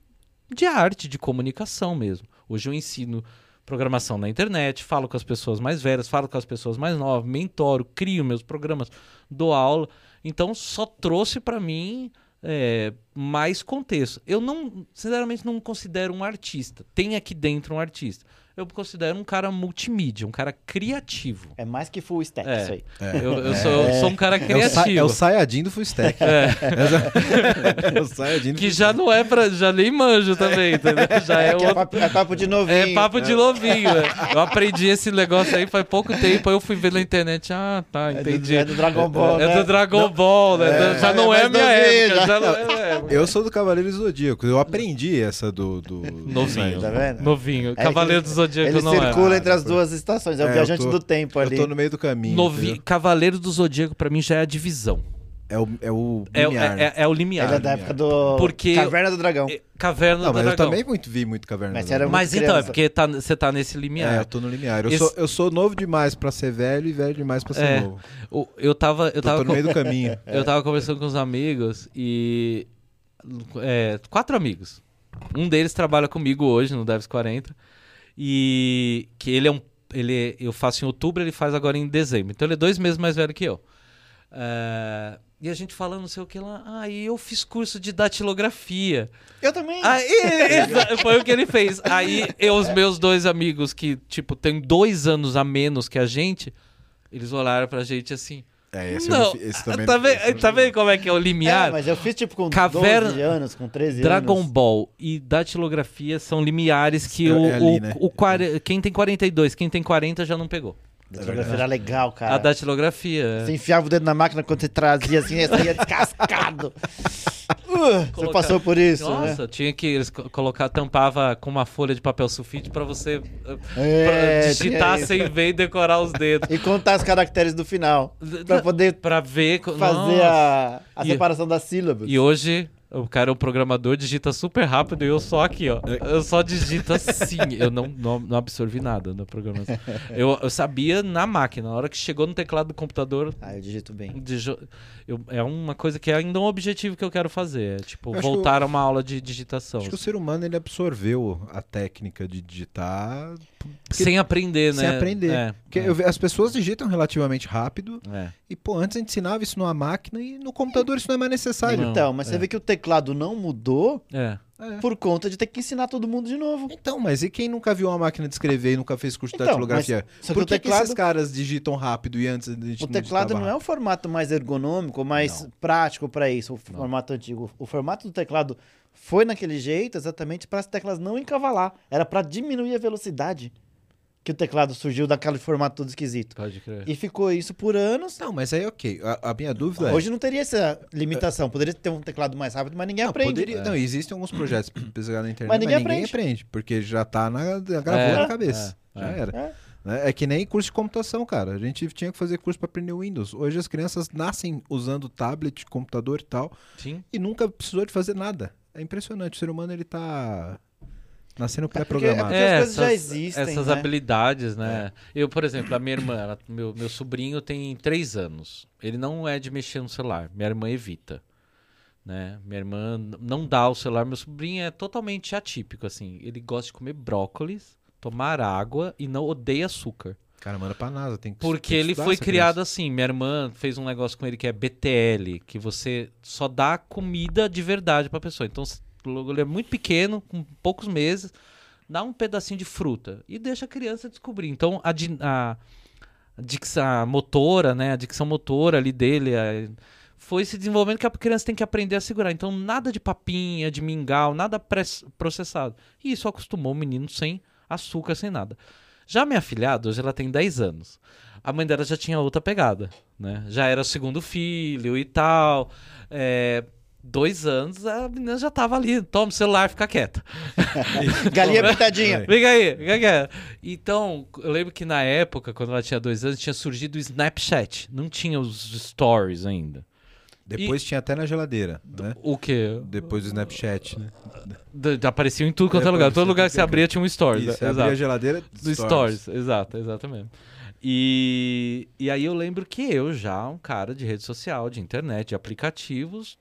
[SPEAKER 1] de arte, de comunicação mesmo. Hoje eu ensino programação na internet, falo com as pessoas mais velhas, falo com as pessoas mais novas, mentoro, crio meus programas, dou aula. Então só trouxe pra mim é, mais contexto. Eu não, sinceramente, não considero um artista. Tem aqui dentro um artista. Eu me considero um cara multimídia, um cara criativo.
[SPEAKER 3] É mais que full stack
[SPEAKER 1] É.
[SPEAKER 3] isso aí.
[SPEAKER 1] Eu, eu sou, eu sou um cara
[SPEAKER 2] É o, Sa-
[SPEAKER 1] criativo.
[SPEAKER 2] é o Sayajin do Full Stack. É. o Sayajin do
[SPEAKER 1] Que
[SPEAKER 2] Full
[SPEAKER 1] já não é pra. Já nem manjo também, entendeu? Já é,
[SPEAKER 3] É, é,
[SPEAKER 1] outro.
[SPEAKER 3] papo, é papo de novinho.
[SPEAKER 1] É papo de novinho. né? Eu aprendi esse negócio aí faz pouco tempo. Aí eu fui ver na internet. Ah, tá,
[SPEAKER 3] É do,
[SPEAKER 1] entendi.
[SPEAKER 3] é do Dragon Ball,
[SPEAKER 1] É
[SPEAKER 3] né?
[SPEAKER 1] do Dragon Ball, né?
[SPEAKER 2] É,
[SPEAKER 1] já
[SPEAKER 3] é
[SPEAKER 1] não é minha
[SPEAKER 3] novinho,
[SPEAKER 1] época.
[SPEAKER 3] já.
[SPEAKER 1] Já não é
[SPEAKER 2] Eu sou do Cavaleiro do Zodíaco. Eu aprendi essa do. do...
[SPEAKER 1] Novinho.
[SPEAKER 3] Tá vendo?
[SPEAKER 1] Novinho.
[SPEAKER 3] É
[SPEAKER 1] Cavaleiro
[SPEAKER 3] que
[SPEAKER 1] do Zodíaco
[SPEAKER 3] Ele
[SPEAKER 1] não
[SPEAKER 3] circula
[SPEAKER 1] é.
[SPEAKER 3] entre as duas estações. É o
[SPEAKER 2] É, eu
[SPEAKER 3] viajante
[SPEAKER 2] tô-
[SPEAKER 3] do tempo ali.
[SPEAKER 2] Eu tô no meio do caminho.
[SPEAKER 1] Novi... Cavaleiro do Zodíaco pra mim já é a divisão.
[SPEAKER 2] É o, é o
[SPEAKER 1] É,
[SPEAKER 2] limiar.
[SPEAKER 1] é, é, é o limiar.
[SPEAKER 3] Ele é da época do
[SPEAKER 1] Porque-
[SPEAKER 3] Caverna do Dragão.
[SPEAKER 1] É, Caverna
[SPEAKER 2] Não,
[SPEAKER 1] do
[SPEAKER 2] mas eu
[SPEAKER 1] Dragão.
[SPEAKER 2] também muito, vi muito Caverna
[SPEAKER 3] Mas
[SPEAKER 2] do Dragão.
[SPEAKER 1] Mas então, é porque tá, você tá nesse limiar.
[SPEAKER 2] É, eu tô no limiar. Eu,
[SPEAKER 1] Esse-
[SPEAKER 2] sou, eu sou novo demais pra ser velho e velho demais pra ser
[SPEAKER 1] É.
[SPEAKER 2] novo.
[SPEAKER 1] O- Eu tava. Eu
[SPEAKER 2] Eu
[SPEAKER 1] tava
[SPEAKER 2] tô no
[SPEAKER 1] com-
[SPEAKER 2] meio do caminho.
[SPEAKER 1] Eu tava conversando com os amigos e. é, quatro amigos. Um deles trabalha comigo hoje no Devs 40. E que ele é um. Ele, eu faço em outubro, ele faz agora em dezembro. Então ele é dois meses mais velho que eu. É, e a gente falando não sei o que lá. Ah, e eu fiz curso de datilografia.
[SPEAKER 3] Eu também.
[SPEAKER 1] Aí, exa- foi o que ele fez. Aí, eu, os meus dois amigos que, tipo, tem dois anos a menos que a gente, eles olharam pra gente assim.
[SPEAKER 2] É, esse,
[SPEAKER 1] não,
[SPEAKER 2] eu, esse também
[SPEAKER 1] tá,
[SPEAKER 2] não
[SPEAKER 1] vendo, tá vendo como é que é o
[SPEAKER 3] É,
[SPEAKER 1] limiar?
[SPEAKER 3] mas eu fiz tipo com
[SPEAKER 1] Caverna-
[SPEAKER 3] 12 anos, com 13
[SPEAKER 1] Dragon
[SPEAKER 3] anos.
[SPEAKER 1] Ball e datilografia são limiares que
[SPEAKER 2] É-
[SPEAKER 1] o,
[SPEAKER 2] é ali,
[SPEAKER 1] o-
[SPEAKER 2] né?
[SPEAKER 1] o quare- quem tem 42, quem tem 40 já não pegou.
[SPEAKER 3] Datilografia era legal, cara.
[SPEAKER 1] A datilografia. é.
[SPEAKER 3] Você enfiava o dedo na máquina quando você trazia assim, saía descascado. Uh, você
[SPEAKER 1] Colocar-
[SPEAKER 3] passou por isso,
[SPEAKER 1] Nossa,
[SPEAKER 3] né?
[SPEAKER 1] tinha que eles co- colocar, tampava com uma folha de papel sulfite pra você uh,
[SPEAKER 3] É,
[SPEAKER 1] pra digitar sem ver e decorar os dedos.
[SPEAKER 3] E contar os caracteres do final. Pra poder
[SPEAKER 1] Pra ver.
[SPEAKER 3] fazer
[SPEAKER 1] Nossa.
[SPEAKER 3] a, a
[SPEAKER 1] E-
[SPEAKER 3] separação das sílabas.
[SPEAKER 1] E hoje, o cara é um programador, digita super rápido e eu só aqui, ó. Eu só digito assim. Eu não, não, não absorvi nada na programação. Eu, eu sabia na máquina. Na hora que chegou no teclado do computador,
[SPEAKER 3] Ah, eu digito bem.
[SPEAKER 1] dijo- eu- é uma coisa que é ainda um objetivo que eu quero fazer. É, tipo,
[SPEAKER 2] Eu
[SPEAKER 1] voltar a uma aula de digitação.
[SPEAKER 2] Acho que o ser humano ele absorveu a técnica de digitar
[SPEAKER 1] Sem aprender, né?
[SPEAKER 2] sem aprender.
[SPEAKER 1] É,
[SPEAKER 2] Porque
[SPEAKER 1] é,
[SPEAKER 2] eu as pessoas digitam relativamente rápido
[SPEAKER 1] é.
[SPEAKER 2] e, pô, antes a gente ensinava isso numa máquina e no computador isso não é mais necessário.
[SPEAKER 1] Não,
[SPEAKER 3] então, mas
[SPEAKER 1] é.
[SPEAKER 3] você vê que o teclado não mudou
[SPEAKER 1] É.
[SPEAKER 2] É.
[SPEAKER 3] por conta de ter que ensinar todo mundo de novo.
[SPEAKER 2] Então, mas e quem nunca viu uma máquina de escrever e nunca fez curso de
[SPEAKER 3] Então,
[SPEAKER 2] datilografia?
[SPEAKER 3] mas- só que
[SPEAKER 2] Por
[SPEAKER 3] o
[SPEAKER 2] que, que
[SPEAKER 3] teclado-
[SPEAKER 2] esses caras digitam rápido e antes a gente
[SPEAKER 3] O
[SPEAKER 2] não
[SPEAKER 3] teclado
[SPEAKER 2] digitava
[SPEAKER 3] não é o formato mais ergonômico, mais
[SPEAKER 2] Não.
[SPEAKER 3] prático para isso, o formato antigo. O formato do teclado foi naquele jeito exatamente para as teclas não encavalar. Era para diminuir a velocidade que o teclado surgiu daquele formato todo esquisito.
[SPEAKER 1] Pode crer.
[SPEAKER 3] E ficou isso por anos.
[SPEAKER 2] Não, mas aí ok. A, a minha dúvida é...
[SPEAKER 3] Hoje não teria essa limitação. Poderia ter um teclado mais rápido, mas ninguém
[SPEAKER 2] Não,
[SPEAKER 3] aprende.
[SPEAKER 2] poderia- não, existem alguns projetos pra pesquisar na internet,
[SPEAKER 3] Mas
[SPEAKER 2] mas
[SPEAKER 3] ninguém
[SPEAKER 2] ninguém,
[SPEAKER 3] aprende.
[SPEAKER 2] aprende. porque já tá na, gravou
[SPEAKER 1] É,
[SPEAKER 2] na cabeça.
[SPEAKER 1] é,
[SPEAKER 2] já
[SPEAKER 1] é.
[SPEAKER 2] era.
[SPEAKER 3] É.
[SPEAKER 2] né? É que nem curso de computação, cara. A gente tinha que fazer curso pra aprender Windows. Hoje as crianças nascem usando tablet, computador e tal,
[SPEAKER 1] Sim.
[SPEAKER 2] e nunca precisou de fazer nada. É impressionante. O ser humano, ele tá nascendo
[SPEAKER 3] porque-
[SPEAKER 2] pré-programado.
[SPEAKER 3] Porque as coisas já existem,
[SPEAKER 1] Essas
[SPEAKER 3] né?
[SPEAKER 1] habilidades, né? Eu, por exemplo, a minha irmã, ela- meu, meu sobrinho tem três anos. Ele não é de mexer no celular. Minha irmã evita. Né? Minha irmã não dá o celular. Meu sobrinho é totalmente atípico, assim. Ele gosta de comer brócolis, tomar água e não odeia açúcar.
[SPEAKER 2] Cara, manda pra NASA. Tem que
[SPEAKER 1] Porque ele foi criado
[SPEAKER 2] criança.
[SPEAKER 1] assim. Minha irmã fez um negócio com ele que é BTL, que você só dá comida de verdade pra pessoa. Então, ele é muito pequeno, com poucos meses, dá um pedacinho de fruta e deixa a criança descobrir. Então, a, a, a dicção motora, né, a dicção motora ali dele a- foi se desenvolvendo que a criança tem que aprender a segurar. Então, nada de papinha, de mingau, nada processado. E isso acostumou o menino sem açúcar, sem nada. Já minha filhada, hoje ela tem 10 anos. A mãe dela já tinha outra pegada, né? Já era o segundo filho e tal. É, dois anos, a menina já tava ali. Toma o celular, fica quieta.
[SPEAKER 3] Galinha pintadinha.
[SPEAKER 1] Fica aí, fica quieta. Então, eu lembro que na época, quando ela tinha dois anos, tinha surgido o Snapchat. Não tinha os stories ainda.
[SPEAKER 2] Depois tinha até na geladeira, né?
[SPEAKER 1] O quê?
[SPEAKER 2] Depois do Snapchat, né?
[SPEAKER 1] D- Apareciam em tudo quanto é lugar. Todo lugar que você abria tinha um stories.
[SPEAKER 2] Isso,
[SPEAKER 1] exato.
[SPEAKER 2] abria a geladeira,
[SPEAKER 1] Do stories. exato, exatamente. E, e aí eu lembro que eu já, um cara de rede social, de internet, de aplicativos,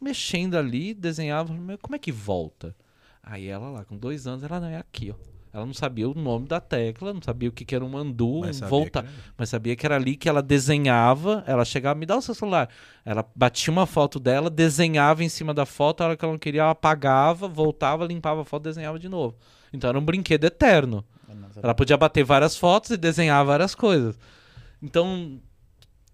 [SPEAKER 1] mexendo ali, desenhava, como é que volta? Aí ela lá, com dois anos, ela não é aqui, ó. Ela não sabia o nome da tecla, não sabia o que, que era um undo,
[SPEAKER 2] Mas
[SPEAKER 1] um
[SPEAKER 2] sabia
[SPEAKER 1] voltar.
[SPEAKER 2] que era-
[SPEAKER 1] Mas sabia que era ali que ela desenhava, ela chegava, me dá o seu celular. Ela batia uma foto dela, desenhava em cima da foto, a hora que ela não queria, ela apagava, voltava, limpava a foto, desenhava de novo. Então era um brinquedo eterno. Ela podia bater várias fotos e desenhar várias coisas. Então,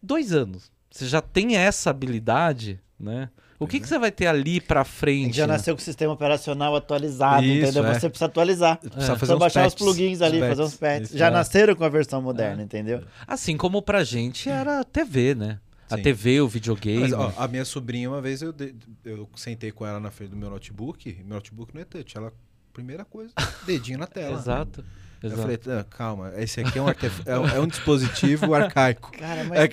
[SPEAKER 1] dois anos. Você já tem essa habilidade, né? O que, que você vai ter ali pra frente?
[SPEAKER 3] Já
[SPEAKER 1] né?
[SPEAKER 3] nasceu com o sistema operacional atualizado,
[SPEAKER 2] Isso,
[SPEAKER 3] entendeu?
[SPEAKER 2] é.
[SPEAKER 3] Você precisa atualizar.
[SPEAKER 2] Precisa
[SPEAKER 1] É.
[SPEAKER 2] fazer
[SPEAKER 3] Só
[SPEAKER 2] uns
[SPEAKER 3] baixar os
[SPEAKER 2] patches,
[SPEAKER 3] plugins ali, fazer uns patches.
[SPEAKER 2] Isso,
[SPEAKER 3] Já
[SPEAKER 2] é.
[SPEAKER 3] nasceram com a versão moderna, entendeu?
[SPEAKER 1] Assim como pra gente era a TV, né? A
[SPEAKER 2] Sim.
[SPEAKER 1] TV, o videogame.
[SPEAKER 2] Mas, ó, a minha sobrinha, uma vez, eu, de- eu sentei com ela na frente do meu notebook. Meu notebook não é touch. Ela, primeira coisa, dedinho na tela.
[SPEAKER 1] Exato.
[SPEAKER 2] Eu
[SPEAKER 1] exato.
[SPEAKER 2] falei, "Ah, calma, esse aqui é um, artef- é um, é um dispositivo arcaico.
[SPEAKER 3] Cara, mas,
[SPEAKER 2] É,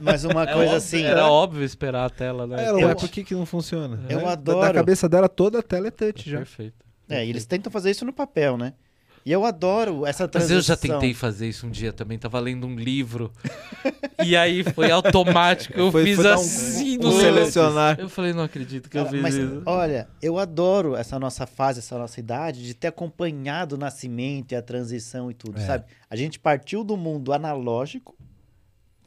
[SPEAKER 3] mas uma
[SPEAKER 1] É
[SPEAKER 3] coisa
[SPEAKER 1] óbvio-
[SPEAKER 3] assim.
[SPEAKER 1] Era óbvio esperar a tela, né?
[SPEAKER 2] ela,
[SPEAKER 3] Eu-
[SPEAKER 2] por que, que não funciona?
[SPEAKER 3] Eu
[SPEAKER 2] Né? Da-
[SPEAKER 3] adoro.
[SPEAKER 2] Da cabeça dela, toda a tela é touch já.
[SPEAKER 1] Perfeito.
[SPEAKER 3] É, e eles tentam fazer isso no papel, né? E eu adoro essa
[SPEAKER 1] Mas
[SPEAKER 3] transição.
[SPEAKER 1] eu já tentei fazer isso um dia também. Tava lendo um livro. e aí foi automático. Eu
[SPEAKER 2] Foi-
[SPEAKER 1] fiz
[SPEAKER 2] foi um-
[SPEAKER 1] assim
[SPEAKER 2] um
[SPEAKER 1] no
[SPEAKER 2] selecionar.
[SPEAKER 1] Eu falei, não acredito que eu
[SPEAKER 3] Cara,
[SPEAKER 1] fiz
[SPEAKER 3] mas,
[SPEAKER 1] isso.
[SPEAKER 3] olha, eu adoro essa nossa fase, essa nossa idade, de ter acompanhado o nascimento e a transição e tudo,
[SPEAKER 2] É.
[SPEAKER 3] sabe? A gente partiu do mundo analógico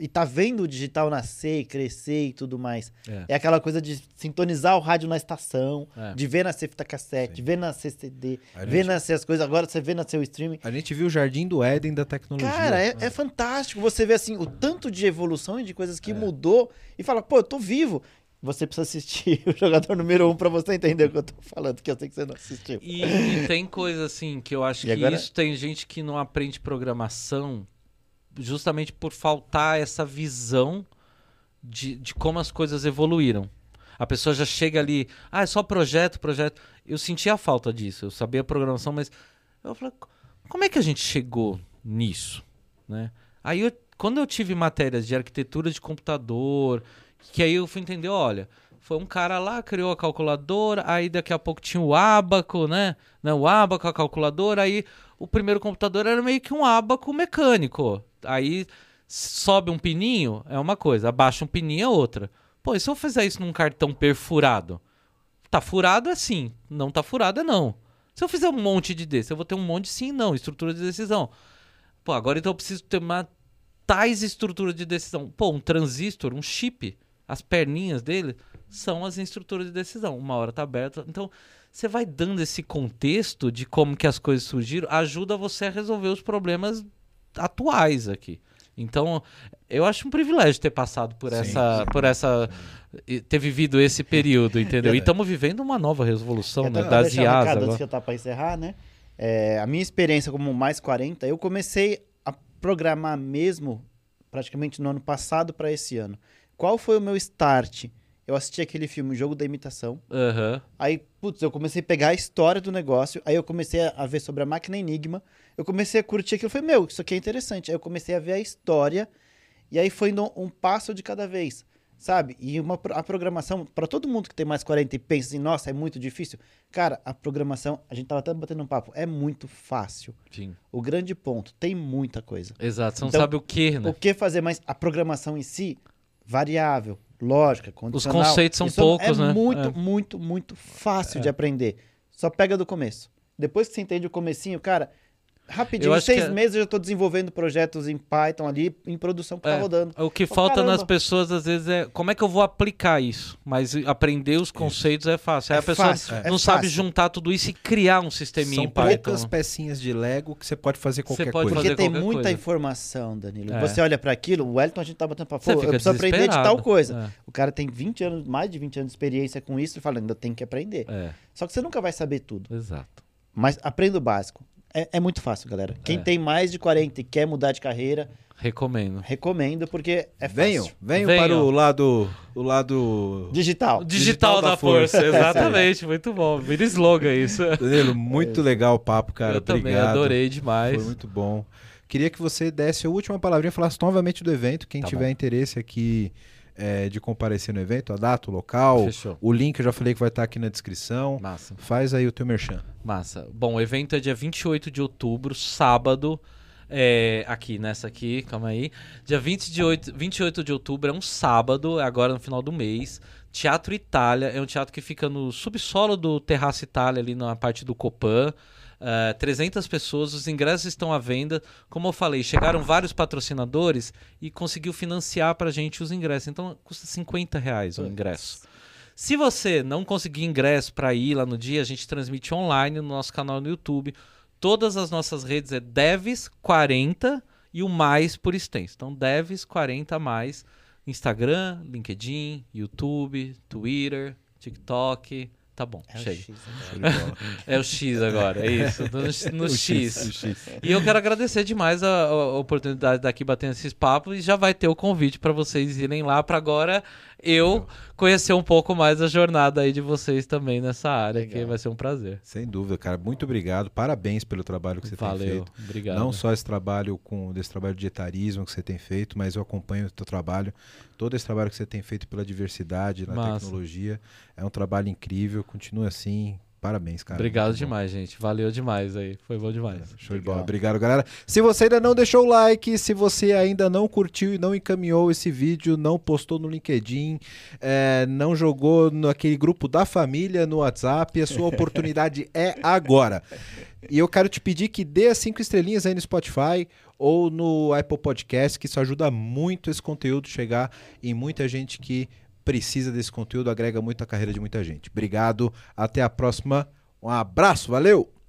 [SPEAKER 3] e tá vendo o digital nascer e crescer e tudo mais.
[SPEAKER 1] É.
[SPEAKER 3] É, aquela coisa de sintonizar o rádio na estação,
[SPEAKER 1] É.
[SPEAKER 3] de ver nascer fita cassete,
[SPEAKER 2] Sim.
[SPEAKER 3] ver nascer CD,
[SPEAKER 2] A
[SPEAKER 3] ver
[SPEAKER 2] gente-
[SPEAKER 3] nascer as coisas. Agora você vê nascer o streaming.
[SPEAKER 2] A gente viu o jardim do Éden da tecnologia.
[SPEAKER 3] Cara, é, é fantástico você ver assim o tanto de evolução e de coisas que mudou e fala, pô, eu tô vivo. Você precisa assistir o jogador número um pra você entender o que eu tô falando, que eu sei que você não assistiu.
[SPEAKER 1] E, e tem coisa assim que eu acho
[SPEAKER 3] E
[SPEAKER 1] que
[SPEAKER 3] agora-
[SPEAKER 1] isso tem gente que não aprende programação justamente por faltar essa visão de, de como as coisas evoluíram. A pessoa já chega ali, ah, é só projeto, projeto. Eu sentia a falta disso, eu sabia a programação, mas eu falei, como é que a gente chegou nisso? Né? Aí, eu- quando eu tive matérias de arquitetura de computador, que aí eu fui entender, olha, foi um cara lá, criou a calculadora, aí daqui a pouco tinha o ábaco, né? né? O ábaco, a calculadora, aí o primeiro computador era meio que um ábaco mecânico. Aí sobe um pininho, é uma coisa, abaixa um pininho é outra. Pô, e se eu fizer isso num cartão perfurado? Tá furado é sim, não tá furado é não. Se eu fizer um monte de desse, eu vou ter um monte de sim e não, estrutura de decisão. Pô, agora então eu preciso ter uma tais estrutura de decisão. Pô, um transistor, um chip, as perninhas dele são as estruturas de decisão. Uma hora tá aberta. Então, você vai dando esse contexto de como que as coisas surgiram, ajuda você a resolver os problemas atuais aqui. Então, eu acho um privilégio ter passado por
[SPEAKER 2] Sim,
[SPEAKER 1] essa,
[SPEAKER 2] sim,
[SPEAKER 1] por essa, e ter vivido esse período, entendeu? E
[SPEAKER 2] É.
[SPEAKER 1] estamos vivendo uma nova revolução, né,
[SPEAKER 3] Então,
[SPEAKER 1] das
[SPEAKER 3] deixar um
[SPEAKER 1] IAs
[SPEAKER 3] recado antes
[SPEAKER 1] agora.
[SPEAKER 3] que eu tá pra encerrar, né? É, a minha experiência como mais 40, eu comecei a programar mesmo praticamente no ano passado para esse ano. Qual foi o meu start? Eu assisti aquele filme, O Jogo da Imitação.
[SPEAKER 1] Aham.
[SPEAKER 3] Aí, putz, eu comecei a pegar a história do negócio. Aí eu comecei a- ver sobre a máquina Enigma. Eu comecei a curtir aquilo. Eu falei, meu, isso aqui é interessante. Aí eu comecei a ver a história. E aí foi indo um passo de cada vez, sabe? E uma, a programação, para todo mundo que tem mais 40 e pensa assim, nossa, é muito difícil. Cara, a programação, a gente tava até batendo um papo, é muito fácil.
[SPEAKER 1] Sim.
[SPEAKER 3] O grande ponto, tem muita coisa.
[SPEAKER 1] Exato. Você não
[SPEAKER 3] Então,
[SPEAKER 1] sabe o que, né?
[SPEAKER 3] O que fazer, mas a programação em si, variável, lógica, condicional.
[SPEAKER 1] conceitos são
[SPEAKER 3] isso
[SPEAKER 1] poucos,
[SPEAKER 3] é
[SPEAKER 1] né?
[SPEAKER 3] muito,
[SPEAKER 1] É.
[SPEAKER 3] muito, muito fácil de aprender. Só pega do começo. Depois que você entende o comecinho, cara, rapidinho, em seis
[SPEAKER 1] que é-
[SPEAKER 3] meses eu já tô desenvolvendo projetos em Python ali, em produção que
[SPEAKER 1] É.
[SPEAKER 3] tá rodando.
[SPEAKER 1] O que
[SPEAKER 3] Pô,
[SPEAKER 1] falta
[SPEAKER 3] caramba.
[SPEAKER 1] nas pessoas, às vezes, é como é que eu vou aplicar isso? Mas aprender os conceitos é fácil. Aí
[SPEAKER 3] É
[SPEAKER 1] a pessoa
[SPEAKER 3] fácil, é
[SPEAKER 1] não sabe
[SPEAKER 3] fácil.
[SPEAKER 1] juntar tudo isso e criar um sisteminha
[SPEAKER 2] São
[SPEAKER 1] em Python.
[SPEAKER 2] poucas pecinhas de Lego que você pode fazer qualquer
[SPEAKER 1] pode
[SPEAKER 2] coisa.
[SPEAKER 1] fazer
[SPEAKER 3] Porque tem
[SPEAKER 1] qualquer
[SPEAKER 3] muita
[SPEAKER 1] coisa.
[SPEAKER 3] informação, Danilo.
[SPEAKER 1] É.
[SPEAKER 3] Você olha pra aquilo, o Wellington a gente tá batendo pra
[SPEAKER 1] Você
[SPEAKER 3] pô, eu preciso aprender de tal coisa. O cara tem 20 anos, mais de 20 anos de experiência com isso e fala, ainda tem que aprender.
[SPEAKER 1] É, é,
[SPEAKER 3] Só que você nunca vai saber tudo.
[SPEAKER 1] exato.
[SPEAKER 3] Mas aprenda o básico. É, é muito fácil, galera. Quem
[SPEAKER 1] É.
[SPEAKER 3] tem mais de 40 e quer mudar de carreira,
[SPEAKER 1] Recomendo.
[SPEAKER 3] Recomendo porque é
[SPEAKER 2] venham,
[SPEAKER 3] fácil.
[SPEAKER 2] venham,
[SPEAKER 1] Venham.
[SPEAKER 2] para o lado, o lado
[SPEAKER 3] Digital.
[SPEAKER 1] O digital,
[SPEAKER 2] Digital da
[SPEAKER 1] da, força,
[SPEAKER 2] força.
[SPEAKER 1] exatamente. Muito bom. Vira slogan isso.
[SPEAKER 2] Danilo, muito legal o papo, cara.
[SPEAKER 1] Eu também
[SPEAKER 2] Obrigado.
[SPEAKER 1] adorei
[SPEAKER 2] Foi
[SPEAKER 1] demais.
[SPEAKER 2] muito bom. Queria que você desse a última palavrinha, falasse novamente do evento. Quem
[SPEAKER 1] Tá
[SPEAKER 2] tiver
[SPEAKER 1] bom.
[SPEAKER 2] interesse aqui é, de comparecer no evento, a data, o local,
[SPEAKER 1] Fechou.
[SPEAKER 2] o link eu já falei que vai estar aqui na descrição.
[SPEAKER 1] Massa.
[SPEAKER 2] Faz aí o teu merchan.
[SPEAKER 1] Massa. Bom, o evento é dia 28 de outubro, sábado. É, aqui, nessa aqui, calma aí. Dia 20 de 8, 28 de outubro é um sábado, é agora no final do mês. Teatro Itália, é um teatro que fica no subsolo do Terraço Itália, ali na parte do Copan. É, 300 pessoas, os ingressos estão à venda. Como eu falei, chegaram vários patrocinadores e conseguiu financiar pra gente os ingressos. Então custa 50 reais o ingresso. Se você não conseguir ingresso para ir lá no dia, a gente transmite online no nosso canal no YouTube. Todas as nossas redes é Devs40 e o mais por extenso. Então, Devs40 mais. Instagram, LinkedIn, YouTube, Twitter, TikTok. Tá bom,
[SPEAKER 3] É. X, né?
[SPEAKER 1] É o X agora, é isso. No, no X.
[SPEAKER 2] o X.
[SPEAKER 1] E eu quero agradecer demais a, a oportunidade daqui batendo esses papos e já vai ter o convite para vocês irem lá para agora eu conhecer um pouco mais a jornada aí de vocês também nessa área, que
[SPEAKER 3] Legal.
[SPEAKER 1] vai ser um prazer.
[SPEAKER 2] Sem dúvida, cara. Muito obrigado. Parabéns pelo trabalho que você tem
[SPEAKER 1] Valeu,
[SPEAKER 2] feito.
[SPEAKER 1] obrigado.
[SPEAKER 2] Não só esse trabalho com desse trabalho de etarismo que você tem feito, mas eu acompanho o teu trabalho, todo esse trabalho que você tem feito pela diversidade na
[SPEAKER 1] Massa.
[SPEAKER 2] tecnologia. É um trabalho incrível, continua assim. Parabéns, cara.
[SPEAKER 1] Obrigado
[SPEAKER 2] Muito bom.
[SPEAKER 1] demais, gente. Valeu demais aí. Foi bom demais.
[SPEAKER 2] Show de bola. Obrigado, galera. Se você ainda não deixou o like, se você ainda não curtiu e não encaminhou esse vídeo, não postou no LinkedIn, é, não jogou naquele grupo da família no WhatsApp, a sua oportunidade é agora. E eu quero te pedir que dê as cinco estrelinhas aí no Spotify ou no Apple Podcast, que isso ajuda muito esse conteúdo chegar em muita gente que precisa desse conteúdo, agrega muito a carreira de muita gente. Obrigado, até a próxima. Um abraço, valeu!